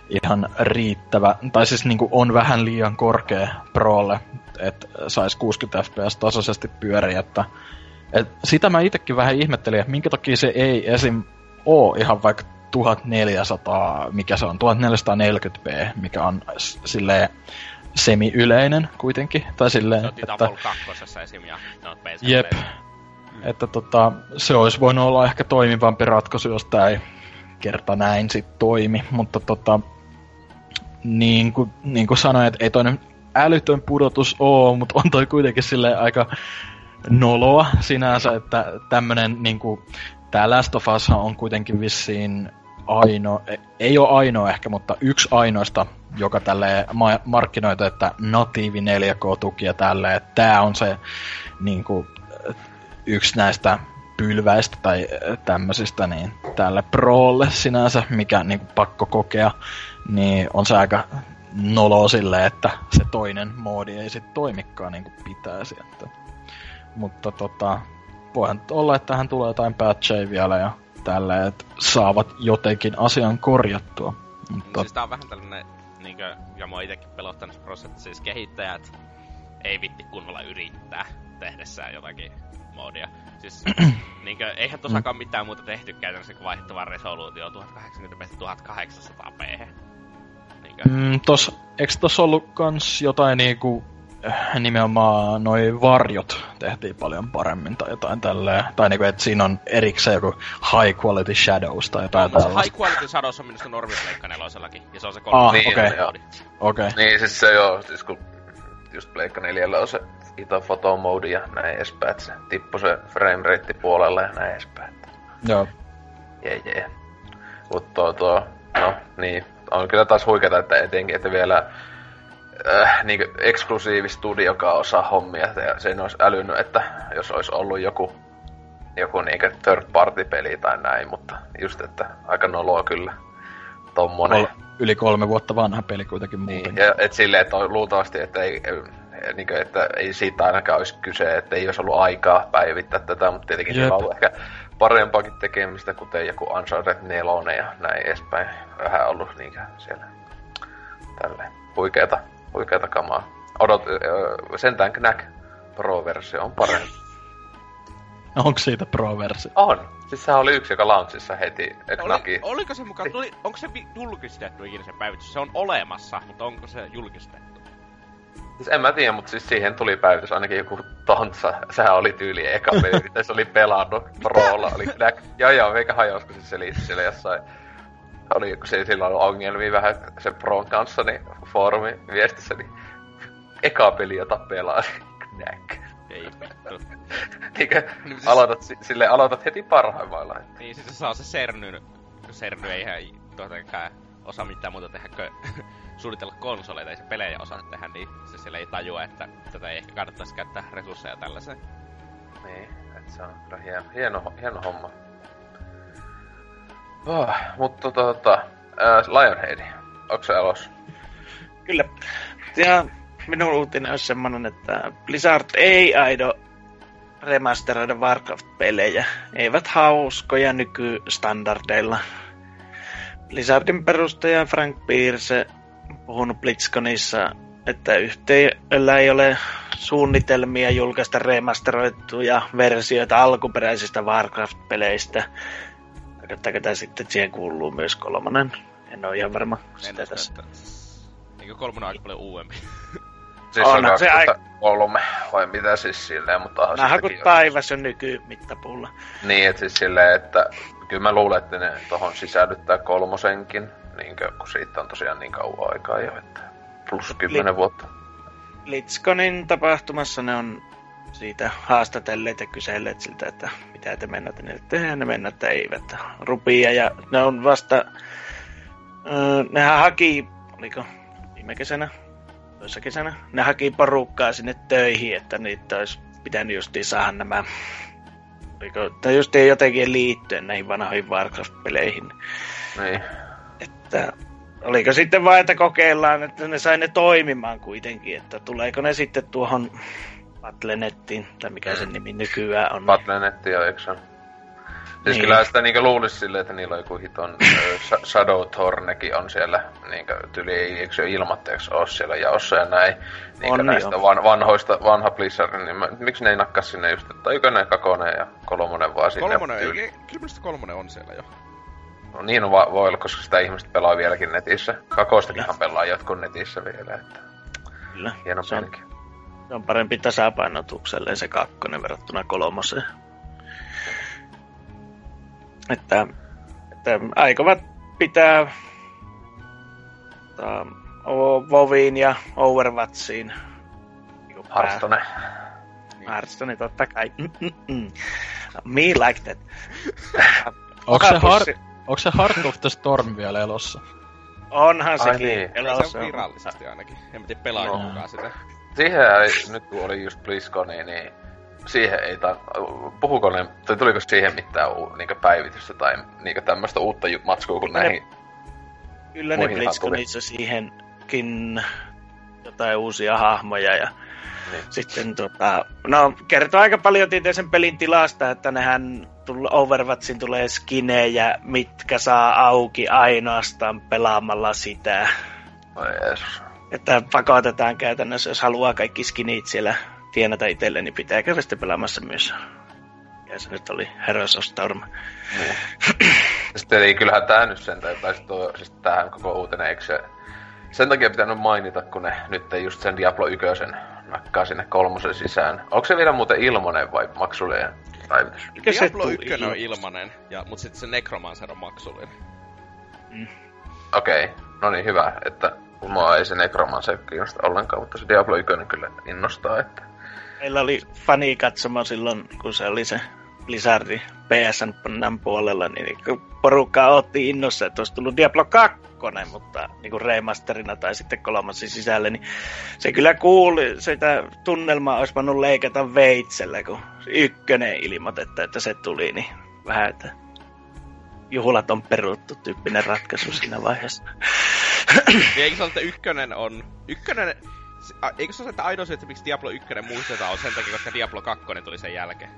ihan riittävä, tai siis niinku on vähän liian korkea Prolle, että sais 60 fps tasaisesti pyöriä, että et sitä mä itekin vähän ihmettelin, että minkä takia se ei esim. Oo ihan vaikka 1400, mikä se on, 1440p, mikä on silleen semi-yleinen kuitenkin. Tai silleen, Se on että, Titanfall 2 esim. ja no, jep, että tota, se olisi voinut olla ehkä toimivampi ratkaisu, jos tämä ei kerta näin sit toimi. Mutta tota, niin kuin, niin kuin sanoin, että ei toinen älytön pudotus oo, mutta on toi kuitenkin sille aika noloa sinänsä, että tämmönen niinku, tää Last of Us on kuitenkin vissiin ainoa, ei ole ainoa ehkä, mutta yksi ainoista, joka tälle ma- markkinoita, että natiivi 4K-tuki ja tälle, että tää on se niinku, yksi näistä pylväistä tai tämmöisistä, niin tälle Prolle sinänsä, mikä niinku pakko kokea, niin on se aika nolo sille, että se toinen moodi ei sit toimikaan niin kuin pitäisi. Että. Mutta tota, voihan olla, että tähän tulee jotain patcheja vielä ja tällä, että saavat jotenkin asian korjattua. Mutta Siis tää on vähän tällainen, niinkö, ja mua itekin pelottanut prosessi, siis kehittäjät ei vitti kunnolla yrittää tehdessään jotakin moodia. Siis niinkö, eihän tosakaan mitään muuta tehty käytännössä kuin vaihdettava resoluutio 1080p-1800p. Niinkö? Mm, tos, eikö tossa ollut kans jotain niinku nimenomaan noi varjot tehtiin paljon paremmin tai jotain tälleen. Tai niinku, että siinä on erikseen joku high quality shadows tai jotain No, tällaista. High Quality Shadows on minusta normi Pleikka nelosellakin, ja se on se Ah, kolme Niin, okei. Okei. Okay. Niin, siis se joo, siis kun just Pleikka 4 on se ito fotomodi ja näin edespäin, että se tippui se frame rate puolelle ja näin edespäin. Joo. Jee, jee. Mut tuo, tuo, no niin, on kyllä taas huikeeta, että etenkin, että vielä äh, niin eksklusiivi studio, joka osaa hommia, ja sen olisi älynyt, että jos olisi ollut joku, joku niin third party peli tai näin, mutta just, että aika noloa kyllä tommonen. Kol- yli kolme vuotta vanha peli kuitenkin Niin, muutenkin. ja et silleen, että on luultavasti, että ei, niin kuin, että ei siitä ainakaan olisi kyse, että ei olisi ollut aikaa päivittää tätä, mutta tietenkin Jep. on ollut ehkä parempaakin tekemistä, kuten joku Uncharted 4 ja näin edespäin. Vähän ollut niin siellä tälleen huikeeta, huikeeta kamaa. Odot, öö, sentään Knack Pro-versio on parempi. Onko siitä pro-versio? On! Siis sehän oli yksi, joka launchissa heti Oli, Knacki. oliko se mukaan, oli, onko se julkistettu ikinä se päivitys? Se on olemassa, mutta onko se julkistettu? Siis en mä tiedä, mutta siis siihen tuli päivitys ainakin joku tontsa. Sehän oli tyyli eka peli, mitä se oli pelannut. Prolla oli Knack. Joo joo, meikä hajos, kun se selitti siellä jossain. Oli, kun se sillä ollut ongelmia vähän sen Pron kanssa, niin foorumi viestissä, niin eka peli, jota pelaa, Knack. Ei vittu. Niinkö, Niin siis- aloitat, si- sille aloitat heti parhaimmalla. Niin siis se on se Cernyn, kun Cerny ei ihan todellakaan osaa mitään muuta tehdä kuin suunnitella konsoleita, ei se pelejä osaa tehdä, niin se siellä ei tajua, että tätä ei ehkä kannattaisi käyttää resursseja tällaiseen. Niin, et se on kyllä hieno, hieno, hieno homma. Oh, mutta tota, äh, Lionhead, onko se elos? Kyllä. Ja minun uutinen olisi semmonen, että Blizzard ei aido remasteroida Warcraft-pelejä. Eivät hauskoja nykystandardeilla. Blizzardin perustaja Frank Pierce on puhunut BlizzConissa, että yhteydellä ei ole suunnitelmia julkaista remasteroituja versioita alkuperäisistä Warcraft-peleistä. Tarkoittaako tämä sitten, siihen kuuluu myös kolmonen? En ole ihan varma sitä tässä. että... Eikö kolmonen aika paljon uudempi? Siis Onhan on se 2003 vai mitä siis silleen, mutta onhan Vähän kuin siitäkin on- taivas on nykymittapuulla. Niin, että siis silleen, että kyllä mä luulen, että ne tohon sisällyttää kolmosenkin, niinkö, kun siitä on tosiaan niin kauan aikaa jo, että plus kymmenen vuotta. Blitzconin tapahtumassa ne on siitä haastatelleet ja kyselleet siltä, että mitä te mennätte tehdä, ja ne mennätte eivät. Rupia ja ne on vasta, öö, nehän haki, oliko viime kesänä, toissa kesänä, ne haki porukkaa sinne töihin, että niitä olisi pitänyt justiin saada nämä, oliko, tai justiin jotenkin liittyen näihin vanhoihin Warcraft-peleihin. Niin. Että oliko sitten vain, että kokeillaan, että ne sai ne toimimaan kuitenkin, että tuleeko ne sitten tuohon Battlenettiin, tai mikä sen nimi nykyään on. Battle.net ja eikö se on? Siis Niin. kyllä sitä niinkö luulisi silleen, että niillä on joku hiton Sa- Shadow Tornekin on siellä niinkö tyli ei, eikö se ole ilmatteeksi ole siellä jaossa ja näin. Niinkö On, näistä van, vanhoista, vanha Blizzard, niin mä, miksi ne ei nakkaa sinne just, että ykkönen, kakonen ja kolmonen vaan sinne Kolmonen, tyyli- ei, kyllä minusta kolmonen on siellä jo. No niin va- voi olla, koska sitä ihmiset pelaa vieläkin netissä. Kakoistakinhan pelaa jotkut netissä vielä, että Kyllä. hieno Se on. Se on parempi tasapainotukselle se kakkonen verrattuna kolmoseen. Että, että aikovat pitää tota, O- Voviin ja Overwatchiin niinku pää- Hearthstone. Hearthstone, totta kai. Me like that. Onko se, har- onko se Heart of the Storm vielä elossa? Onhan Ai sekin niin. Se elossa. on virallisesti ainakin. En mä tiedä pelaako No. kukaan sitä. Siihen ei, nyt kun oli just BlizzConi, niin siihen ei ta... Puhuko ne, tai tuliko siihen mitään uu, niinku päivitystä tai niinku tämmöistä uutta matskua kuin näihin? Kyllä ne BlizzConissa siihenkin jotain uusia hahmoja ja Niin. sitten tota, no kertoo aika paljon tietysti sen pelin tilasta, että nehän tull- Overwatchin tulee skinejä, mitkä saa auki ainoastaan pelaamalla sitä. Oi Jeesus. Että pakotetaan käytännössä, jos haluaa kaikki skinit siellä tienata itselle, niin pitää käydä sitten pelaamassa myös. Ja se nyt oli Heroes of Storm. Niin. sitten ei kyllähän tää nyt sen, tai tuo, siis tähän koko uutinen, eikö se, sen takia pitänyt mainita, kun ne nyt just sen Diablo 1 nakkaa sinne kolmosen sisään. Onko se vielä muuten ilmonen vai maksullinen päivitys? Diablo 1 on ilmanen, ja, mutta sitten se Necromancer on maksullinen. Mm. Okei, okay. no niin hyvä, että mua ei se Necromancer kiinnosta ollenkaan, mutta se Diablo 1 kyllä innostaa, että... Meillä oli fani katsomaan silloin, kun se oli se Blizzardin PSN puolella, niin porukkaa otti innossa, että olisi tullut Diablo 2, mutta niin kuin remasterina tai sitten kolmassi sisälle, niin se kyllä kuuli, sitä tunnelmaa olisi voinut leikata veitsellä, kun ykkönen ilmoitetta, että se tuli, niin vähän, että juhlat on peruttu tyyppinen ratkaisu siinä vaiheessa. eikö se ole, että ykkönen on... Ykkönen... Eikö se ole, että ainoa syy, että miksi Diablo 1 muistetaan on sen takia, koska Diablo 2 tuli sen jälkeen?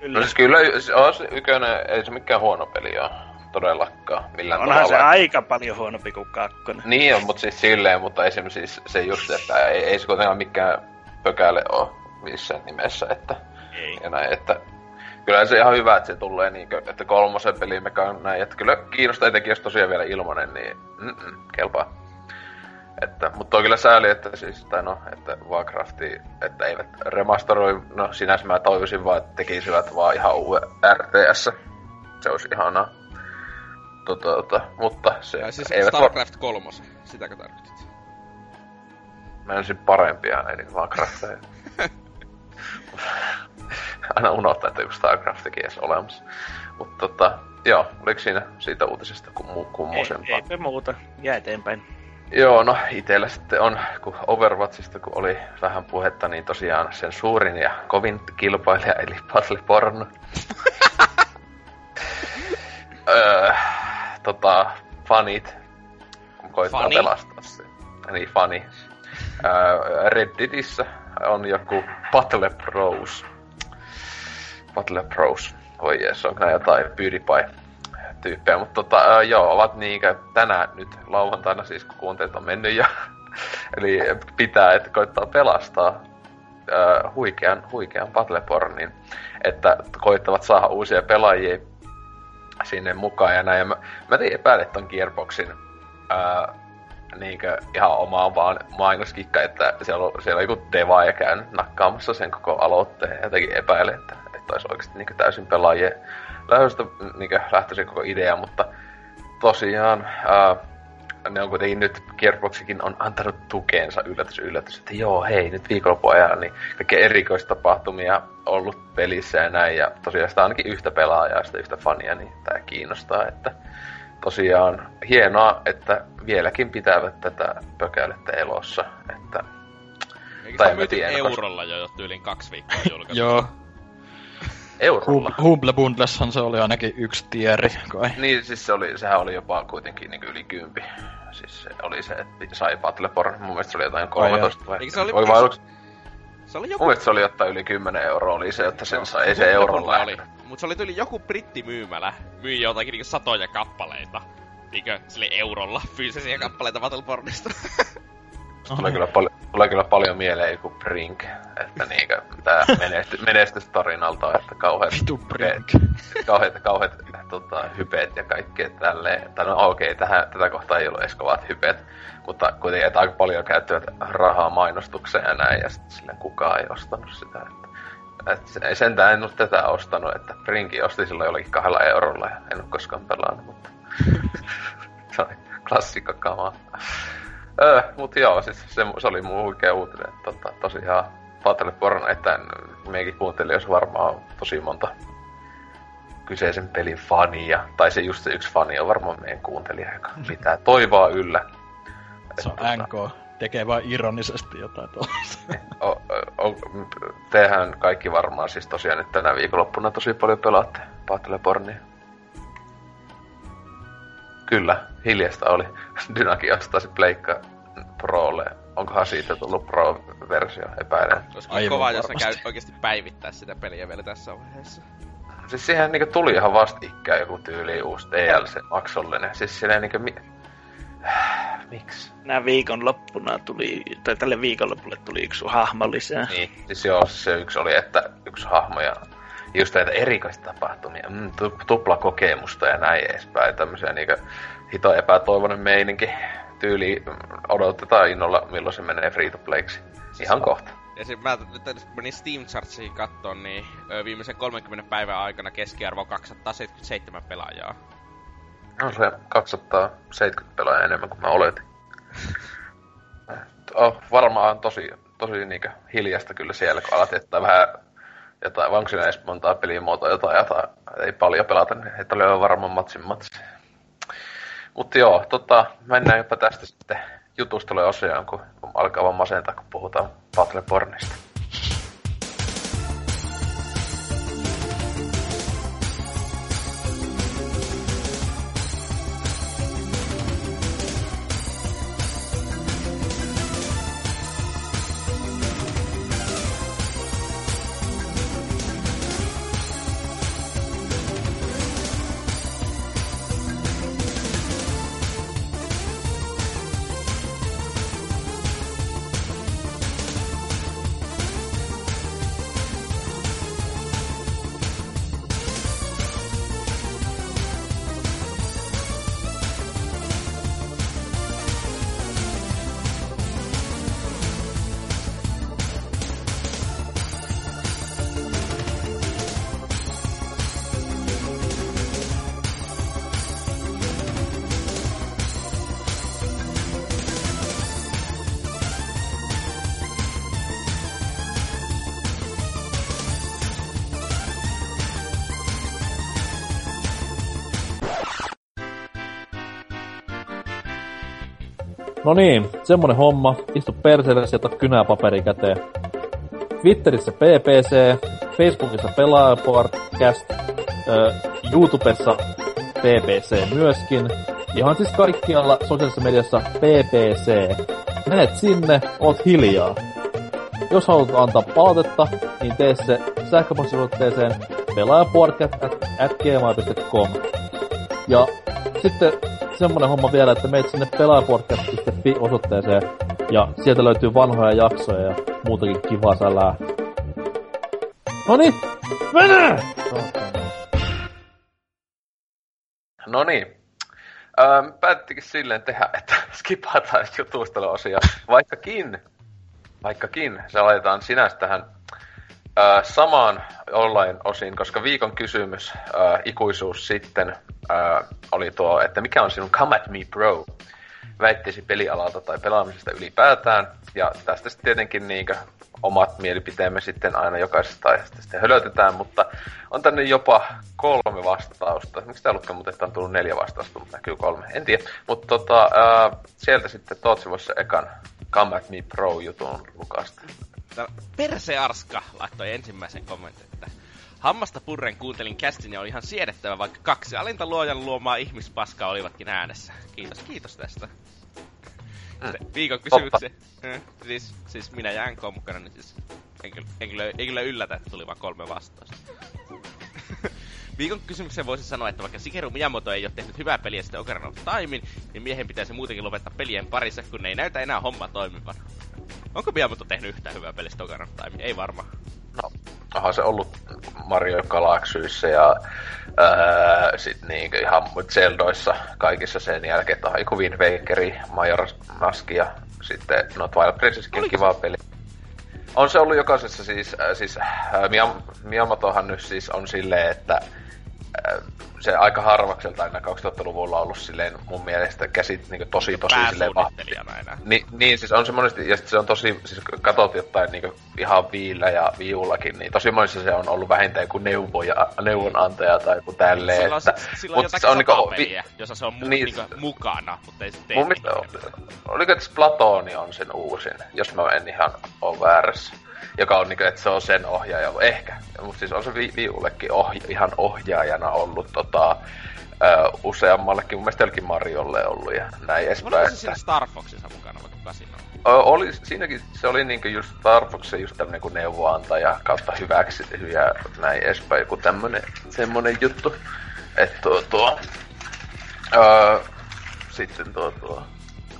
Kyllä. No siis kyllä, on se ykönen, ei se mikään huono peli ole todellakaan millään Onhan tavalla. se aika paljon huonompi kuin kakkonen. Niin on, mutta siis silleen, mutta esimerkiksi siis se just, että ei, ei se kuitenkaan mikään pökäle ole missään nimessä, että... Ei. Ja näin, että kyllä se ihan hyvä, että se tulee niin että kolmosen peli mekaan näin, että kyllä kiinnostaa etenkin, jos tosiaan vielä ilmanen, niin mm-mm, kelpaa. Että, mutta on kyllä sääli, että siis, tai no, että Warcrafti, että eivät remasteroi, no sinänsä mä toivoisin vaan, että tekisivät vaan ihan uuden RTS. Se olisi ihanaa. Tota, tota, mutta se ja siis eivät Starcraft 3, sitäkö tarkoitit? Mä ensin parempia, eli Warcrafteja. Aina unohtaa, että joku Starcraftikin edes olemassa. Mutta tota, joo, oliko siinä siitä uutisesta kummu, kummusempaa? Ei, eipä muuta, jää eteenpäin. Joo, no itellä sitten on, kun Overwatchista kun oli vähän puhetta, niin tosiaan sen suurin ja kovin kilpailija, eli Battle Porno. öö, tota, fanit, kun koittaa funny. pelastaa sen. Niin, fani. Öö, Redditissä on joku Battle Pros. Battle Pros. Oi jees, on jotain PewDiePie tyyppejä, mutta tota, joo, ovat niinkö tänään nyt lauantaina siis, kun kuunteet on mennyt ja eli pitää, että koittaa pelastaa uh, huikean, huikean Battlebornin, että koittavat saada uusia pelaajia sinne mukaan ja näin. Ja mä, mä tein epäilen, että on Gearboxin uh, niinkö ihan omaa vaan mainoskikka, että siellä on, siellä on joku devaaja käynyt nakkaamassa sen koko aloitteen. Jotenkin epäilen, että, että olisi oikeasti niinkö täysin pelaajien lähdöstä niin lähtöisin koko idea, mutta tosiaan ää, ne on kuitenkin nyt, Gearboxikin on antanut tukeensa yllätys yllätys, että joo hei, nyt viikonlopun ajan niin kaikkea erikoistapahtumia ollut pelissä ja näin, ja tosiaan sitä ainakin yhtä pelaajaa ja sitä yhtä fania, niin tämä kiinnostaa, että tosiaan hienoa, että vieläkin pitävät tätä pökälettä elossa, että Eikö se myyty eurolla jo tyylin kaksi viikkoa julkaisu? Joo, eurolla. Humble Bundleshan se oli ainakin yksi tieri kai. Niin, siis se oli, sehän oli jopa kuitenkin niin yli kympi. Siis se oli se, että sai Battleborn. Mun mielestä se oli jotain 13 vai... se oli... Oi, vai oliko... Se oli joku... Mun mielestä se oli jotain yli 10 euroa oli se, että sen no, sai, ei se eurolla. Oli. Mut se oli tuli joku brittimyymälä, myi jotakin niinku satoja kappaleita. Niinkö sille eurolla fyysisiä kappaleita Battlebornista. Tulee kyllä, pal- tulee kyllä paljon mieleen joku Brink, että niinkö tää menesty- menestystarinalta, että kauheat... Vitu Brink. Kauheat, kauheat tota, hypeet ja kaikkea tälleen. Tai no okei, okay, tähän, tätä kohtaa ei ollut edes kovat hypeet, mutta kuitenkin, että aika paljon käyttivät rahaa mainostukseen ja näin, ja sitten silleen kukaan ei ostanut sitä. Että, ei sentään en ole tätä ostanut, että Brinki osti silloin jollakin kahdella eurolla ja en ole koskaan pelannut, mutta se oli klassikko kamaa. Öö, mut joo, siis se, se oli mun huikea uutinen. Tota, tosiaan Battleborn, että meikin kuuntelijoissa varmaan tosi monta kyseisen pelin fania. Tai se just se yksi fani on varmaan meidän kuuntelija, joka pitää toivoa yllä. Se on tota, NK. Tekee vain ironisesti jotain tuollaista. tehän kaikki varmaan siis tosiaan nyt tänä viikonloppuna tosi paljon pelaatte Battlebornia. Kyllä, hiljasta oli. Dynaki ostaisi Pleikka Prolle. Onkohan siitä tullut Pro-versio, epäilen. Olisi kova, jos se käy oikeasti päivittää sitä peliä vielä tässä vaiheessa. Siis siihen niinku tuli ihan vastikään joku tyyli uusi DLC maksollinen. Siis silleen niinku... Mi- miksi? Nää viikonloppuna tuli, tai tälle viikonlopulle tuli yksi hahmo lisää. Niin, siis joo, se yksi oli, että yksi hahmo ja just näitä erikoistapahtumia, mm, tu- tupla kokemusta ja näin edespäin. Tämmöisiä niinku hito epätoivoinen meininki. Tyyli odotetaan innolla, milloin se menee free to playksi. Ihan kohta. Ja se, mä nyt menin Steam Chartsiin kattoon, niin viimeisen 30 päivän aikana keskiarvo on 277 pelaajaa. No se 270 pelaajaa enemmän kuin mä oletin. Oh, varmaan tosi, tosi niinkö hiljasta kyllä siellä, kun alat että vähän jotain, vai onko siinä edes montaa pelimuotoa, jotain, jotain, ei paljon pelata, niin että oli varmaan matsin matsi. Mutta joo, tota, jopa tästä sitten jutustelu-osioon, kun alkaa vaan masentaa, kun puhutaan Battlebornista. No niin, semmonen homma. Istu perseelle sieltä kynää paperi käteen. Twitterissä PPC, Facebookissa Pelaajapodcast, äh, YouTubessa PPC myöskin. Ihan siis kaikkialla sosiaalisessa mediassa PPC. Menet sinne, oot hiljaa. Jos haluat antaa palautetta, niin tee se sähköpostisuotteeseen pelaajapodcast.gmail.com. Ja sitten semmonen homma vielä, että meet sinne pelaajapodcast.fi osoitteeseen ja sieltä löytyy vanhoja jaksoja ja muutakin kivaa sälää. Noni, mene! No niin. Öö, päättikin silleen tehdä, että skipataan jutusteluosia. Vaikkakin, vaikkakin se laitetaan sinänsä tähän öö, samaan online osiin, koska viikon kysymys öö, ikuisuus sitten öö, oli tuo, että mikä on sinun Come at me bro väitteesi pelialalta tai pelaamisesta ylipäätään. Ja tästä sitten tietenkin niinkö omat mielipiteemme sitten aina jokaisesta aiheesta sitten hölötetään, mutta on tänne jopa kolme vastausta. Miksi tää ollutkaan, mutta että on tullut neljä vastausta, mutta näkyy kolme. En tiedä. Mutta tota, ää, sieltä sitten Tootsi voisi ekan Come at me Pro jutun lukasta. Perse Arska laittoi ensimmäisen kommentin, että Hammasta purren kuuntelin kästin ja oli ihan siedettävä, vaikka kaksi alinta luojan luomaa ihmispaskaa olivatkin äänessä. Kiitos, kiitos tästä. Sitten viikon kysymyksen. Eh, Siis, siis minä ja NK mukana, niin siis en kyllä, en kyllä, ei kyllä yllätä, että tuli vain kolme vastausta. Viikon kysymykseen voisi sanoa, että vaikka Shigeru Miyamoto ei ole tehnyt hyvää peliä sitten Ocarina of Timein, niin miehen pitäisi muutenkin lopettaa pelien parissa, kun ne ei näytä enää homma toimivan. Onko Miyamoto tehnyt yhtään hyvää pelistä Ocarina of Time? Ei varmaan. No, onhan se ollut Mario Galaxyissa ja ää, sit niinku ihan Zeldoissa kaikissa sen jälkeen, että on joku Wind Wakeri, Majora's Mask ja sitten no Twilight Princesskin kiva peli. On se ollut jokaisessa siis, äh, siis äh, Miyam- Miyamotohan nyt siis on silleen, että äh, se aika harvakselta aina 2000-luvulla ollut silleen mun mielestä käsit niin tosi tosi silleen vahvasti. Ni, niin, siis on se monesti, ja se on tosi, siis kun katsot jotain niinku ihan viillä ja viullakin, niin tosi monissa se on ollut vähintään joku neuvoja, neuvonantaja tai joku tälleen. Sillä on, että, sillä on jotakin niinku- sata peliä, jossa se on mu- niin, niinku mukana, mutta ei se tee Mun mielestä, oliko että Platoni on sen uusin, jos mä en ihan ole väärässä. Joka on niinku, että se on sen ohjaaja, ehkä. Mutta siis on se vi- viullekin ohja- ihan ohjaajana ollut tota, ö, useammallekin, mun mielestä jollekin Mariolle ollut ja näin edespäin. Oliko se että- siinä Star Foxissa mukana vaikka Casino? Ö, oli, siinäkin se oli niinku just Star Foxin just tämmönen kuin neuvoantaja kautta hyväksi ja näin edespäin, joku tämmönen semmonen juttu. Että tuo, tuo öö, sitten tuo, tuo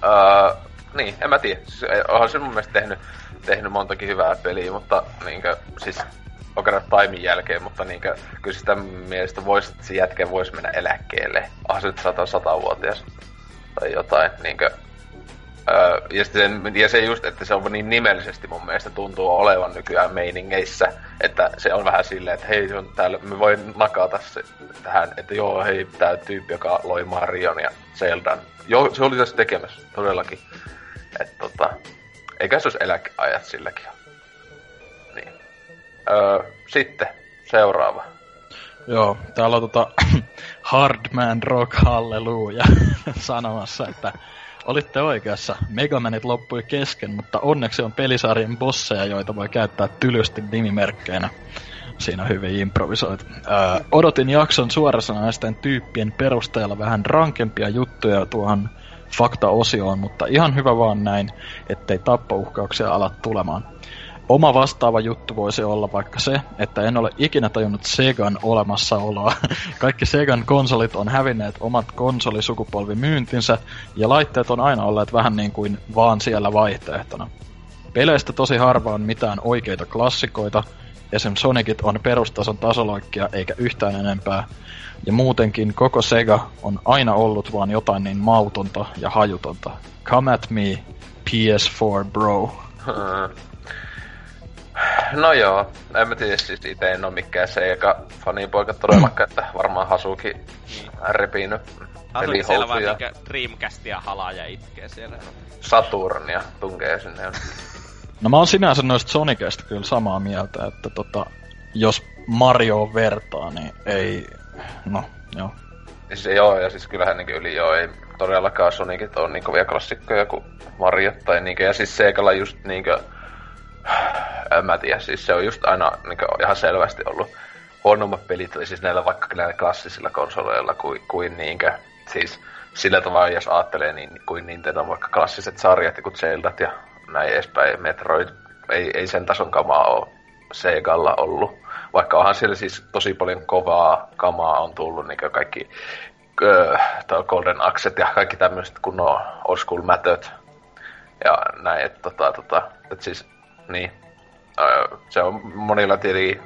öö, niin, en mä tiedä. Siis, onhan se mun mielestä tehnyt, tehnyt montakin hyvää peliä, mutta niinkö, siis Ocarina Timein jälkeen, mutta niinkö, kyllä sitä mielestä voisi, se jätkä voisi mennä eläkkeelle. Onhan se nyt sata, sata-vuotias tai jotain, niinkö, Öö, ja, sen, ja se just, että se on niin nimellisesti mun mielestä tuntuu olevan nykyään meiningeissä, että se on vähän silleen, että hei, on täällä, me voin nakata se tähän, että joo, hei, tää tyyppi, joka loi Marion ja Zeldan. Joo, se oli tässä tekemässä, todellakin. Että tota, eikä se olisi eläkeajat silläkin Niin. Öö, sitten, seuraava. Joo, täällä on tota Hardman Rock Hallelujah sanomassa, että Olitte oikeassa. Megamanit loppui kesken, mutta onneksi on pelisarjan bosseja, joita voi käyttää tylysti nimimerkkeinä. Siinä hyvin improvisoit. Öö, odotin jakson suorasanaisten tyyppien perusteella vähän rankempia juttuja tuohon fakta-osioon, mutta ihan hyvä vaan näin, ettei tappouhkauksia ala tulemaan. Oma vastaava juttu voisi olla vaikka se, että en ole ikinä tajunnut Segan olemassaoloa. Kaikki Segan konsolit on hävinneet omat konsolisukupolvimyyntinsä, ja laitteet on aina olleet vähän niin kuin vaan siellä vaihtoehtona. Peleistä tosi harva on mitään oikeita klassikoita, esim. Sonicit on perustason tasoloikkia eikä yhtään enempää, ja muutenkin koko Sega on aina ollut vaan jotain niin mautonta ja hajutonta. Come at me, PS4 bro. No joo, en mä tiedä, siis itse en oo mikään Sega fanipoika todellakaan, että varmaan Hasuki repinyt Hasuki siellä vaan Dreamcastia halaa ja itkee siellä. Saturnia tunkee sinne. No mä oon sinänsä noista Sonicista kyllä samaa mieltä, että tota, jos Mario vertaa, niin ei, no joo. Siis joo, ja siis kyllähän niin yli joo, ei todellakaan Sonicit on niin kovia klassikkoja kuin Mario tai niinkö, ja siis Segalla just niinkö, en mä tiedä, siis se on just aina niin ihan selvästi ollut huonommat pelit, siis näillä vaikka näillä klassisilla konsoleilla kuin, kuin niinkö, siis sillä tavalla, jos ajattelee, niin kuin Nintendo vaikka klassiset sarjat, kuin Zeldat ja näin edespäin, Metroid, ei, ei sen tason kamaa ole Segalla ollut. Vaikka onhan siellä siis tosi paljon kovaa kamaa on tullut, niin kaikki äh, Golden Axet ja kaikki tämmöiset kunnon old school mätöt ja näin, että tota, tota, et siis niin. Öö, se on monilla tili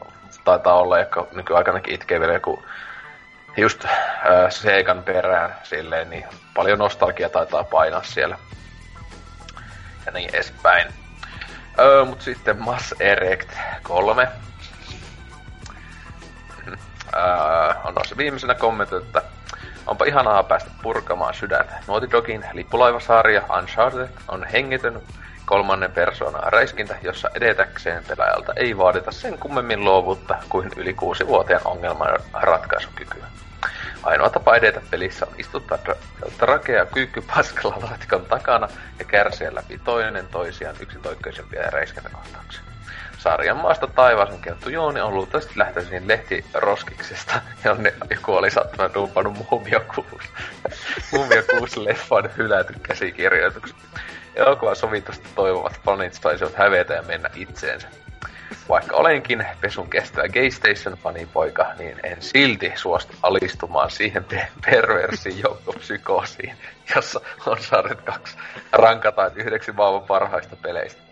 taitaa olla, jotka nykyaikanakin itkee vielä joku just öö, Seikan perään silleen, niin paljon nostalgia taitaa painaa siellä. Ja niin edespäin. Öö, mut sitten Mass Erect 3. Öö, on noissa viimeisenä kommentoitu, että onpa ihanaa päästä purkamaan sydäntä. Naughty Dogin lippulaivasarja Uncharted on hengitön kolmannen persoonan räiskintä, jossa edetäkseen pelaajalta ei vaadita sen kummemmin luovuutta kuin yli kuusi vuoteen ongelman ratkaisukykyä. Ainoa tapa edetä pelissä on istuttaa rakea kyykky paskalla laatikon takana ja kärsiä läpi toinen toisiaan yksitoikkoisempia räiskintäkohtauksia. Sarjan maasta taivaaseen kerttu Jooni on luultavasti lähtöisin lehtiroskiksesta, jonne joku oli sattunut dumpannut Muumio 6. Muumio 6 leffan hyläty käsikirjoituksen. Elokuva sovitusti toivovat fanit saisivat hävetä ja mennä itseensä. Vaikka olenkin pesun kestävä Gaystation fanipoika, niin en silti suostu alistumaan siihen perversiin joukkopsykoosiin, jossa on Saaret 2 rankataan yhdeksi maailman parhaista peleistä.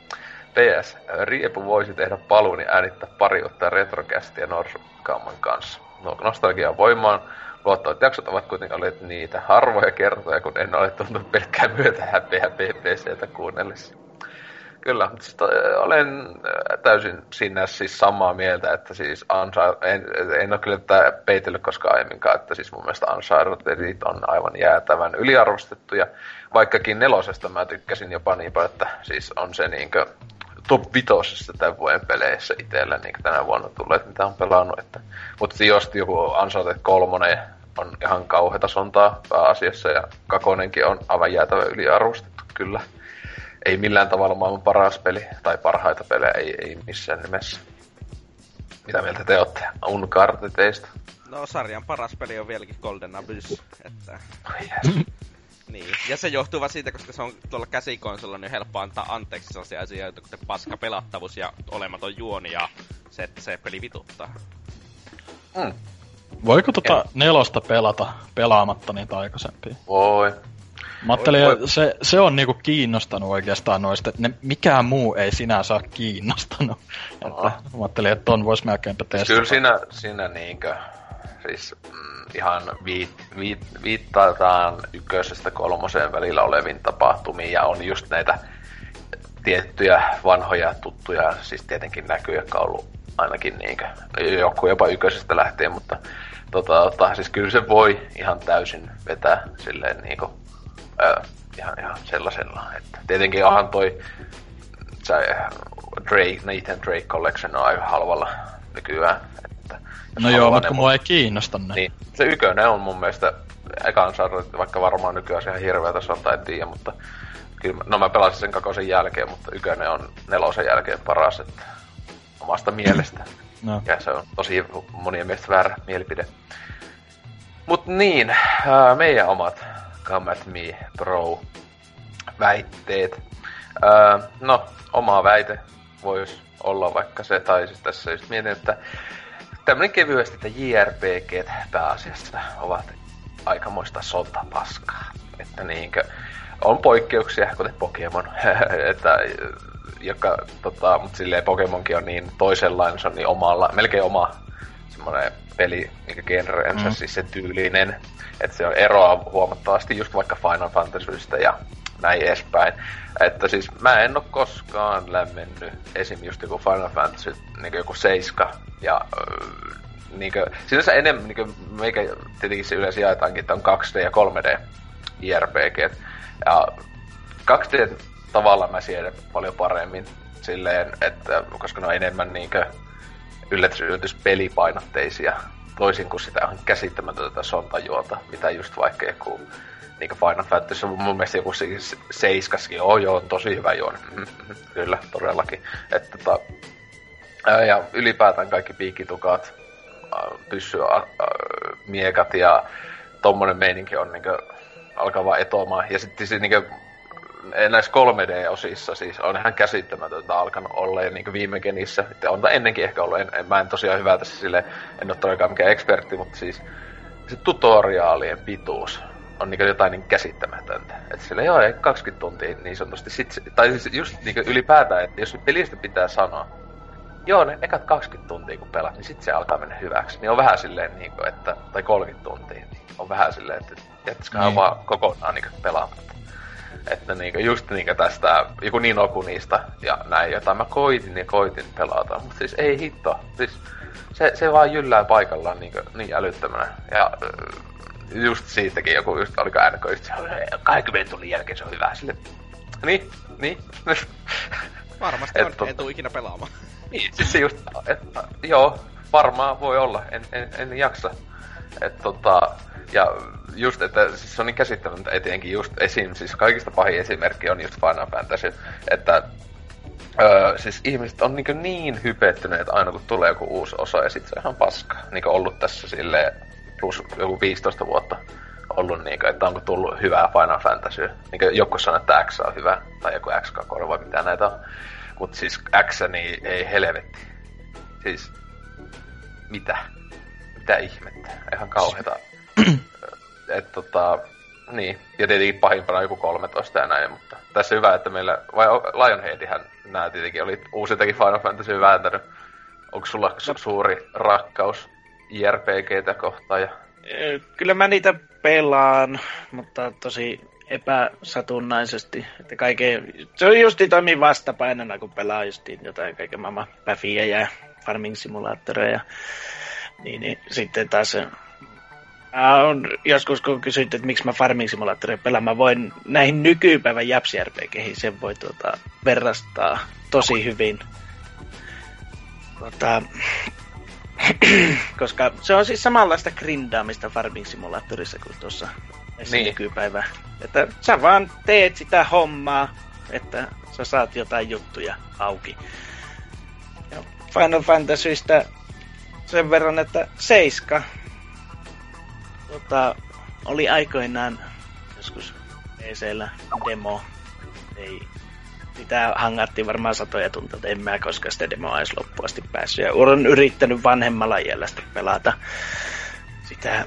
PS, Riepu voisi tehdä paluun ja äänittää pari ottaa retrokästiä Norsukamman kanssa. No, nostalgia voimaan, Luottavat jaksot ovat kuitenkin olleet niitä harvoja kertoja, kun en ole tuntunut pelkkää myötä häpeä BBCtä kuunnellessa. Kyllä, olen täysin siinä siis samaa mieltä, että siis Ansa, en, en ole kyllä tätä peitellyt koskaan aiemminkaan, että siis mun mielestä Uncharted on aivan jäätävän yliarvostettuja. Vaikkakin nelosesta mä tykkäsin jopa niin paljon, että siis on se niinkö top vitosesta tämän vuoden peleissä itsellä niin tänä vuonna tulleet, mitä on pelannut. Että, mutta jos joku Uncharted 3 on ihan kauheata sontaa pääasiassa ja kakonenkin on aivan jäätävä yliarvostettu kyllä. Ei millään tavalla maailman paras peli tai parhaita pelejä, ei, ei missään nimessä. Mitä mieltä te olette Unchartedeista? No sarjan paras peli on vieläkin Golden Abyss, että... Oh, yes. Niin, ja se johtuu vaan siitä, koska se on tuolla käsikonsolla niin helppo antaa anteeksi sellaisia asioita, kuten paska pelattavuus ja olematon juoni ja se, että se peli vituttaa. Mm. Voiko tota ja. nelosta pelata pelaamatta niitä aikaisempia? Voi. Mä ajattelin, että se, se on niinku kiinnostanut oikeastaan noista, että ne, mikään muu ei sinä saa kiinnostanut. Että, mä ajattelin, että ton vois melkeinpä testata. Kyllä siinä, siinä niinkö, siis mm, ihan viit, viit, viittataan ykkösestä kolmoseen välillä oleviin tapahtumiin ja on just näitä tiettyjä vanhoja tuttuja, siis tietenkin näkyy, jotka on ollut ainakin niinkö, joku jopa ykkösestä lähtien, mutta tota, tota, siis kyllä se voi ihan täysin vetää silleen niinku, ö, ihan, ihan sellaisella, että tietenkin onhan toi se Drake, Nathan Drake Collection on aika halvalla nykyään. Että No joo, mutta mua ei kiinnosta ne. niin, se ykönen on mun mielestä ekan sarja, vaikka varmaan nykyään se ihan hirveä tasolta, en tiedä, mutta kyllä, no mä pelasin sen kakosen jälkeen, mutta ykönen on nelosen jälkeen paras, että omasta mielestä. No. Ja se on tosi monien mielestä väärä mielipide. Mut niin, ää, meidän omat Come at me, bro, väitteet. Ää, no, oma väite voisi olla vaikka se, tai siis tässä just mietin, että tämmönen kevyesti, että JRPG pääasiassa ovat aikamoista sotapaskaa. Että niinkö, on poikkeuksia, kuten Pokemon, että, joka, tota, mutta silleen Pokemonkin on niin toisenlainen, se on niin omalla, melkein oma semmoinen peli, mikä genreensä, mm. siis sen tyylinen, että se on eroa huomattavasti just vaikka Final Fantasystä ja näin edespäin. Että siis mä en oo koskaan lämmennyt esim. just joku Final Fantasy, niin joku Seiska ja öö, niinkö, sinänsä enemmän, niinkö, meikä tietenkin se yleensä jaetaankin, että on 2D ja 3D JRPG. Ja 2D tavalla mä siedän paljon paremmin silleen, että koska ne on enemmän niinkö yllätys, yllätys pelipainotteisia, toisin kuin sitä on käsittämätöntä sontajuota, mitä just vaikka joku niin kuin Final Fantasy, mun mielestä joku seiskaskin, joo joo, on tosi hyvä juoni. Mm-hmm, kyllä, todellakin. Että, tota, ja ylipäätään kaikki piikkitukat, pyssy miekat ja tommonen meininki on niinkö alkaa vaan etomaan. Ja sitten se niinkö näissä 3D-osissa siis on ihan käsittämätöntä alkanut olla ja niin viime genissä. On ennenkin ehkä ollut, en, en, mä en tosiaan hyvä tässä sille, en ole todellakaan mikään ekspertti, mutta siis se tutoriaalien pituus on niin jotain niin käsittämätöntä. Että sille joo, ei 20 tuntia niin sanotusti. Sit, tai siis just niin ylipäätään, että jos pelistä pitää sanoa, joo, ne ekat 20 tuntia kun pelaat, niin sitten se alkaa mennä hyväksi. Niin on vähän silleen, niin kuin, että, tai 30 tuntia, niin on vähän silleen, että jättäisiköhän niin. vaan kokonaan niin pelaamatta. Että niinku just niinku tästä, joku Nino niistä ja näin, jota mä koitin ja koitin pelata, mutta siis ei hitto. Siis se, se vaan jyllää paikallaan niinku, niin älyttömänä. Ja just siitäkin joku, just oliko NK just 20 tunnin jälkeen se on hyvä sille. Niin, niin. Varmasti on, tot... en tuu ikinä pelaamaan. Niin, siis se just, että joo, varmaan voi olla, en, en, en jaksa. Että tota, ja just, että siis se on niin käsittämätöntä etenkin just esim. Siis kaikista pahin esimerkki on just Final Fantasy, että Öö, siis ihmiset on niin, niin hypettyneet aina kun tulee joku uusi osa ja sit se on ihan paska. Niin ollut tässä sille plus joku 15 vuotta ollut niin kuin, että onko tullut hyvää Final Fantasy. Niin joku sanoo, että X on hyvä, tai joku X2 vai mitä näitä on. Mut siis X niin ei helvetti. Siis, mitä? Mitä ihmettä? Ihan kauheeta että tota, niin, ja tietenkin pahimpana joku 13 ja näin, mutta tässä hyvä, että meillä, vai Lionheadihän nämä tietenkin oli uusintakin Final Fantasy vääntänyt. Onko sulla su- suuri rakkaus JRPGtä kohtaan? Ja... Kyllä mä niitä pelaan, mutta tosi epäsatunnaisesti. Että kaiken, se on justi toimii vastapainona, kun pelaa justiin jotain kaiken maailman päfiä ja farming simulaattoreja. Niin, niin sitten taas on joskus kun kysyt, että miksi mä Farming Simulatoria pelaan, mä voin näihin nykypäivän japs sen voi tuota, verrastaa tosi hyvin. Tuota, koska se on siis samanlaista grindaamista Farming Simulatorissa kuin tuossa niin. nykypäivä. Että sä vaan teet sitä hommaa, että sä saat jotain juttuja auki. Ja Final Fantasystä sen verran, että Seiska tota, oli aikoinaan joskus PCllä demo. Ei, sitä hangattiin varmaan satoja tunteja, en mä koskaan sitä demoa edes loppuun asti päässyt. Ja olen yrittänyt vanhemmalla iällä pelata sitä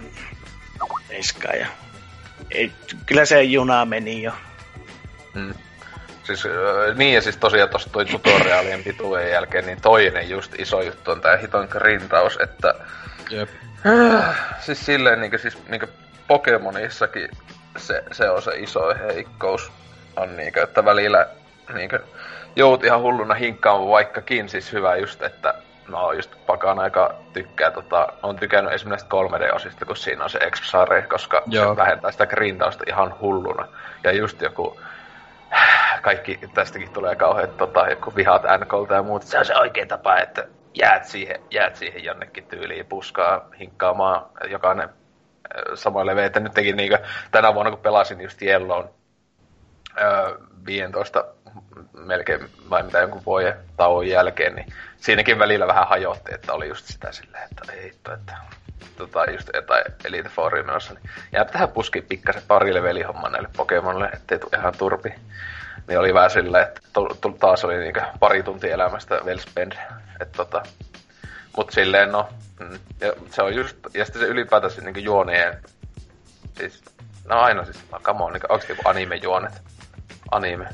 Seiskaa ja ei, kyllä se juna meni jo. Mm. Siis, niin ja siis tosiaan tuossa toi tutoriaalien pituuden jälkeen, niin toinen just iso juttu on tää hiton grindaus, että... Jep. siis silleen niinku, siis niinku Pokemonissakin se, se on se iso heikkous. On niinku, että välillä niinku, jout ihan hulluna hinkkaamaan vaikkakin siis hyvä just, että no just pakan aika tykkää, tota, on tykännyt esimerkiksi 3D-osista, kun siinä on se X-sare, koska Joo. se vähentää sitä grindausta ihan hulluna. Ja just joku, kaikki tästäkin tulee kauhean tota, joku vihat NKlta ja muut. Se on se oikea tapa, että jäät siihen, jäät siihen jonnekin tyyliin puskaa hinkkaamaan jokainen samoin leveitä. Nyt tekin niin tänä vuonna, kun pelasin just Yellown öö, 15 melkein vai mitä jonkun vuoden tauon jälkeen, niin siinäkin välillä vähän hajotti, että oli just sitä silleen, että ei että tota, just jotain Elite Fouria menossa, niin jää tähän puskiin pikkasen pari levelihomma näille Pokemonille, ettei tule ihan turpi. Niin oli vähän silleen, että taas oli niinku pari tuntia elämästä well spend. Että tota, mut silleen no, mm, ja se on just, ja sitten se ylipäätänsä niinku juoneen, siis, no aina siis, no come on, niinku, onks niinku anime-juonet? Anime.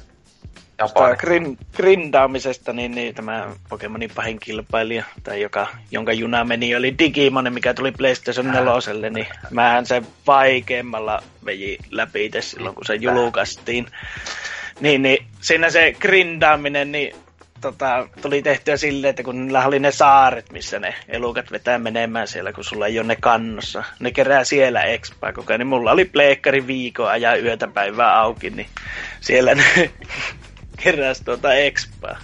Japani. Grin, grindaamisesta, niin, niin tämä Pokemonin pahin kilpailija, tai joka, jonka juna meni, oli Digimon, mikä tuli PlayStation 4, niin mähän sen vaikeimmalla veji läpi itse silloin, kun se julkaistiin. Niin, niin siinä se grindaaminen, niin tota, tuli tehtyä silleen, että kun niillä oli ne saaret, missä ne elukat vetää menemään siellä, kun sulla ei ole ne kannossa. Ne kerää siellä expaa koko ajan. Niin mulla oli pleikkari viikon ajan yötä päivää auki, niin siellä ne keräs tuota expaa.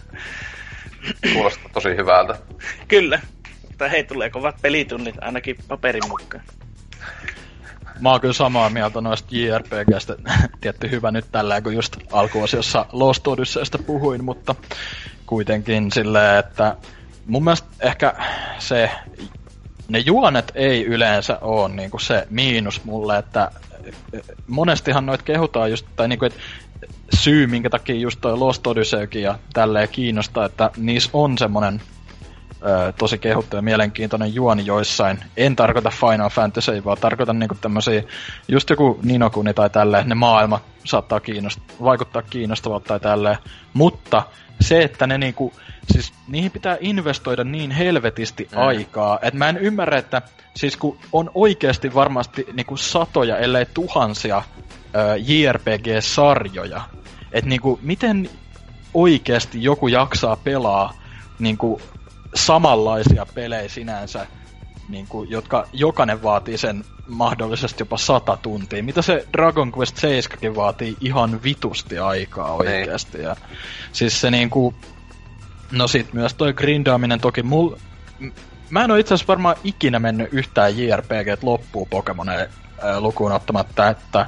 Kuulostaa tosi hyvältä. Kyllä. Mutta hei, tulee kovat pelitunnit ainakin paperin mukaan. Mä oon kyllä samaa mieltä noista JRPGstä. Tietty hyvä nyt tällä, kun just alkuosiossa Lost Odysseystä puhuin, mutta kuitenkin silleen, että mun mielestä ehkä se, ne juonet ei yleensä ole niinku se miinus mulle, että monestihan noit kehutaan just, tai niinku, että syy, minkä takia just toi Lost Odysseykin ja tälleen kiinnostaa, että niissä on semmonen ö, tosi kehuttu ja mielenkiintoinen juoni joissain. En tarkoita Final Fantasy, vaan tarkoitan niinku tämmösiä, just joku Ninokuni tai tälleen, ne maailmat saattaa kiinnost- vaikuttaa kiinnostavalta tai tälleen. Mutta se, että ne niinku, siis niihin pitää investoida niin helvetisti mm. aikaa, että mä en ymmärrä, että siis kun on oikeasti varmasti niinku satoja, ellei tuhansia ö, JRPG-sarjoja, että niinku, miten oikeasti joku jaksaa pelaa niinku, samanlaisia pelejä sinänsä, niinku, jotka jokainen vaatii sen mahdollisesti jopa sata tuntia. Mitä se Dragon Quest 7 vaatii ihan vitusti aikaa niin. oikeasti. Ja, siis se niinku, no sit myös toi grindaaminen toki mul... Mä en oo itse asiassa varmaan ikinä mennyt yhtään JRPG loppuun Pokemonen lukuun ottamatta, että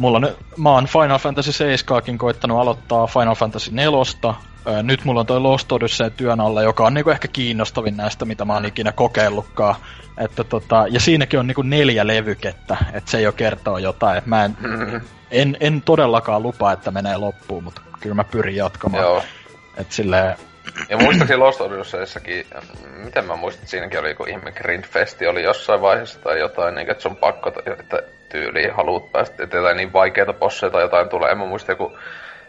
mulla nyt, mä oon Final Fantasy 7 koittanut aloittaa Final Fantasy 4. Nyt mulla on toi Lost Odyssey työn alla, joka on niinku ehkä kiinnostavin näistä, mitä mä oon ikinä kokeillutkaan. Että tota, ja siinäkin on niinku neljä levykettä, että se jo kertoo jotain. Mä en, en, en todellakaan lupaa, että menee loppuun, mutta kyllä mä pyrin jatkamaan. Joo. Et silleen, ja muistaakseni Lost Odysseyissakin, miten mä muistin, että siinäkin oli joku ihme Grindfesti oli jossain vaiheessa tai jotain, niin että se on pakko, että tyyliin haluat päästä, että jotain niin vaikeita bosseja tai jotain tulee. En mä muista joku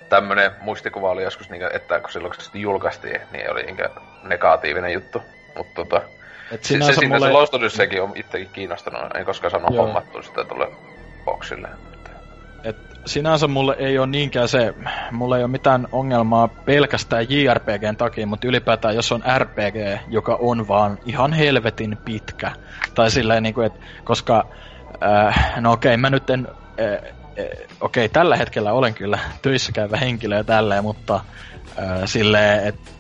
tämmönen muistikuva oli joskus, niin, että kun silloin kun se julkaistiin, niin oli niin negatiivinen juttu. Mutta tota, et se, se, mulle... se Lost Odysseykin on itsekin kiinnostanut, en koskaan sanonut hommattu sitä tulee boksille. Sinänsä mulle ei ole niinkään se, mulla ei ole mitään ongelmaa pelkästään JRPGn takia, mutta ylipäätään jos on RPG, joka on vaan ihan helvetin pitkä, tai silleen niinku, että koska, äh, no okei, mä nyt en, äh, äh, okei, tällä hetkellä olen kyllä töissä käyvä henkilö ja tälleen, mutta äh, silleen, että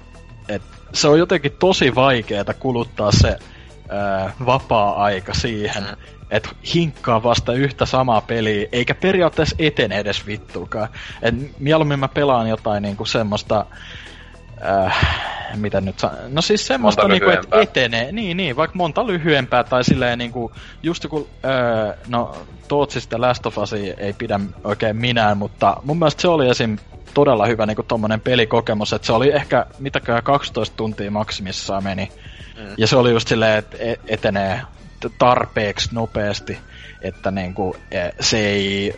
et, se on jotenkin tosi vaikeaa kuluttaa se äh, vapaa-aika siihen, mm että hinkkaa vasta yhtä samaa peliä, eikä periaatteessa etene edes vittuukaan. Et mieluummin mä pelaan jotain niinku semmoista, äh, mitä nyt sa- No siis semmoista niinku, että etenee, niin, niin, vaikka monta lyhyempää tai silleen niinku, just joku, äh, no Tootsista Last of Us ei pidä oikein minään, mutta mun mielestä se oli esim todella hyvä niinku tommonen pelikokemus, että se oli ehkä mitäkään 12 tuntia maksimissaan meni. Mm. Ja se oli just silleen, että e-, etenee tarpeeksi nopeasti, että niinku, eh, se ei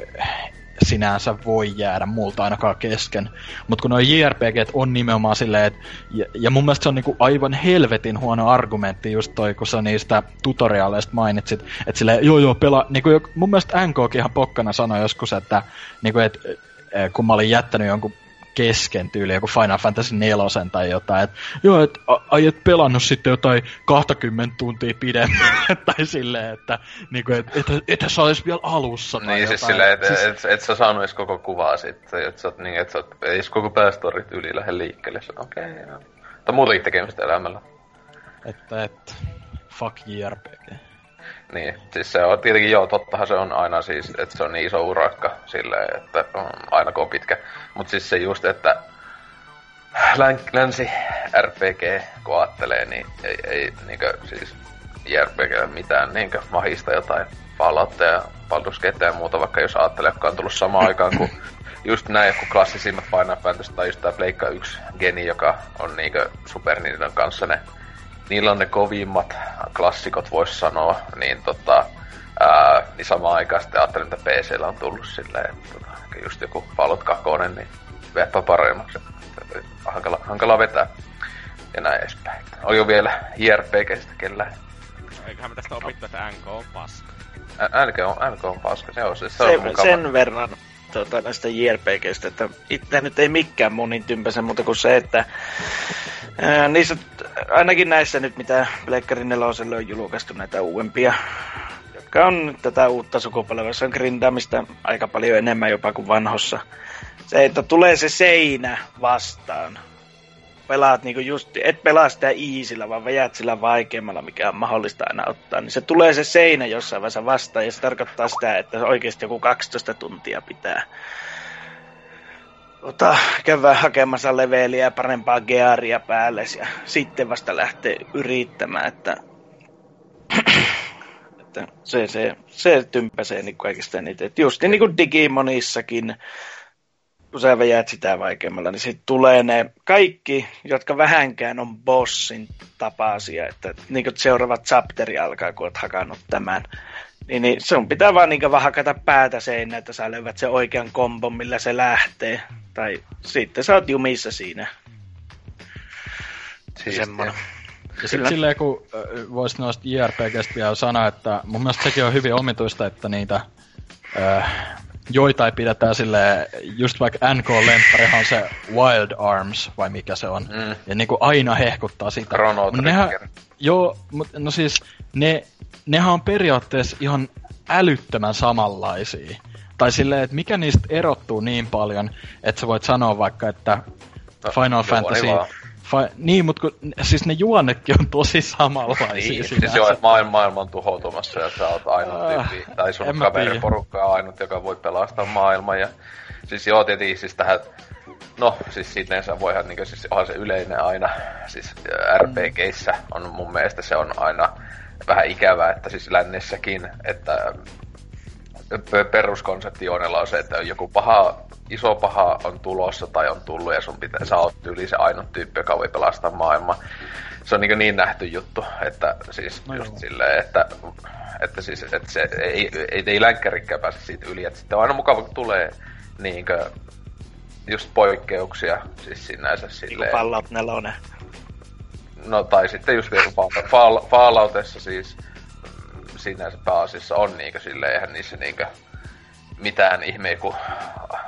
sinänsä voi jäädä multa ainakaan kesken. Mutta kun nuo JRPG on nimenomaan silleen, että, ja, ja mun mielestä se on niinku aivan helvetin huono argumentti just toi, kun sä niistä tutoriaaleista mainitsit, että silleen, joo joo, pelaa, niinku, mun mielestä NKkin ihan pokkana sanoi joskus, että niinku, et, eh, kun mä olin jättänyt jonkun kesken tyyli, joku Final Fantasy 4 tai jotain, että joo, et, ai et pelannut sitten jotain 20 tuntia pidemmän, tai silleen, että niinku, et, et, et, et sä olis vielä alussa. Tai niin, jotain. siis silleen, että siis, et, et, et, sä saanut edes koko kuvaa sitten, että sä oot niin, että sä oot, edes koko päästorit yli lähde liikkeelle, okei, okay, joo. Tai muutenkin tekemistä elämällä. että, että fuck JRPG. Niin, siis se on tietenkin joo, tottahan se on aina siis, että se on niin iso urakka silleen, että on aina kun on pitkä. Mutta siis se just, että län, länsi RPG, kun ajattelee, niin ei, ei niinkö siis JRPG mitään niinkö mahista jotain Falloutia ja Gate ja muuta, vaikka jos ajattelee, jotka on tullut samaan aikaan kuin just näin joku klassisimmat Final Fantasy tai just tää Pleikka 1 geni, joka on niinkö Super Nintendo kanssa ne niillä on ne kovimmat klassikot, vois sanoa, niin tota, ää, niin samaan aikaan sitten ajattelin, että PCllä on tullut silleen, että tota, just joku Fallout 2, niin veppä paremmaksi. Hankala, hankala vetää. Ja näin edespäin. On jo vielä JRPGstä kellä. Eiköhän me tästä opittu, että NK on paska. NK on, NK on paska, se on se Se, on mukava. sen verran tuota, näistä JRPGistä, että itse nyt ei mikään monin tympäse muuta kuin se, että ää, niissä, ainakin näissä nyt, mitä Pleikkarin neloselle on julkaistu näitä uudempia, jotka on nyt tätä uutta sukupolvea, se on grindaamista aika paljon enemmän jopa kuin vanhossa. Se, että tulee se seinä vastaan. Pelaat niinku just, et pelaa sitä easillä, vaan vejät sillä vaikeammalla, mikä on mahdollista aina ottaa. Niin se tulee se seinä jossain vaiheessa vastaan, ja se tarkoittaa sitä, että oikeasti joku 12 tuntia pitää ota, käydä hakemassa leveliä ja parempaa gearia päälle ja sitten vasta lähtee yrittämään, että, että se, se, se tympäsee niin kaikista eniten. Et just niin kuin Digimonissakin, kun sä vejät sitä vaikeammalla, niin sitten tulee ne kaikki, jotka vähänkään on bossin tapaisia, että niin kuin seuraava chapteri alkaa, kun oot hakannut tämän. Niin, niin sun pitää vaan niin vaan hakata päätä seinään, että sä löydät sen oikean kombon, millä se lähtee. Tai sitten sä oot jumissa siinä. Siistiä. Semmoinen. Ja sitten silleen, kun voisi noista JRPGstä vielä sanoa, että mun mielestä sekin on hyvin omituista, että niitä äh, joita ei pidetä sille just vaikka NK-lempparihan on se Wild Arms, vai mikä se on. Mm. Ja niinku aina hehkuttaa sitä. Chrono Mut nehän, Trigger. joo, mutta no siis ne, nehän on periaatteessa ihan älyttömän samanlaisia. Tai silleen, että mikä niistä erottuu niin paljon, että sä voit sanoa vaikka, että No, Final juoni Fantasy... Fa- niin, mutta kun, siis ne juonnekin on tosi samanlaisia Niin, sinänsä. siis joo, että maailma, maailma on tuhoutumassa ja sä oot ainut Ah, tyyppi, tai sun kaveriporukka on ainut, joka voi pelastaa maailman. Ja, siis joo, tietenkin siis tähän, no siis sinneensä voihan, niin siis onhan se yleinen aina, siis RPGissä on mun mielestä se on aina vähän ikävää, että siis lännessäkin, että peruskonsepti Joonella on se, että joku paha, iso paha on tulossa tai on tullut ja sun pitää, sä oot yli se ainut tyyppi, joka voi pelastaa maailmaa. Se on niin, niin nähty juttu, että siis No just joo. silleen, että, että siis, että se ei, ei, ei länkkärikään pääse siitä yli, että sitten on aina mukava, kun tulee niinkö just poikkeuksia, siis sinänsä Niin kuin silleen. Fallout 4. No tai sitten just Fall- Fall- Falloutessa siis mm, sinänsä pääasiassa on niinkö silleen, eihän niissä niinkö mitään ihmeä, kun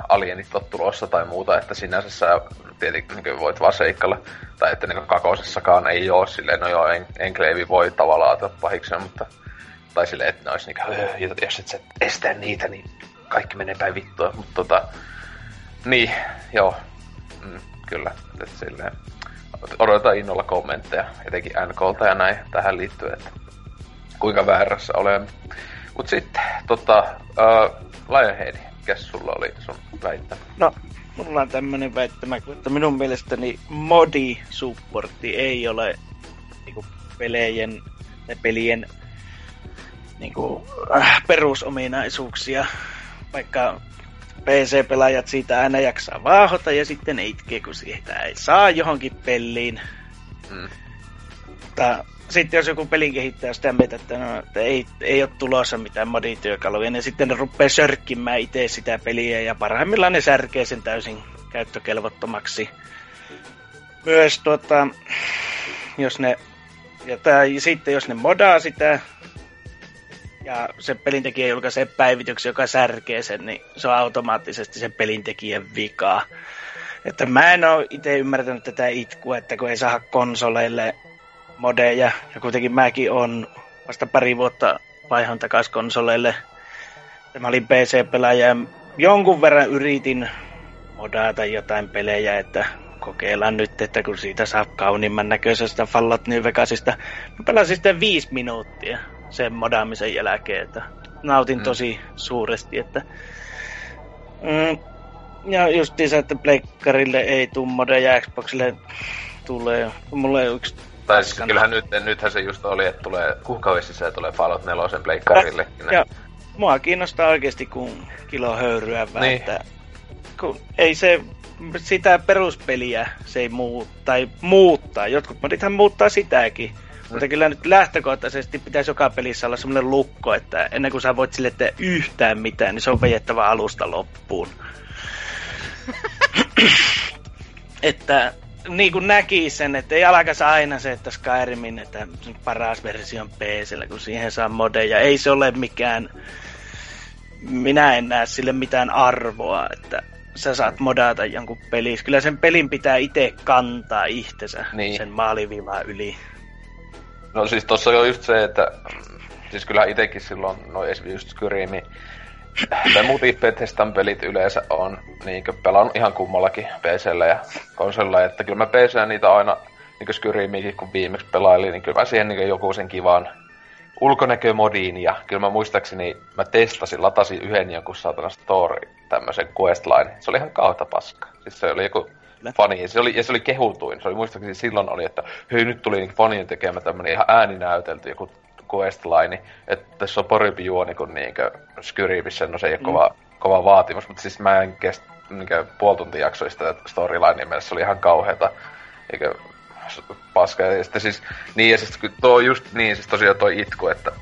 alienit on tulossa tai muuta, että sinänsä sä tietenkin niin voit vaan seikkailla. Tai että niin kakosessakaan ei ole silleen, no joo, en, Enclave voi tavallaan ajatella pahiksena, mutta tai silleen, että ne olisi niin jos et sä estää niitä, niin kaikki menee päin vittua, mutta tota, niin, joo, mm, kyllä, että silleen, odotetaan innolla kommentteja, etenkin NKlta ja näin tähän liittyen, että kuinka väärässä olemme. Mut sitten, tota, uh, Lionhead, mikä sulla oli sun väittämä? No, mulla on tämmönen väittämä, että minun mielestäni modi-supportti ei ole niinku pelejen, ne pelien niinku, äh, perusominaisuuksia, vaikka PC-pelaajat siitä aina jaksaa vaahota ja sitten ne itkee, kun siitä ei saa johonkin peliin. Mm. Mutta sitten jos joku pelin kehittää sitä mieltä, että, no, että ei, ei ole tulossa mitään modityökaluja, niin sitten ne rupeaa sörkkimään itse sitä peliä ja parhaimmillaan ne särkee sen täysin käyttökelvottomaksi. Myös tuota, jos ne, ja tai sitten jos ne modaa sitä, ja se pelintekijä julkaisee päivityksen, joka särkee sen, niin se on automaattisesti sen pelintekijän vikaa. Että mä en ole itse ymmärtänyt tätä itkua, että kun ei saa konsoleille modeja, ja kuitenkin mäkin on vasta pari vuotta vaihon takaisin konsoleille. Mä olin PC-pelaaja ja jonkun verran yritin modata jotain pelejä, että kokeillaan nyt, että kun siitä saa kauniimman näköisestä Fallout New Vegasista. Mä pelasin sitten viisi minuuttia sen modaamisen jälkeen, että nautin mm. tosi suuresti, että mm, ja justiinsa, että Pleikkarille ei tuu modeja, Xboxille tulee. Mulla ei yksi tai siis kyllähän nyt, nythän se just oli, että tulee kuukauden sisään tulee Fallout 4 pleikkarille. Ja, ja mua kiinnostaa oikeasti kun kilo höyryä niin. että kun ei se sitä peruspeliä se ei muu, tai muuttaa. Jotkut modithan muuttaa sitäkin. Mutta kyllä nyt lähtökohtaisesti pitäisi joka pelissä olla semmoinen lukko, että ennen kuin sä voit sille tehdä yhtään mitään, niin se on vejettävä alusta loppuun. että niin kuin näki sen, että ei alkaisi aina se, että Skyrimin että paras versio on PCllä, kun siihen saa modeja. Ei se ole mikään, minä en näe sille mitään arvoa, että sä saat modata jonkun pelissä. Kyllä sen pelin pitää itse kantaa itsensä niin. sen maaliviivaa yli. No siis tossa on just se, että siis kyllä itsekin silloin, no just Skyrimi, tai muut Bethesdan pelit yleensä on niin pelannut ihan kummallakin PCllä ja konsolilla, että kyllä mä PC niitä aina niin Skyrimikin kun viimeksi pelailin, niin kyllä mä siihen niin joku sen kivan ulkonäkömodiin ja kyllä mä muistaakseni mä testasin, latasin yhden jonkun saatana story, tämmöisen questline. Se oli ihan kautta paska. Siis se oli joku fani, se oli, ja se oli kehutuin. Se oli muistaakseni silloin oli, että hei nyt tuli niin fanien tekemä tämmönen ihan ääninäytelty joku questline, että tässä on parempi juoni kuin niinkö Skyrivissä, no se ei ole mm. kova, kova vaatimus, mutta siis mä en kestä niinkö puoli tuntia jaksoista storyline mielessä, se oli ihan kauheata, eikä paska. Ja sitten siis, niin ja siis tuo just niin, siis tosiaan toi itku, että,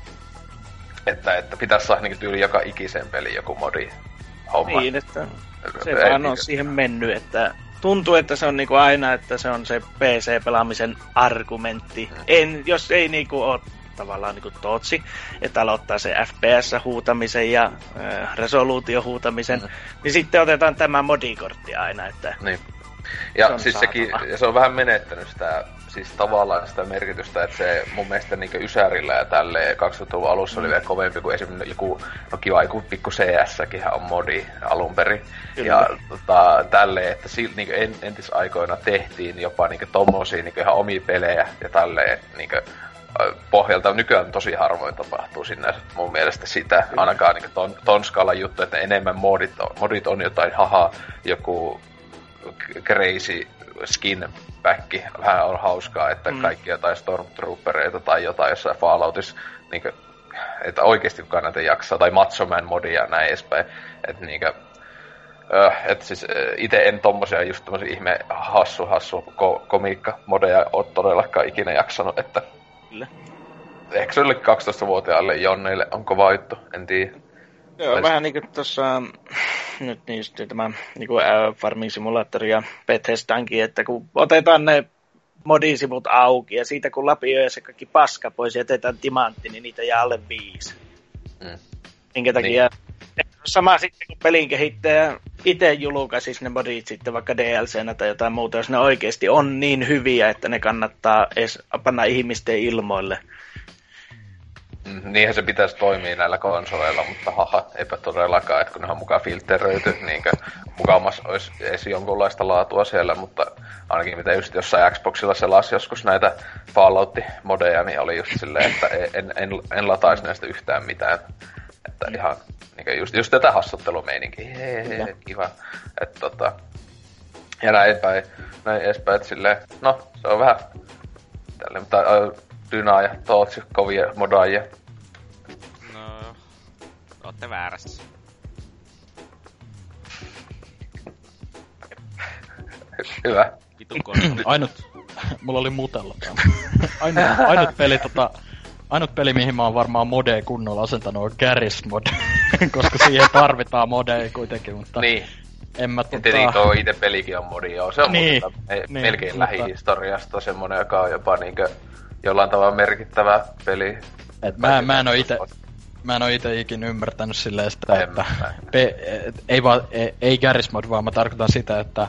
että, että pitäisi saada niin tyyli joka ikisen peli joku modi homma. Niin, että se ei, vaan on siihen mennyt, että tuntuu, että se on niinku aina, että se on se PC-pelaamisen argumentti. En, jos ei niinku ole tavallaan niin totsi, että aloittaa se FPS-huutamisen ja äh, resoluutio-huutamisen, mm. niin sitten otetaan tämä modikortti aina, että niin. Ja se siis sekin, ja se on vähän menettänyt sitä, siis tavallaan sitä merkitystä, että se mun mielestä niin Ysärillä ja tälle 2000-luvun alussa oli vielä kovempi kuin esimerkiksi joku, no kiva, joku pikku cs on modi alun perin. Kyllä. Ja tota, tälle, että sil, niin en, entisaikoina tehtiin jopa niin tommosia niin ihan omia pelejä ja tälleen, niin pohjalta nykyään tosi harvoin tapahtuu sinne mun mielestä sitä, ainakaan niin ton, ton skaalan juttu, että enemmän modit on, modit on jotain, haha, joku crazy skin back, vähän on hauskaa, että mm. kaikki jotain stormtroopereita tai jotain jossain Falloutissa, niin kuin, että oikeasti kukaan näitä jaksaa, tai Macho Man modia ja näin edespäin, että niin kuin, että siis itse en tommosia just tommosia ihme hassu hassu ko- komiikka modeja ole todellakaan ikinä jaksanut, että Kyllä. Ehkä se oli 12-vuotiaalle Jonneille on kova juttu, en tiedä. Joo, vähän niinku tuossa, nyt niin tämä niinku, äh, Farming Simulator ja Bethesdankin, että kun otetaan ne modisivut auki ja siitä kun lapioi se kaikki paska pois ja jätetään timantti, niin niitä jää alle viisi. Mm. Minkä takia niin sama sitten kun pelin kehittäjä itse julkaisisi ne modit sitten vaikka DLCnä tai jotain muuta, jos ne oikeasti on niin hyviä, että ne kannattaa edes panna ihmisten ilmoille. Niinhän se pitäisi toimia näillä konsoleilla, mutta haha, eipä todellakaan, että kun ne on mukaan filteröity, niin mukamas olisi edes jonkunlaista laatua siellä, mutta ainakin mitä just jossain Xboxilla selasi joskus näitä Fallout-modeja, niin oli just silleen, että en, en, en lataisi näistä yhtään mitään. Että ihan niin just, just tätä hassuttelumeininkiä. Hei, kiva. Että tota, ja näin päin, näin edespäin, että silleen, no, se on vähän tälle, mutta Dyna ja Tootsi kovia modaajia. No, ootte väärässä. Hyvä. Ainut, mulla oli mutella ainut, ainut peli tota, ainut peli, mihin mä oon varmaan modea kunnolla asentanut on Garry's Mod, koska siihen tarvitaan modeja kuitenkin, mutta Niin. en mä tota... tietenkin tuo itse pelikin on modi, joo. Se on Niin, niin, me, niin, melkein mutta- lähihistoriasta semmonen, joka on jopa niinkö jollain tavalla merkittävä peli. Et mä, mä en oo ite, mä en oo ite ikin ymmärtänyt silleen sitä, En että pe, et, ei, vaan, ei, ei Garry's Mod, vaan mä tarkoitan sitä, että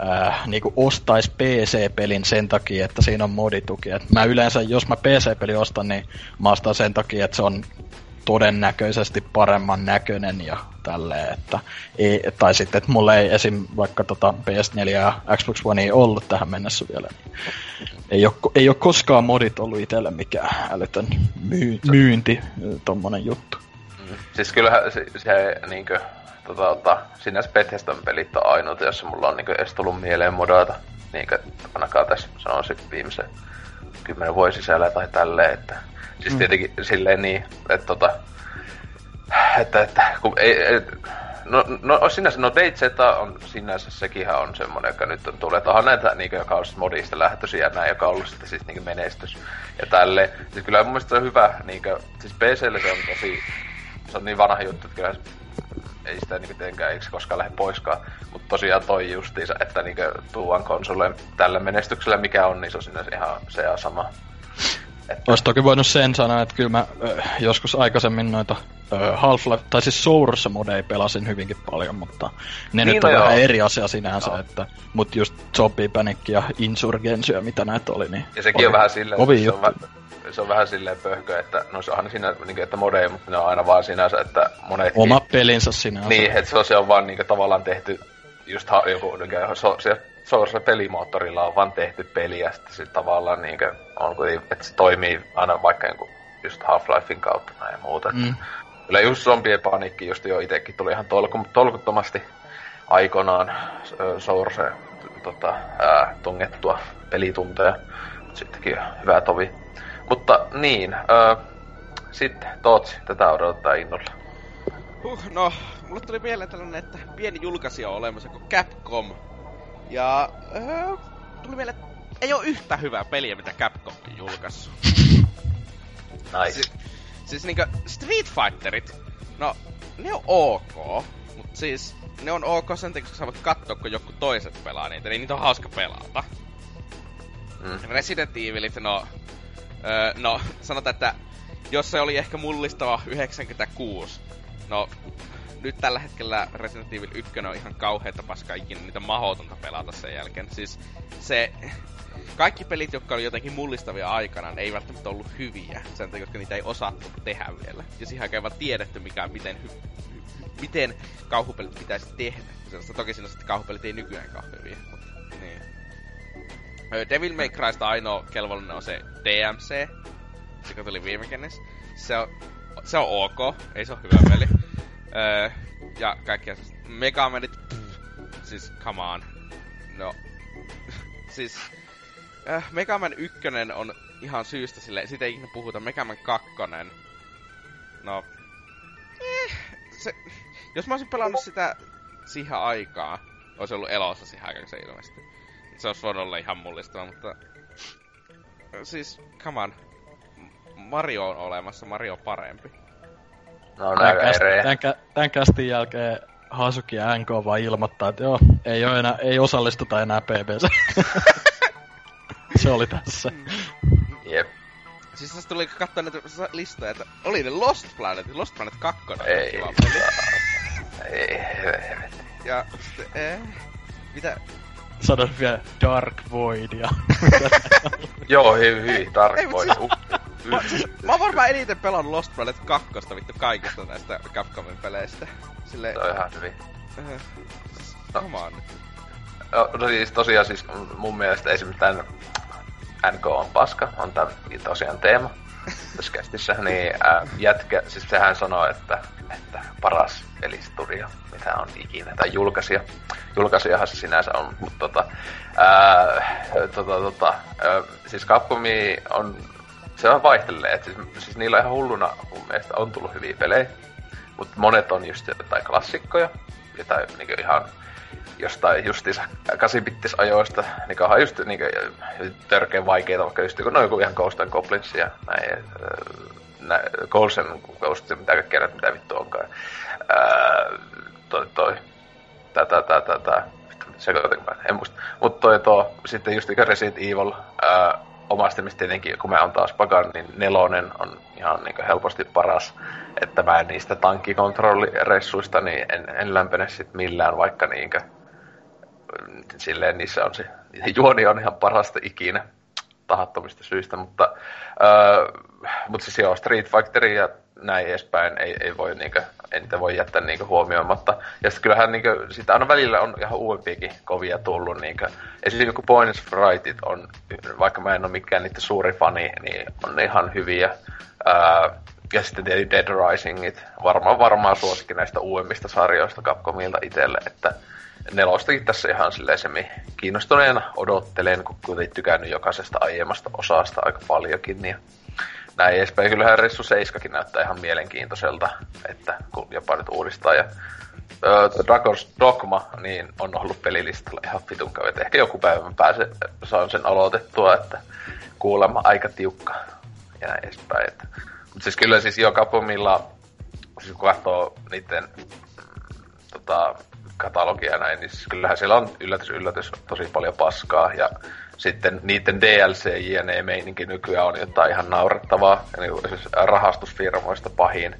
äh, niinku ostais PC-pelin sen takia, että siinä on modituki. Et mä yleensä, jos mä PC-peli ostan, niin mä ostan sen takia, että se on todennäköisesti paremman näköinen ja tälleen, että ei, tai sitten, että mulla ei esim. vaikka tota PS4 ja Xbox One ei ollut tähän mennessä vielä, niin ei ole, ei ole koskaan modit ollut itselle mikään älytön myy, myynti, tommonen juttu. Siis kyllähän se, se niinkö, tota, tota, sinänsä Bethesdan pelit on ainoita, jossa mulla on niinkö edes tullut mieleen modata. Niinkö ainakaan tässä sanoisin viimeisen kymmenen vuoden sisällä tai tälleen, että siis Mm. tietenkin silleen niin, että tota, että, että kun ei, ei No, no sinänsä, no Date on sinänsä, sekinhän on semmonen, joka nyt on tullut, että onhan näitä, niin, joka on modista lähtöisiä ja näin, joka on ollut sitten siis niin menestys ja tälle. Siis kyllä mun mielestä se on hyvä, niin kuin, siis PClle se on tosi, se on niin vanha juttu, että kyllä ei sitä niin tietenkään, eikö se koskaan lähde poiskaan. Mutta tosiaan toi justiinsa, että niin tuuan konsoleen tällä menestyksellä mikä on, niin se on sinänsä ihan se ja sama. Että, Olisi toki voinut sen sanoa, että kyllä mä joskus aikaisemmin noita Half-Life, tai siis Source modeja pelasin hyvinkin paljon, mutta ne Niin, nyt no on joo. vähän eri asia sinänsä, Joo. että, mut just Zombie Panic ja Insurgency ja mitä näitä oli, niin ja sekin oli on vähän silleen, kovin se on, juttu. vä- se on vähän silleen pöhkö, että no se onhan siinä, niin kuin, että modeja, mutta ne on aina vaan sinänsä, että monet... Oma pelinsä sinänsä. Niin, että se on, se on vaan niinku tavallaan tehty just ha, joku niinku, so, se, se pelimoottorilla on vaan tehty peli ja sitten se tavallaan niinku on kuitenkin, että se toimii aina vaikka joku just Half-Lifein kautta näin ja muuta. Mm. Mm. Kyllä just zombien panikki just jo itekin tuli ihan tolku, tolkuttomasti aikoinaan ö, Source tota, ää, tungettua pelitunteja. Sittenkin hyvä tovi. Mutta niin, ö, sitten Tootsi, tätä odottaa innolla. Huh, no, mulle tuli mieleen tällainen, että pieni julkaisija on olemassa kuin Capcom. Ja öö, tuli mieleen, että ei ole yhtä hyvää peliä, mitä Capcom on julkaissut. Nice. Si- siis niinkö Street Fighterit, no ne on ok, mut siis ne on ok sen takia, koska sä voit katsoa, kun joku toiset pelaa niitä, niin niitä on hauska pelata. Mm. Resident Evilit, no... Öö, no, sanotaan, että jos se oli ehkä mullistava 96, no nyt tällä hetkellä Resident Evil 1 on ihan kauheita paskaa ikinä, niitä on mahdotonta pelata sen jälkeen. Siis se... Kaikki pelit, jotka oli jotenkin mullistavia aikana, ne ei välttämättä ollut hyviä, sen takia, koska niitä ei osattu tehdä vielä. Ja siihen aikaan ei vaan tiedetty, mikä, miten, hy, miten kauhupelit pitäisi tehdä. Sellaista, toki siinä sitten kauhupelit ei nykyään kauhean hyviä, mutta niin. Devil May Crysta ainoa kelvollinen on se DMC, joka tuli viime. Se on, se on ok, ei se ole hyvä peli. Öö, ja kaikkia siis Megamanit, pff, siis come on. No, siis äh, Megaman 1 on ihan syystä sille, siitä ei ikinä puhuta, Megaman 2. No, eh, se, jos mä olisin pelannut sitä siihen aikaan, olisi ollut elossa siihen aikaan, kun se ilmestyi. Se olisi voinut olla ihan mullistava, mutta... Siis, come on. Mario on olemassa, Mario on parempi. No käst, tän kästin jälkeen Hasuki ja NK vaan ilmoittaa, että joo, ei, oo enää, ei osallistuta enää PBC. se oli tässä. Jep. Siis tässä tuli katsoa näitä listoja, että oli ne Lost Planet, Lost Planet 2 on Ei. kiva peli. Ei, helvetti. Ja sitten, eh, mitä, Sanoin vielä Dark Void ja... Joo, hyvin, hyvin tarkka Ei, mut voi. siis- Mä, siis, mä oon varmaan eniten pelannut Lost Planet 2 vittu kaikista näistä Capcomin peleistä. Silleen, se on ihan hyvin. äh, siis, come on nyt. No, no siis tosiaan siis mun mielestä esimerkiksi tämän NK on paska, on tämä tosiaan teema tässä kästissä, niin ää, jätkä, siis sehän sanoo, että, että paras pelistudio, mitä on ikinä, tai julkaisija. Julkaisijahan se sinänsä on, mutta tota, ää, tota, tota, ää, siis Capcomi on, se on vaihtelee, että siis, siis niillä on ihan hulluna mun mielestä on tullut hyviä pelejä, mutta monet on just jotain klassikkoja, jotain niin ihan jostain justiinsa 8 ajoista, niin onhan just niin törkeän vaikeita, vaikka just no joku ihan Ghost and Goblins ja näin, nä, Ghost and Ghost, mitä kaikkea mitä vittu onkaan. Ää, toi, toi, tätä, tätä, tätä, sekoitin en muista. Mutta toi tuo, sitten just Resident Evil, ää, omasta mielestä tietenkin, kun mä on taas pagan, niin nelonen on ihan niin helposti paras. Että mä en niistä tankkikontrolliressuista, niin en, en lämpene sit millään, vaikka niinkö silleen niissä on se, juoni on ihan parasta ikinä tahattomista syistä, mutta, öö, mutta siis joo, Street Fighter ja näin edespäin ei, ei voi niinkö, en niitä voi jättää niinkö huomioimatta. Ja sitten kyllähän niinkö, sitä aina välillä on ihan uudempiakin kovia tullut niinkö. Esimerkiksi joku Points Frightit on, vaikka mä en ole mikään niiden suuri fani, niin on ihan hyviä. Öö, ja sitten tietysti Dead Risingit, varmaan varmaan suosikin näistä uudemmista sarjoista Capcomilta itselle, että nelostakin tässä ihan semi kiinnostuneena odottelen, kun kuitenkin tykännyt jokaisesta aiemmasta osasta aika paljonkin, niin näin edespäin. Kyllähän Ressu 7 näyttää ihan mielenkiintoiselta, että kun jopa nyt uudistaa. Ja uh, Dragon's Dogma niin on ollut pelilistalla ihan vitun että Ehkä joku päivä mä pääsen, saan sen aloitettua, että kuulemma aika tiukka ja näin edespäin. Mutta siis kyllä siis joka pomilla, siis kun katsoo niiden tota, katalogia näin, niin siis kyllähän siellä on yllätys yllätys tosi paljon paskaa ja sitten niiden DLC jne meininki nykyään on jotain ihan naurettavaa. Eli siis rahastusfirmoista pahin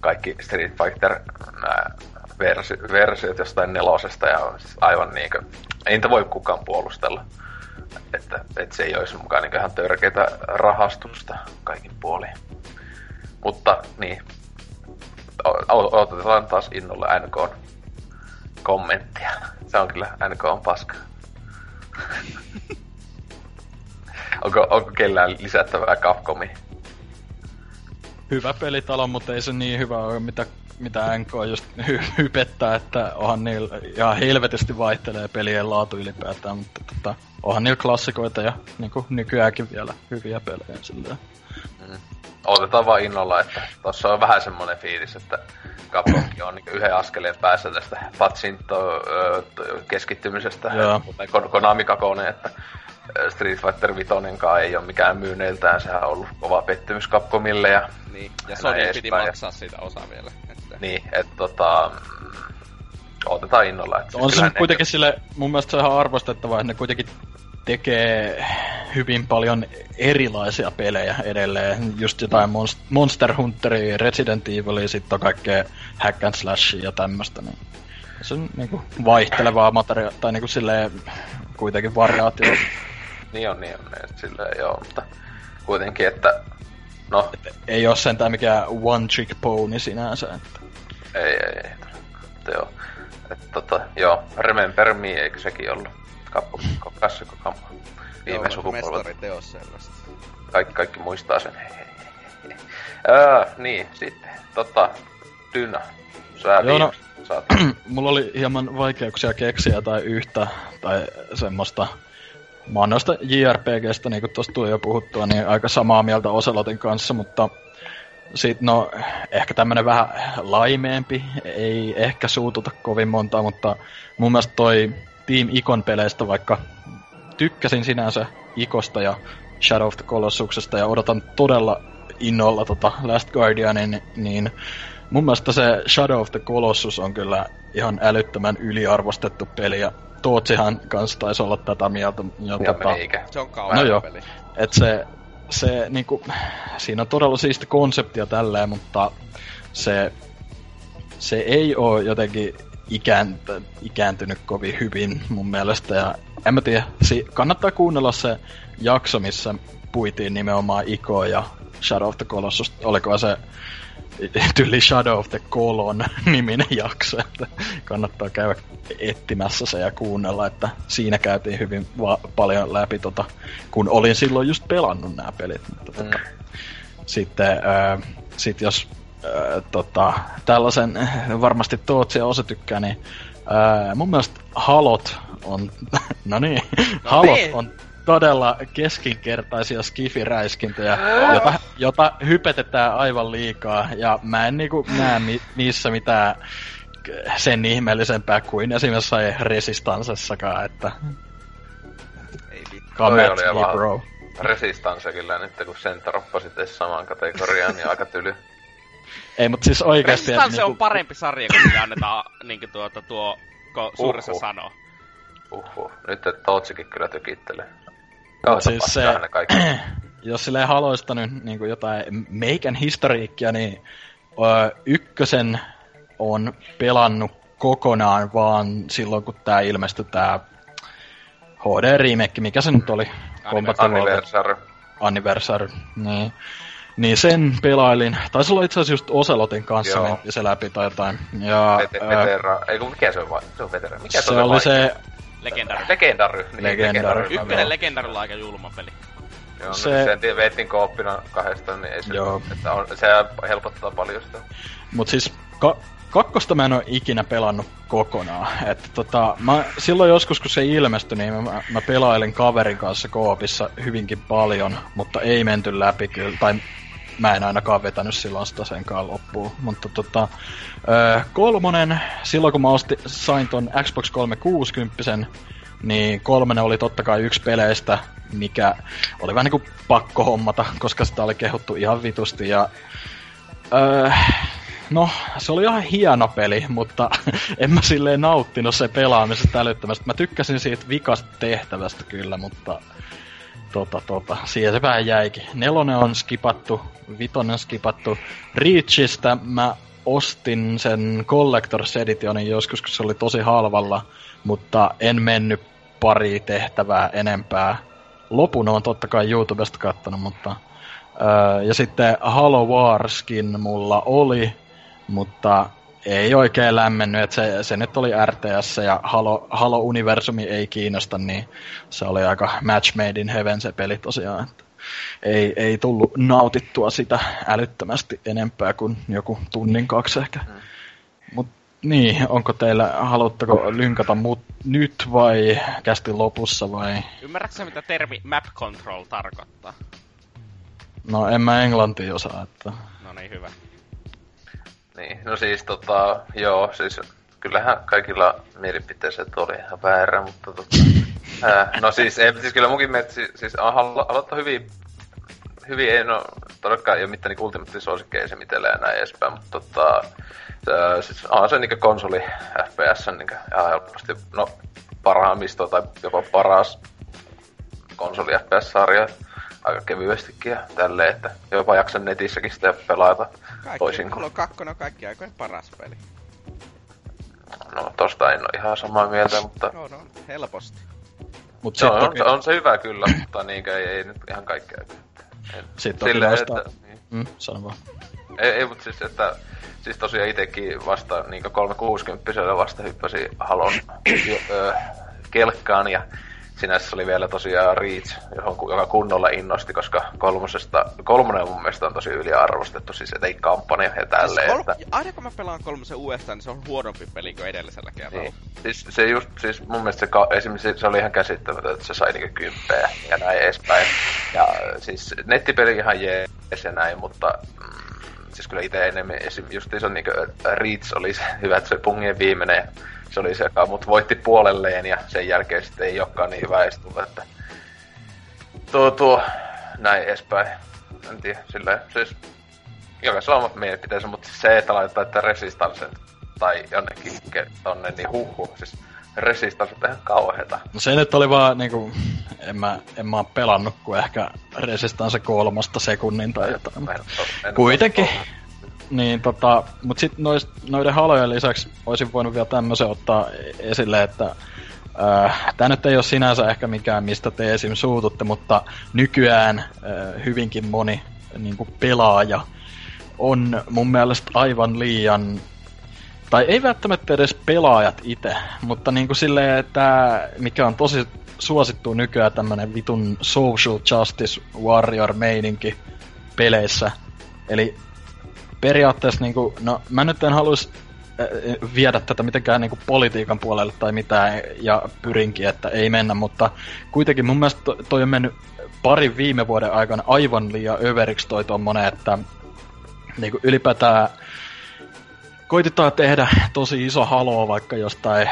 kaikki Street Fighter versi- versiot jostain nelosesta ja siis aivan niinkö, ei niitä voi kukaan puolustella. Että, että se ei olisi mukaan niin ihan törkeitä rahastusta kaikin puolin. Mutta niin, odotetaan taas innolla NK kommenttia. Se on kyllä NK on paska. onko, onko kellään lisättävää Capcomi? Hyvä pelitalo, mutta ei se niin hyvä ole, mitä, mitä NK just hy- hypettää, että onhan niillä ihan helvetisti vaihtelee pelien laatu ylipäätään, mutta tota, onhan niillä klassikoita ja niin kuin nykyäänkin vielä hyviä pelejä silleen. Mm. Otetaan vaan innolla, että tuossa on vähän semmoinen fiilis, että Capcomkin on niin yhden askeleen päässä tästä Patsinto keskittymisestä. Konami Kakone, että Street Fighter 5 ei ole mikään myyneiltään, sehän on ollut kova pettymys Capcomille ja Niin, ja Sony piti maksaa siitä osa vielä. Että... Niin, että tota, otetaan innolla. Että on se kuitenkin sille, mun mielestä se on ihan arvostettavaa, että ne kuitenkin tekee hyvin paljon erilaisia pelejä edelleen. Just jotain Monster Hunteria, Resident Evilia, sitten on kaikkea hack and slashia ja tämmöstä. Niin se on niinku vaihtelevaa materiaalia, tai niinku silleen kuitenkin variaatio. niin on, niin on, niin, silleen joo, mutta kuitenkin, että no... Et ei oo sentään mikään one trick pony sinänsä, että... Ei, ei, ei. Mutta joo. Että tota, joo, Remember Me, eikö sekin ollut? Kappo, klassikko kampo. Viime sukupolvelta. teos selvästi. Kaikki, kaikki muistaa sen. Öö, niin, sitten. Tota, Dyna. Sä Joo, no, saat. mulla oli hieman vaikeuksia keksiä tai yhtä tai semmoista Mä oon noista JRPGstä, niin kuin tuosta tuli jo puhuttua, niin aika samaa mieltä Oselotin kanssa, mutta sitten no, ehkä tämmönen vähän laimeempi, ei ehkä suututa kovin monta, mutta mun mielestä toi Team Icon peleistä, vaikka tykkäsin sinänsä Ikosta ja Shadow of the Colossuksesta ja odotan todella innolla tota Last Guardianin, niin mun mielestä se Shadow of the Colossus on kyllä ihan älyttömän yliarvostettu peli ja Tootsihan kanssa taisi olla tätä mieltä. Ja, ja tota, Se on kauan no joo, peli. Et se, se niinku, siinä on todella siisti konseptia tälleen, mutta se, se ei ole jotenkin ikäänty, ikääntynyt kovin hyvin mun mielestä. Ja en mä tiedä, si- kannattaa kuunnella se jakso, missä puitiin nimenomaan Iko ja Shadow of the Colossus. Oliko se tyli Shadow of the Colon niminen jakso, että kannattaa käydä etsimässä se ja kuunnella, että siinä käytiin hyvin va- paljon läpi, tota, kun olin silloin just pelannut nämä pelit. Mutta, tota, mm. Sitten äh, sit jos tota, tällaisen varmasti Tootsi ja Ose tykkää, niin äh, mun mielestä Halot on, no niin, no Halot niin. on todella keskinkertaisia skifiräiskintöjä, jota, jota hypetetään aivan liikaa, ja mä en niinku näe ni, niissä mitään sen ihmeellisempää kuin esimerkiksi Resistansessakaan, että... Ei vittu. Come oli me, vaan- bro. Resistance kyllä nyt, kun sen troppasit edes samaan kategoriaan, niin aika tyly. Ei, mutta siis oikeesti... että Resistance on niinku- parempi sarja, kun mitä annetaan niinku tuota tuo, ko suurissa Uhuh. sanoo. Uhu. Nyt et Tootsikin kyllä tykittelee. Mut siis se- kaikki. jos silleen haloista nyt niin kuin jotain meikän historiikkia, niin ö, ykkösen on pelannut kokonaan vaan silloin, kun tää ilmestyi tää HD-remake, mikä se nyt oli? Anniversary. Anniversary. Niin. Niin sen pelailin. Taisi olla itse asiassa just Ocelotin kanssa Joo. se läpi tai jotain. Ja, Vete- vetera. Ei kun mikä se on vai? Se on vetera. Mikä se on oli se, Legendary. Legendary. Niin, Legendary. Ykkönen on aika julma peli. Joo, Se- se... sen tie- veettiin kooppina kahdestaan, niin ei se, Joo. että on, se helpottaa paljon sitä. Mut siis ka- kakkosta mä en oo ikinä pelannut kokonaan. Et tota, mä, silloin joskus kun se ilmestyi, niin mä, mä pelailin kaverin kanssa koopissa hyvinkin paljon, mutta ei menty läpi kyllä. Tai mä en ainakaan vetänyt silloin sitä senkaan loppuun. Mutta tota, ö, kolmonen, silloin kun mä osti, sain ton Xbox 360, niin kolmonen oli totta kai yksi peleistä, mikä oli vähän niinku pakko hommata, koska sitä oli kehuttu ihan vitusti ja Öö, no, se oli ihan hieno peli, mutta en mä silleen nauttinut se pelaamisesta älyttömästi. Mä tykkäsin siitä vikasta tehtävästä kyllä, mutta tota, tota, siihen se vähän jäikin. Nelonen on skipattu, vitonen skipattu. Reachistä mä ostin sen Collector's Editionin joskus, kun se oli tosi halvalla, mutta en mennyt pari tehtävää enempää. Lopun on totta kai YouTubesta kattonut, mutta Öö, ja sitten Halo Warskin mulla oli, mutta ei oikein lämmennyt, että se, se nyt oli RTS ja Halo, Halo-universumi ei kiinnosta, niin se oli aika match made in heaven se peli tosiaan. Että ei, ei tullut nautittua sitä älyttömästi enempää kuin joku tunnin kaksi ehkä. Mut niin, onko teillä, haluatteko lynkata mut nyt vai kästi lopussa vai? Ymmärrätkö mitä termi map control tarkoittaa? No en mä englantia osaa, että... No niin, hyvä. Niin, no siis tota, joo, siis kyllähän kaikilla mielipiteiset oli ihan väärä, mutta tota, ää, no siis, ei, siis kyllä munkin mielestä, siis, siis aloittaa hyvin, hyvin ei no todellakaan ei ole mitään niinku ultimaattisuosikkeja se mitellä ja näin edespäin, mutta tota, se, siis on se niinku konsoli FPS niinku ihan helposti, no parhaammisto tai jopa paras konsoli FPS-sarja aika kevyestikin ja tälleen, että jopa jaksan netissäkin sitä pelata toisin kuin Halo 2 on kaikki aikojen paras peli. No tosta en ole ihan samaa mieltä, mutta No, no, helposti. Mut se on, sit on, toki- se, on se hyvä kyllä, mutta niinkö ei, ei nyt ihan kaikkea. En- Sit toki Silleen, noista- että, niin. Mm, sano vaan. ei, ei mutta siis, että siis tosiaan itekin vasta niinkö 360 vasta hyppäsi Halon kelkkaan ja sinänsä oli vielä tosiaan Reach, johon, joka kunnolla innosti, koska kolmosesta, kolmonen mun mielestä on tosi yliarvostettu, siis etei kampanja ja tälleen, siis että... kol- aina kun mä pelaan kolmosen uudestaan, niin se on huonompi peli kuin edellisellä kerralla. Niin. Siis, se just, siis mun mielestä se, ka- esimerkiksi se oli ihan käsittämätöntä, että se sai niinku kymppejä ja näin edespäin. Ja siis nettipeli ihan jees ja näin, mutta mm, siis kyllä itse enemmän esim. just se niinku Reach oli se hyvä, että se pungien viimeinen se oli se, joka mut voitti puolelleen ja sen jälkeen sitten ei olekaan niin hyvä edes että tuo, tuo, näin edespäin. En tiedä, silleen, siis jokaisella on omat mielipiteensä, mutta siis se, että laitetaan, että Resistance tai jonnekin ke- tonne, niin huhu. Siis Resistance on ihan kauheeta. No se nyt oli vaan niinku, en mä, en mä pelannut kuin ehkä Resistance kolmosta sekunnin tai jotain. Oo- Kuitenkin. Niin tota, mut sit nois, noiden halojen lisäksi olisin voinut vielä tämmösen ottaa esille, että äh, tää nyt ei ole sinänsä ehkä mikään, mistä te esim. suututte, mutta nykyään äh, hyvinkin moni niinku pelaaja on mun mielestä aivan liian tai ei välttämättä edes pelaajat itse, mutta niinku silleen, että mikä on tosi suosittu nykyään tämmönen vitun social justice warrior meininki peleissä. Eli periaatteessa niinku, no mä nyt en halus viedä tätä mitenkään niin kuin politiikan puolelle tai mitään, ja pyrinkin, että ei mennä, mutta kuitenkin mun mielestä toi on mennyt parin viime vuoden aikana aivan liian överiksi toi tommonen, että niin kuin ylipäätään koitetaan tehdä tosi iso haloo vaikka jostain,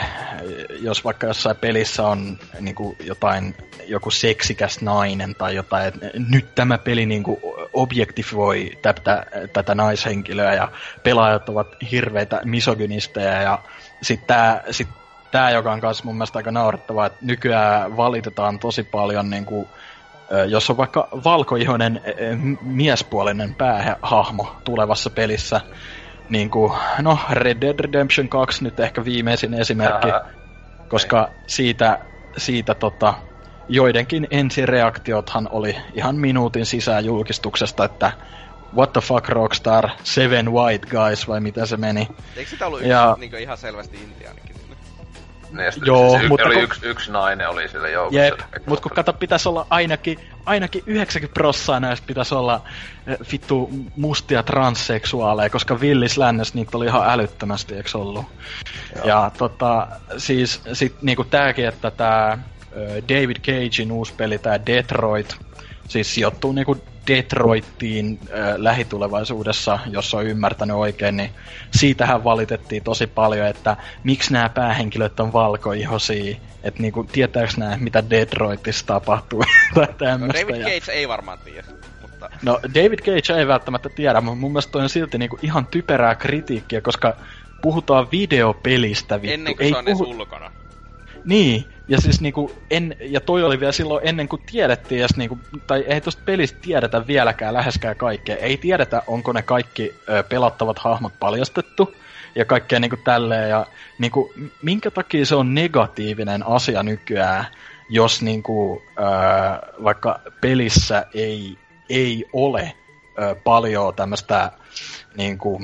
jos vaikka jossain pelissä on niin kuin jotain, joku seksikäs nainen tai jotain, että nyt tämä peli niin kuin objektifoi tätä, tätä naishenkilöä ja pelaajat ovat hirveitä misogynisteja ja sitten tämä sit tää, joka on kanssa mun mielestä aika naurettavaa, että nykyään valitetaan tosi paljon niin kuin, jos on vaikka valkoihoinen miespuolinen päähahmo tulevassa pelissä, niin kuin, no Red Dead Redemption 2 nyt ehkä viimeisin esimerkki, Ää, koska siitä, siitä tota, joidenkin ensireaktiothan oli ihan minuutin sisään julkistuksesta, että what the fuck Rockstar, Seven White Guys vai mitä se meni. Eikö sitä ollut ja... niin ihan selvästi intiaanikin? Niin, Joo, siis mutta oli kun... yksi, yksi nainen oli sillä joukossa. Jep, mutta kun kato, pitäisi olla ainakin, ainakin 90 prossaa näistä pitäisi olla eh, vittu mustia transseksuaaleja, koska Villis Lännes niitä oli ihan älyttömästi, eikö ollut? Joo. Ja tota, siis sit niinku tääkin, että tää David Cagein uusi peli, tää Detroit, siis sijoittuu niinku Detroittiin äh, lähitulevaisuudessa, jos on ymmärtänyt oikein, niin siitähän valitettiin tosi paljon, että miksi nämä päähenkilöt on valkoihosia, että niinku, tietääkö nämä, mitä Detroitissa tapahtuu tai tämmöistä. No David Cage ei varmaan tiedä. Mutta... No David Cage ei välttämättä tiedä, mutta mun mielestä toi on silti niinku ihan typerää kritiikkiä, koska puhutaan videopelistä vittu. Ennen kuin ei se on puhu... ulkona. Niin, ja siis niinku, en, ja toi oli vielä silloin ennen kuin tiedettiin edes niinku, tai ei tosta pelistä tiedetä vieläkään läheskään kaikkea. Ei tiedetä, onko ne kaikki ö, pelattavat hahmot paljastettu ja kaikkea niinku tälleen. Ja niinku, minkä takia se on negatiivinen asia nykyään, jos niinku, ö, vaikka pelissä ei, ei ole ö, paljon tämmöistä niinku,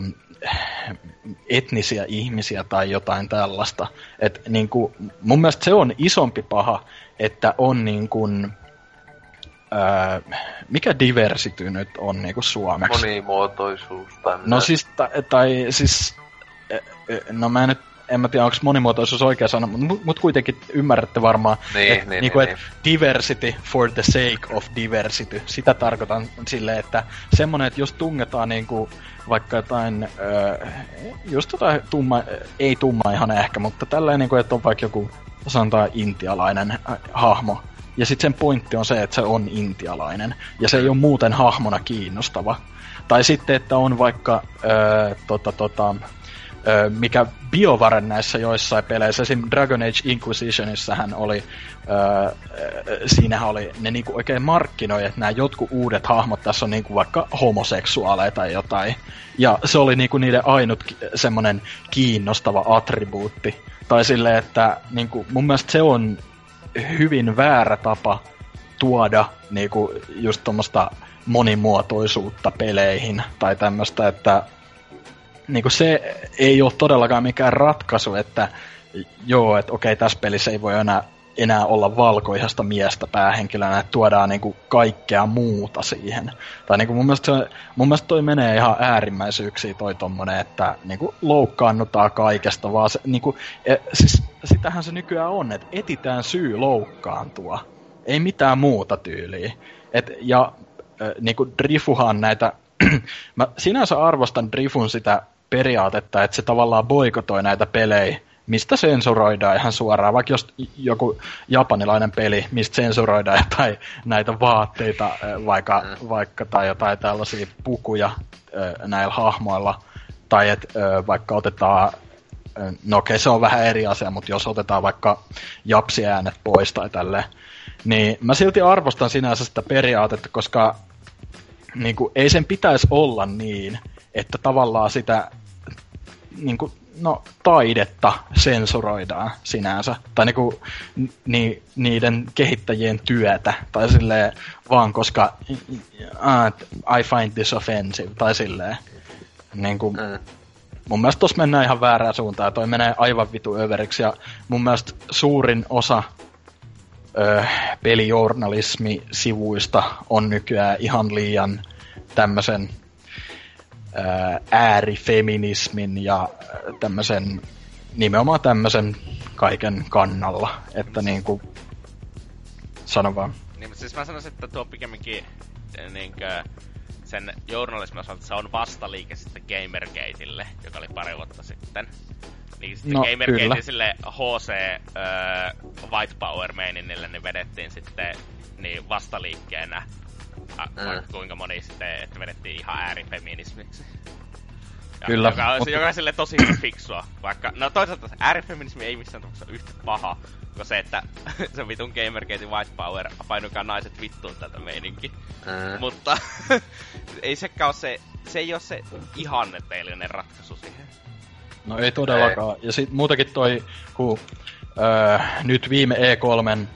etnisiä ihmisiä tai jotain tällaista. Et niin kuin, mun mielestä se on isompi paha, että on niin kuin, ää, mikä diversity nyt on niin kuin suomeksi? Monimuotoisuus. Tai no siis, tai, tai siis, no mä en nyt en mä tiedä, onko monimuotoisuus oikea sana, mutta mut kuitenkin ymmärrätte varmaan, niin, että niin, niinku, niin, et niin. diversity for the sake of diversity. Sitä tarkoitan silleen, että semmonen, että jos tungetaan niinku vaikka jotain, äh, just jotain tumma, ei tumma ihan ehkä, mutta tällainen, niin kuin, että on vaikka joku, sanotaan intialainen äh, hahmo, ja sitten sen pointti on se, että se on intialainen, ja se ei ole muuten hahmona kiinnostava. Tai sitten, että on vaikka äh, tota, tota, mikä BioVaren näissä joissain peleissä, esim. Dragon Age Inquisitionissahan oli, öö, siinähän oli, ne niinku oikein markkinoi, että nämä jotkut uudet hahmot tässä on niinku vaikka homoseksuaaleja tai jotain. Ja se oli niinku niiden ainut semmonen kiinnostava attribuutti. Tai silleen, että niinku, mun mielestä se on hyvin väärä tapa tuoda niinku just tuommoista monimuotoisuutta peleihin tai tämmöistä, että niin kuin se ei ole todellakaan mikään ratkaisu, että joo, että okei, tässä pelissä ei voi enää, enää olla valkoihasta miestä päähenkilönä, että tuodaan niin kuin kaikkea muuta siihen. Tai niin kuin mun, mielestä se, mun mielestä toi menee ihan äärimmäisyyksiin toi tommonen, että niin kuin loukkaannutaan kaikesta, vaan se, niin kuin, e, siis sitähän se nykyään on, että etitään syy loukkaantua. Ei mitään muuta tyyliä. Et, ja niin kuin Drifuhan näitä mä sinänsä arvostan Drifun sitä periaatetta, että se tavallaan boikotoi näitä pelejä, mistä sensuroidaan ihan suoraan, vaikka jos joku japanilainen peli, mistä sensuroidaan jotain näitä vaatteita vaikka, mm. vaikka tai jotain tällaisia pukuja näillä hahmoilla, tai että vaikka otetaan no okei, se on vähän eri asia, mutta jos otetaan vaikka japsiäänet pois tai tälle, niin mä silti arvostan sinänsä sitä periaatetta, koska niin kuin, ei sen pitäisi olla niin, että tavallaan sitä niin kuin, no, taidetta sensuroidaan sinänsä. Tai niin kuin, ni, niiden kehittäjien työtä. Tai silleen vaan koska uh, I find this offensive. Tai silleen. Niin kuin, mm. Mun mielestä tossa mennään ihan väärään suuntaan. Ja toi menee aivan vitu överiksi. Ja mun mielestä suurin osa ö, pelijournalismi-sivuista on nykyään ihan liian tämmöisen äärifeminismin ja tämmöisen, nimenomaan tämmöisen kaiken kannalla. Että niinku, sano vaan. Niin, mutta siis mä sanoisin, että tuo pikemminkin niinkö, sen journalismin osalta se on vastaliike sitten Gamergateille, joka oli pari vuotta sitten. Niin sitten no, Gamergate sille HC öö, White Power maininille niin vedettiin sitten niin vastaliikkeenä mm. kuinka moni sitten, että vedettiin ihan äärifeminismiksi. Ja Kyllä. Joka, mutta... joka on sille tosi fiksua. Vaikka, no toisaalta äärifeminismi ei missään tapauksessa yhtä paha, kuin se, että se vitun Gamergate White Power painukaa naiset vittuun tätä meininki. Mm. Mutta ei sekään ole se, se ei ole se ihanneteellinen ratkaisu siihen. No ei todellakaan. Ei. Ja sit muutenkin toi, kun öö, nyt viime E3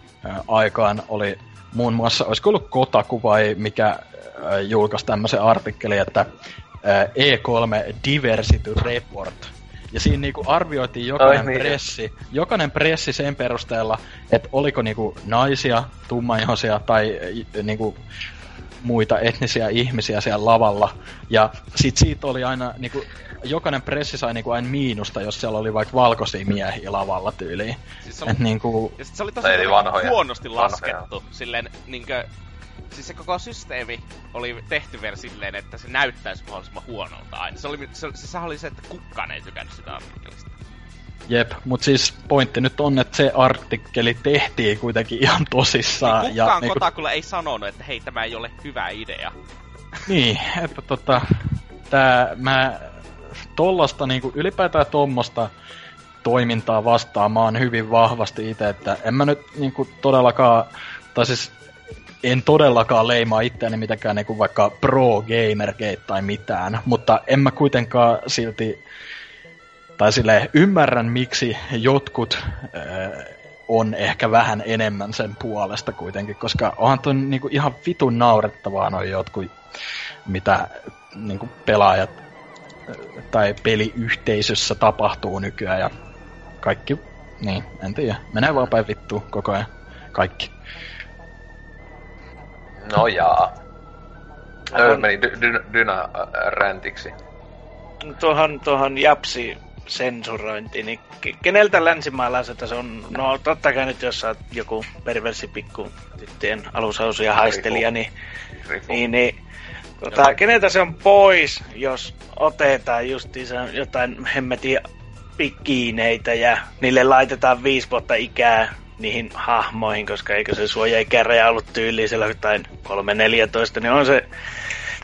aikaan oli muun muassa, olisiko ollut Kotaku vai mikä äh, julkaisi tämmöisen artikkelin, että äh, E3 Diversity Report. Ja siinä niinku arvioitiin jokainen niin. pressi, jokainen pressi sen perusteella, että oliko niinku naisia, tummaihoisia tai äh, niinku muita etnisiä ihmisiä siellä lavalla. Ja sit siitä oli aina niinku jokainen pressi sai niinku aina miinusta, jos siellä oli vaikka valkoisia miehiä lavalla tyyliin. Siis se oli, Et niinku... Ja sit se oli tosi vanhoja, huonosti vanhoja. laskettu. Silleen niinkö... Siis se koko systeemi oli tehty vielä silleen, että se näyttäisi mahdollisimman huonolta aina. Se, oli, se, se, se oli se, että kukaan ei tykännyt sitä artikkelista. Jep, mutta siis pointti nyt on, että se artikkeli tehtiin kuitenkin ihan tosissaan. Niin kukaan ja, niinku... Kotakulla ei sanonut, että hei, tämä ei ole hyvä idea. Niin, että tota, tää, mä tollasta niinku ylipäätään tuommoista toimintaa oon hyvin vahvasti itse, että en mä nyt niinku todellakaan, tai siis en todellakaan leimaa itseäni mitenkään niinku vaikka pro gamergate tai mitään, mutta en mä kuitenkaan silti, tai sille ymmärrän miksi jotkut äh, on ehkä vähän enemmän sen puolesta kuitenkin, koska onhan toi niinku ihan vitun naurettavaa noin jotkut, mitä niinku pelaajat tai peliyhteisössä tapahtuu nykyään ja kaikki, niin, en tiedä. Menee vaan päin vittuun koko ajan. Kaikki. No jaa. On... Meni dy- dy- Dyna-räntiksi. Tuohon, tuohon Japsi sensurointi, niin keneltä länsimaalaiselta se on, no totta kai nyt jos sä oot joku perversi pikku tyttöjen alusausuja haistelija, niin, niin, niin Tota, keneltä se on pois, jos otetaan justiinsa jotain hemmetin pikkiineitä ja niille laitetaan viisi vuotta ikää niihin hahmoihin, koska eikö se suojaikäraja ollut tyyliin siellä jotain 3-14, niin on se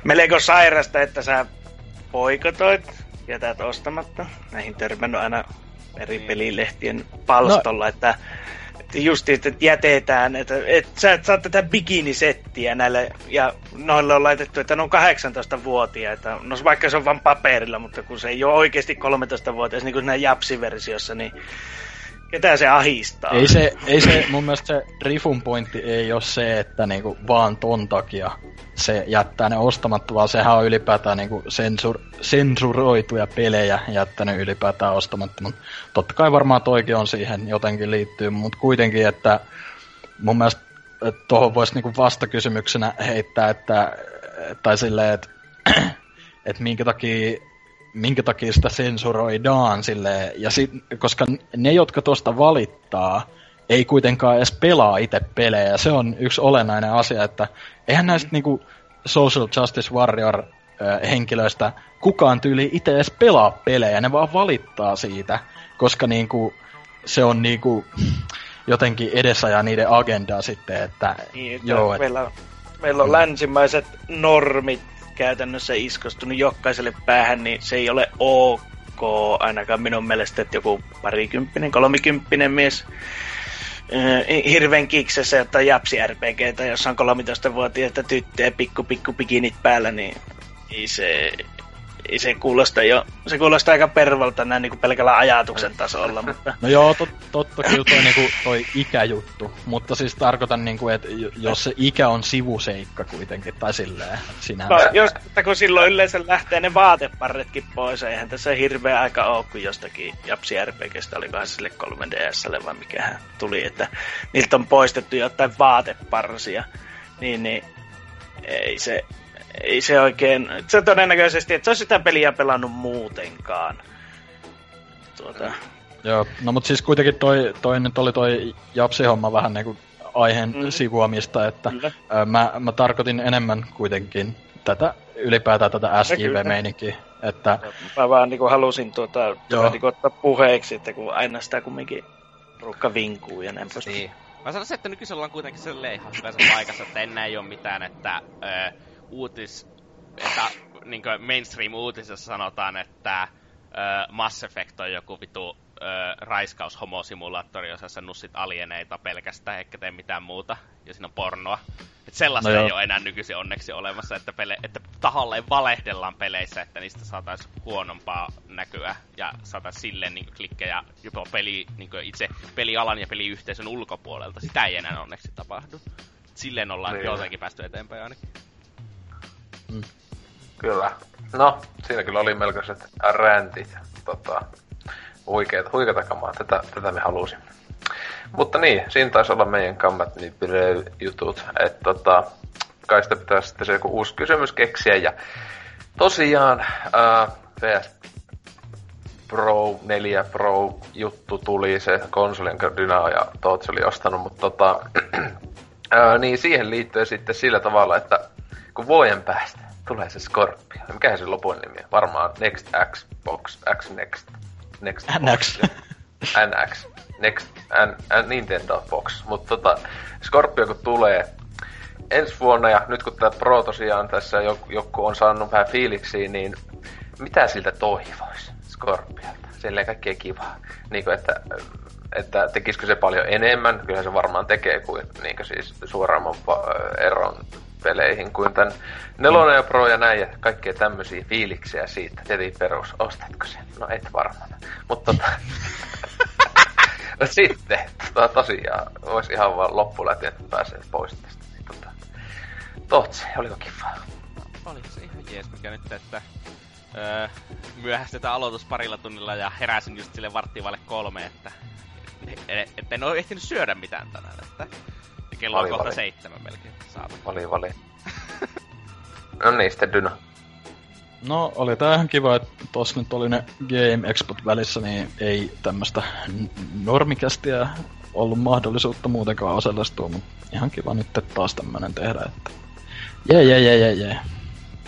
melko sairasta, että sä poikotoit, jätät ostamatta. Näihin törmännyt aina eri niin. pelilehtien palstolla, no. että just että jätetään, että, että sä et saa tätä bikinisettiä näille, ja noille on laitettu, että ne on 18-vuotiaita, no vaikka se on vain paperilla, mutta kun se ei ole oikeasti 13-vuotias, niin kuin siinä Japsi-versiossa, niin ketä se ahistaa? Ei se, ei se mun mielestä se Rifun pointti ei ole se, että niinku vaan ton takia se jättää ne ostamatta, vaan sehän on ylipäätään niinku sensur, sensuroituja pelejä jättänyt ylipäätään ostamatta. Mutta totta kai varmaan toikin on siihen jotenkin liittyy, mutta kuitenkin, että mun mielestä tuohon voisi niinku vastakysymyksenä heittää, että tai silleen, että et minkä takia minkä takia sitä sensuroidaan sille ja sit, koska ne, jotka tuosta valittaa, ei kuitenkaan edes pelaa itse pelejä. Se on yksi olennainen asia, että eihän näistä mm. niinku Social Justice Warrior henkilöistä kukaan tyyli itse edes pelaa pelejä, ne vaan valittaa siitä, koska niinku se on niinku jotenkin edesajaa niiden agendaa sitten, että, niin, että joo, meillä, et... meillä on länsimaiset normit käytännössä iskostunut jokaiselle päähän, niin se ei ole ok ainakaan minun mielestä, että joku parikymppinen, kolmikymppinen mies äh, hirveän kiksessä jotain japsi RPGtä, jossa on 13-vuotiaita tyttöjä pikku pikku pikinit päällä, niin ei se, se kuulosta jo, se kuulostaa aika pervalta näin niin pelkällä ajatuksen tasolla, mutta... No joo, tot, totta kyllä toi, niin kuin, toi ikäjuttu, mutta siis tarkoitan niin kuin, että jos se ikä on sivuseikka kuitenkin, tai silleen, sinä... No, jos, kun silloin yleensä lähtee ne vaateparretkin pois, eihän tässä hirveä aika ole, kun jostakin Japsi RPGstä olikohan sille 3DSlle vai mikähän tuli, että niiltä on poistettu jotain vaateparsia, niin, niin ei se, ei se oikein, se todennäköisesti, että se olisi sitä peliä pelannut muutenkaan. Tuota. Joo, no mutta siis kuitenkin toi, toi nyt oli toi Japsi-homma vähän niinku aiheen mm. sivuamista, että Ö, mä, mä tarkoitin enemmän kuitenkin tätä ylipäätään tätä SJV-meininkiä. Että... Mä vaan niinku halusin tuota, tuota niinku ottaa puheeksi, että kun aina sitä kumminkin rukka vinkuu ja näin. Niin. Mä sanoisin, että nykyisin ollaan kuitenkin sellainen ihan hyvässä paikassa, että enää ei ole mitään, että ö, uutis, että niin mainstream-uutisessa sanotaan, että ö, Mass Effect on joku vitu ö, raiskaus homosimulaattori, jossa sä nussit alieneita pelkästään, eikä tee mitään muuta, ja siinä on pornoa. Et sellaista no ei ole enää nykyisin onneksi olemassa, että, pele, että tahalleen valehdellaan peleissä, että niistä saataisiin huonompaa näkyä, ja saataisiin silleen niin klikkejä jopa peli, niin itse pelialan ja peliyhteisön ulkopuolelta. Sitä ei enää onneksi tapahdu. Silleen ollaan niin. jotenkin päästy eteenpäin ainakin. Mm. Kyllä. No, siinä kyllä oli melkoiset räntit. Tota, huikeata, huikeata kamaa. Tätä, tätä me halusimme. Mutta niin, siinä taisi olla meidän kammat niin jutut. Että tota, kai sitä pitää sitten se joku uusi kysymys keksiä. Ja tosiaan uh, PS Pro 4 Pro juttu tuli, se konsoli, jonka Dyna ja Tootsi oli ostanut, mutta tota, uh, niin siihen liittyy sitten sillä tavalla, että kun vuoden päästä tulee se Scorpio, mikä se lopun nimi Varmaan Next Xbox, X Next Next NX. NX. Next, N, N, Nintendo Box. Mutta tota, Scorpio kun tulee ensi vuonna, ja nyt kun tämä Pro tosiaan tässä joku on saanut vähän fiiliksiä, niin mitä siltä toivoisi Scorpiolta? Silleen kaikkea kivaa. Niin kuin, että, että tekisikö se paljon enemmän? Kyllä se varmaan tekee kuin, niin kuin siis suoraamman eron peleihin kuin tämän nelonen ja Pro ja näin ja kaikkea tämmöisiä fiiliksiä siitä. Tietenkin perus, ostatko sen? No et varmaan. Mutta tota... no sitten, tota, tosiaan, olisi ihan vaan loppuläti, että pääsee pois tästä. Niin, tota, Totsi, oliko kiva? Oli se ihan jees, mikä nyt, että öö, myöhästetään aloitus parilla tunnilla ja heräsin just sille varttiin vaille kolme, että että en ole ehtinyt syödä mitään tänään, että kello on kohta vali. seitsemän melkein saatu. Vali, vali. no niin, sitten Dyna. No, oli tää ihan kiva, että tossa nyt oli ne Game Expot välissä, niin ei tämmöstä normikästiä ollut mahdollisuutta muutenkaan osallistua, mutta ihan kiva nyt taas tämmönen tehdä, että jee, jee, jee, jee, jee.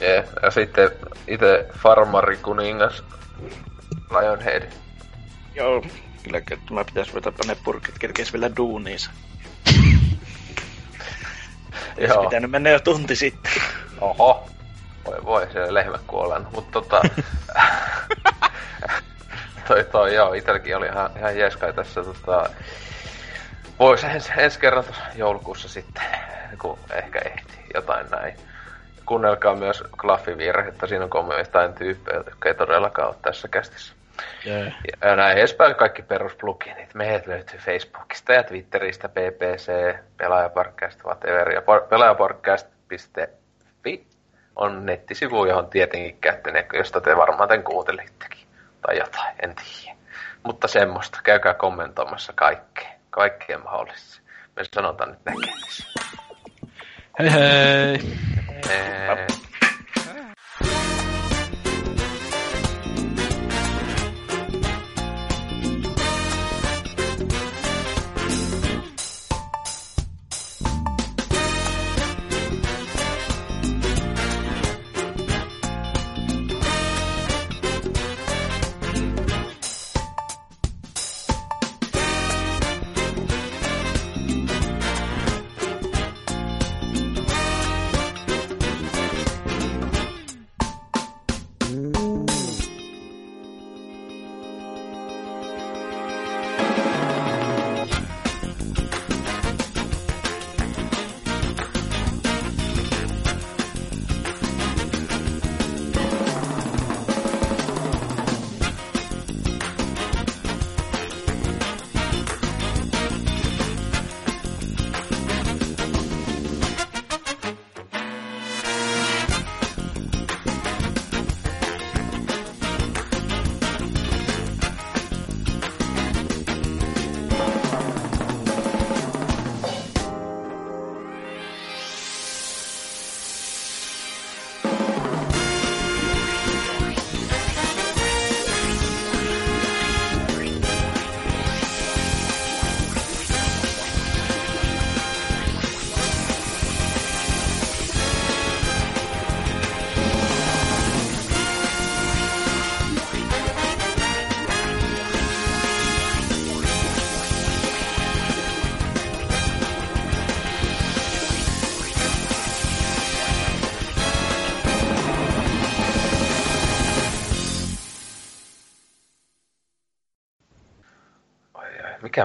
Jee, ja sitten itse farmari kuningas Lionhead. Joo, kyllä mä pitäis ruveta ne purkit kerkeis vielä duuniinsa. Olisi pitänyt mennä jo tunti sitten. Oho. Voi voi, se lehmä kuolen. Mutta tota... toi, toi, joo, itelläkin oli ihan, ihan jeeskai tässä tota... Vois ens, ensi kerran joulukuussa sitten, kun ehkä ehti jotain näin. Kuunnelkaa myös Klaffin virhettä, siinä on kommentoin tyyppejä, jotka ei todellakaan ole tässä kästissä. Yeah. Ja näin edespäin kaikki peruspluginit. Meidät löytyy Facebookista ja Twitteristä, PPC, Pelaajaparkcast, whatever. Ja pelaajaparkcast.fi on nettisivu, johon tietenkin käytte, josta te varmaan tämän kuuntelittekin. Tai jotain, en tiedä. Mutta semmoista, käykää kommentoimassa kaikkea. Kaikkea mahdollista. Me sanotaan nyt näkemisiin. Hei hei! hei.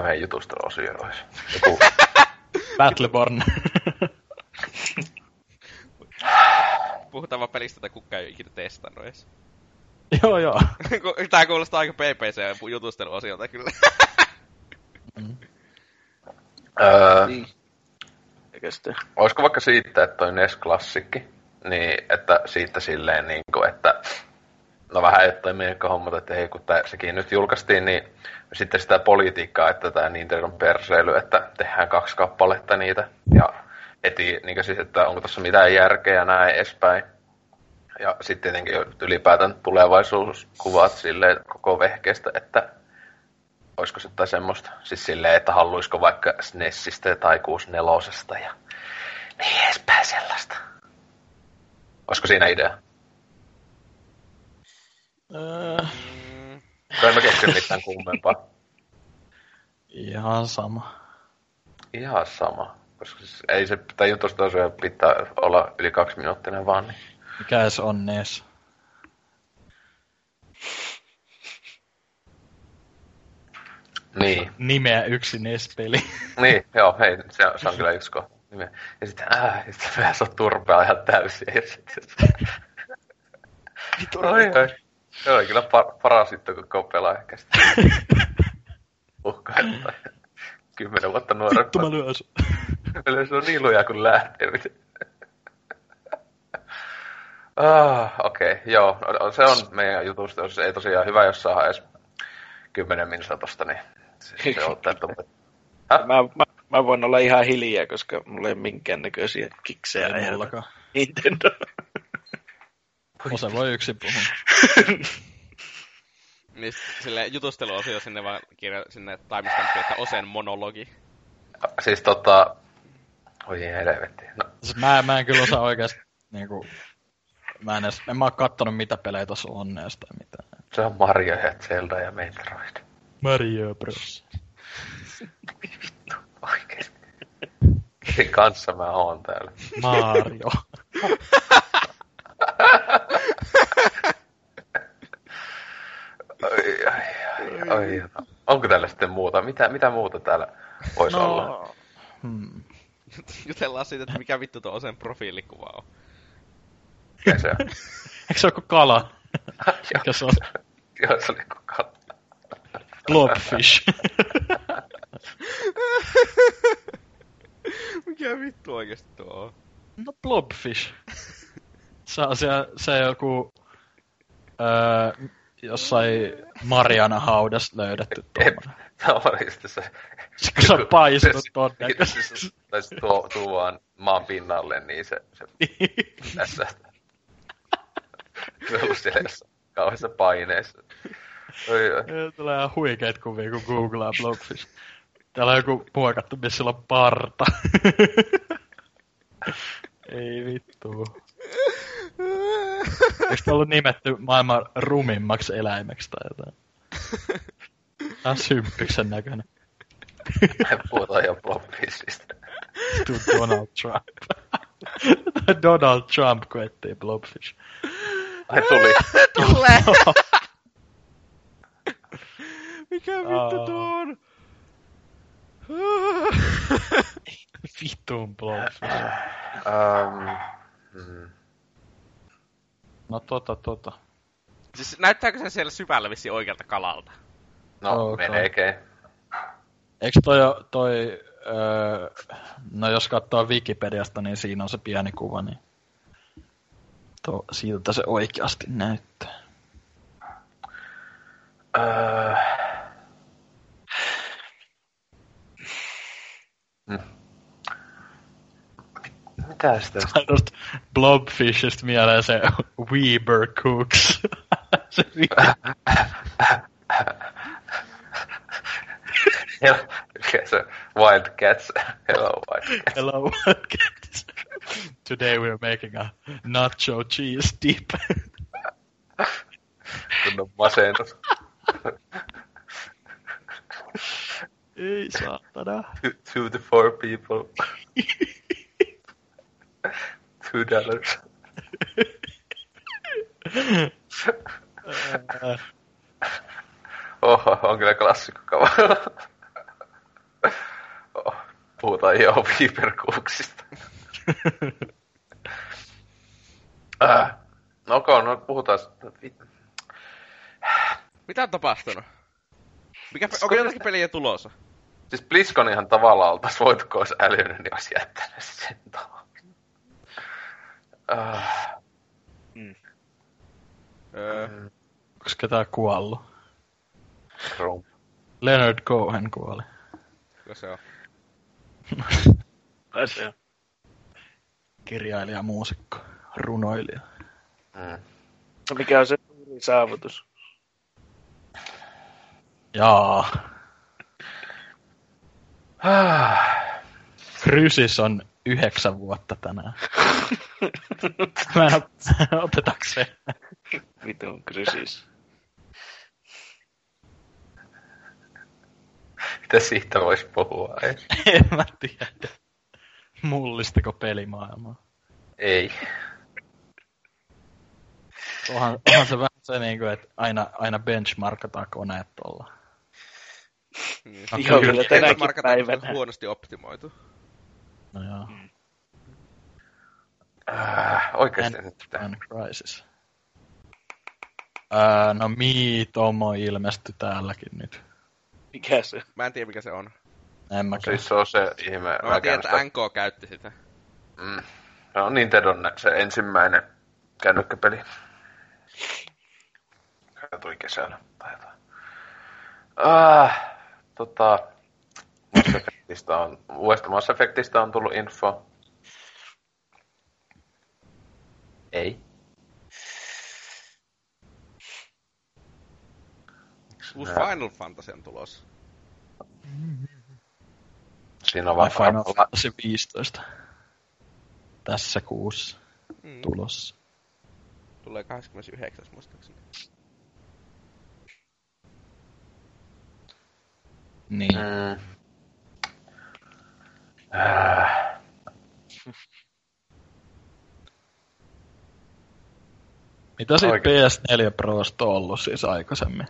Mikä meidän jutusteluosio olisi? Joku... Battleborn. Puhutaan vaan pelistä, jota kukaan ei ole ikinä testannut edes. joo, joo. Tää kuulostaa aika PPC-jutusteluosiolta kyllä. mm. öö, niin. Olisiko vaikka siitä, että toi NES-klassikki, niin että siitä silleen niin kuin, että no vähän jotain meidän hommat, että hei kun tää, sekin nyt julkaistiin, niin sitten sitä politiikkaa, että tämä Nintendo perseily, että tehdään kaksi kappaletta niitä ja eti, niin siis, että onko tässä mitään järkeä ja näin edespäin. Ja sitten tietenkin ylipäätään tulevaisuuskuvat silleen koko vehkeestä, että olisiko se jotain semmoista, siis silleen, että haluaisiko vaikka SNESistä tai 64 ja niin edespäin sellaista. Olisiko siinä idea? Öö... en mä keksi mitään kummempaa. Ihan sama. Ihan sama. Koska siis ei se, tai jutusta tosiaan pitää olla yli kaksi minuuttinen vaan. Niin. Mikä se on NES? Niin. Nimeä yksi NES-peli. niin, joo, hei, se, se on kyllä yksi kohta. Nimeä. Ja sitten, äh, sitten vähän on turpea ihan täysin. Ja sitten, oi, oi. Se oli kyllä par- paras juttu koko pelaa ehkä sitten. Uhkailta. Kymmenen vuotta nuorempaa. Vittu mä lyön se on niin lujaa kuin lähtee. ah, okei, okay, joo. No, se on meidän jutusta. Jos ei tosiaan hyvä, jos saa edes kymmenen minsa tosta, niin se, se on tätä. Mä, mä, mä, voin olla ihan hiljaa, koska mulla ei minkäännäköisiä kiksejä. Ei mullakaan. Nintendo. Osa voi yksi puhua. niin sille jutusteluosio sinne vaan kirja sinne timestampiin, että Osen monologi. Siis tota... Oi helvetti. No. Siis mä, mä en kyllä osaa oikeesti niinku... Mä en, edes, en mä oo kattonut mitä pelejä tossa on edes tai mitään. Se on Mario ja Zelda ja Metroid. Mario Bros. Vittu, oikeesti. Kenen kanssa mä oon täällä? Mario. Oi, oi, oi. Onko täällä sitten muuta? Mitä, mitä muuta täällä voisi no. olla? Hmm. Jutellaan siitä, että mikä vittu tuo sen profiilikuva on. Mikä se on? Eikö se ole kuin kala? Mikä se on? Joo, se oli kuin kala. Blobfish. mikä vittu oikeesti tuo on? No blobfish. Se on se, se joku... Öö, jossain Mariana haudas löydetty tuommoinen. Tavallisesti se... Se kun sä on paistunut tonne. Tai se tuo, tuo vaan maan pinnalle, niin se... se tässä... Se on ollut siellä jossain kauheassa paineessa. Oi, oi. Tulee ihan huikeet kuvia, kun googlaa Blobfish. Täällä on joku muokattu, missä sillä on parta. Ei vittu. Eikö ollut nimetty maailman rumimmaksi eläimeksi tai jotain? Tämä on symppyksen näköinen. Puhutaan jo Blobfishistä. Donald Trump. Donald Trump, kun etsii Blobfish. Ai tuli. Tulee! Mikä vittu tuo on? Vittuun Blobfish. um, mm. No tota, tota. Siis näyttääkö se siellä syvällä vissi oikealta kalalta? No, okay. meneekö. Eikö toi, toi öö, no jos katsoo Wikipediasta, niin siinä on se pieni kuva, niin to, siltä se oikeasti näyttää. Öö... Mitä sitä? Tuosta Blobfishista mieleen se Weber Cooks. se se Wildcats. Hello Wildcats. Hello Wildcats. Today we're making a nacho cheese dip. Kunnon masennus. Ei saatana. To, to the four people. Two dollars. Oho, on kyllä klassikko kavaa. Puhutaan jo viiperkuuksista. äh, no okay, no puhutaan sitten. Mitä on tapahtunut? Mikä, onko jotakin peliä tulossa? Siis BlizzConihan tavallaan oltais voitu, kun olisi älynyt, niin olisi jättänyt sen tavallaan. Uh. Mm. Öö. Onko ketään kuollut? Trump. Leonard Cohen kuoli. Kuka se on? Kai se on. Kirjailija, muusikko, runoilija. Mm. No mikä on se suuri saavutus? Jaa. Krysis on yhdeksän vuotta tänään. Mä en ot- otetaanko se? Vitun krysis. Mitä siitä voisi puhua? Ei. en mä tiedä. Mullistiko pelimaailmaa? Ei. Onhan, onhan se vähän se niinku, että aina, aina benchmarkataan koneet tuolla. Niin. Joo, kyllä. tänäkin päivänä. on huonosti optimoitu. No joo. Äh, oikeesti nyt. And Crisis. Ää, no Miitomo ilmestyi täälläkin nyt. Mikä se? Mä en tiedä mikä se on. En mäkään. Siis se on se ihme No, mä tiedän, että. NK käytti sitä. Mm. Se on Nintendon se ensimmäinen kännykkäpeli. Tuli kesällä tai jotain. Ah, tota, Mass Effectistä on, uudesta Mass Effectistä on tullut info. Ei. Uusi Nää. Final Fantasy on tulossa. Siinä on vaan Final Fantasy 15. Tässä kuussa Mm. tulossa. Tulee 29. muistaakseni. Niin. Mm. Äh, Mitä siitä Oikein. PS4 Prosta on ollut siis aikaisemmin?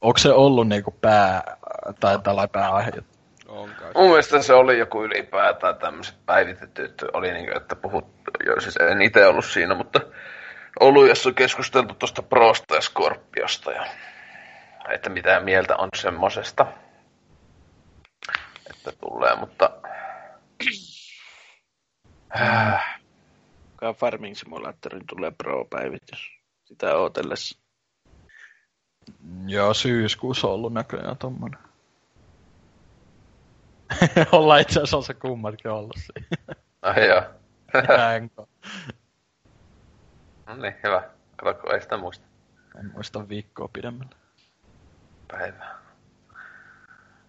Onko se ollut niinku pää, tai tällainen pääaihe? On kai. Mun mielestä se oli joku ylipäätään tämmöiset päivitetyt, oli niinku, että puhut, jo, siis en itse ollut siinä, mutta ollut, jossa on keskusteltu tuosta Prosta ja Scorpiosta ja että mitä mieltä on semmosesta, että tulee, mutta äh, Kuka Farming Simulatorin tulee Pro-päivitys? Sitä ootellessa. Joo, syyskuussa on ollut näköjään tommonen. Ollaan itse asiassa se kummatkin ollut siinä. ai joo. Jänko. no niin, hyvä. Kato, kun ei sitä muista En muista viikkoa pidemmällä. päivää.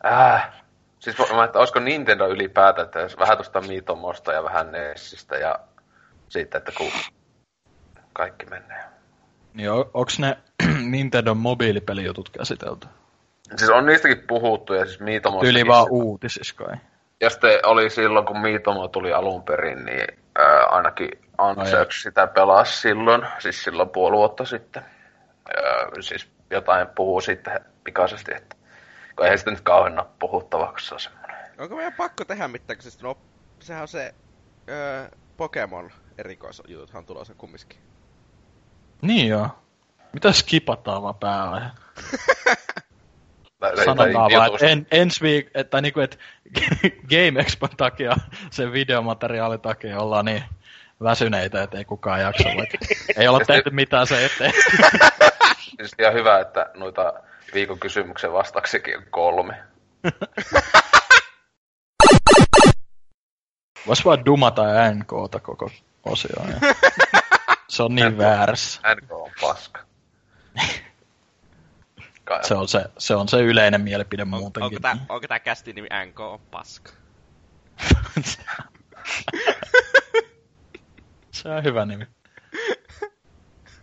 Äh, siis mä, että olisiko Nintendo ylipäätään, että jos vähän tuosta Miitomosta ja vähän Nessistä ja siitä, että kun kaikki menee. Niin on, onks ne Nintendo mobiilipelijutut käsitelty? Siis on niistäkin puhuttu ja siis Miitomo... Yli vaan uutisissa kai. Ja sitten oli silloin, kun Miitomo tuli alun perin, niin ää, ainakin Ansex sitä pelasi silloin, siis silloin puoli vuotta sitten. Ää, siis jotain puhuu sitten pikaisesti, että kun eihän sitä nyt kauhean ole puhuttavaa, kun se on semmoinen. Onko meidän pakko tehdä mitään, kun siis no, sehän on se öö, Pokemon erikoisjututhan tulossa kumminkin. Niin joo. Mitä skipataan vaan tai- Sanotaan vaan, että en, ensi viik- että niinku, et Game Expon takia, sen videomateriaalin takia ollaan niin väsyneitä, että ei kukaan jaksa. Vaikka ei olla tehty mitään se eteen. Siis ihan hyvä, että noita viikon kysymyksen vastauksikin on kolme. Vois vaan dumata NKta koko osio. Ja... Se on niin NK. väärässä. NK on paska. Se on se, se on se yleinen mielipide On, muutenkin. onko, tää, onko tää kästin nimi NK on paska? se on hyvä nimi.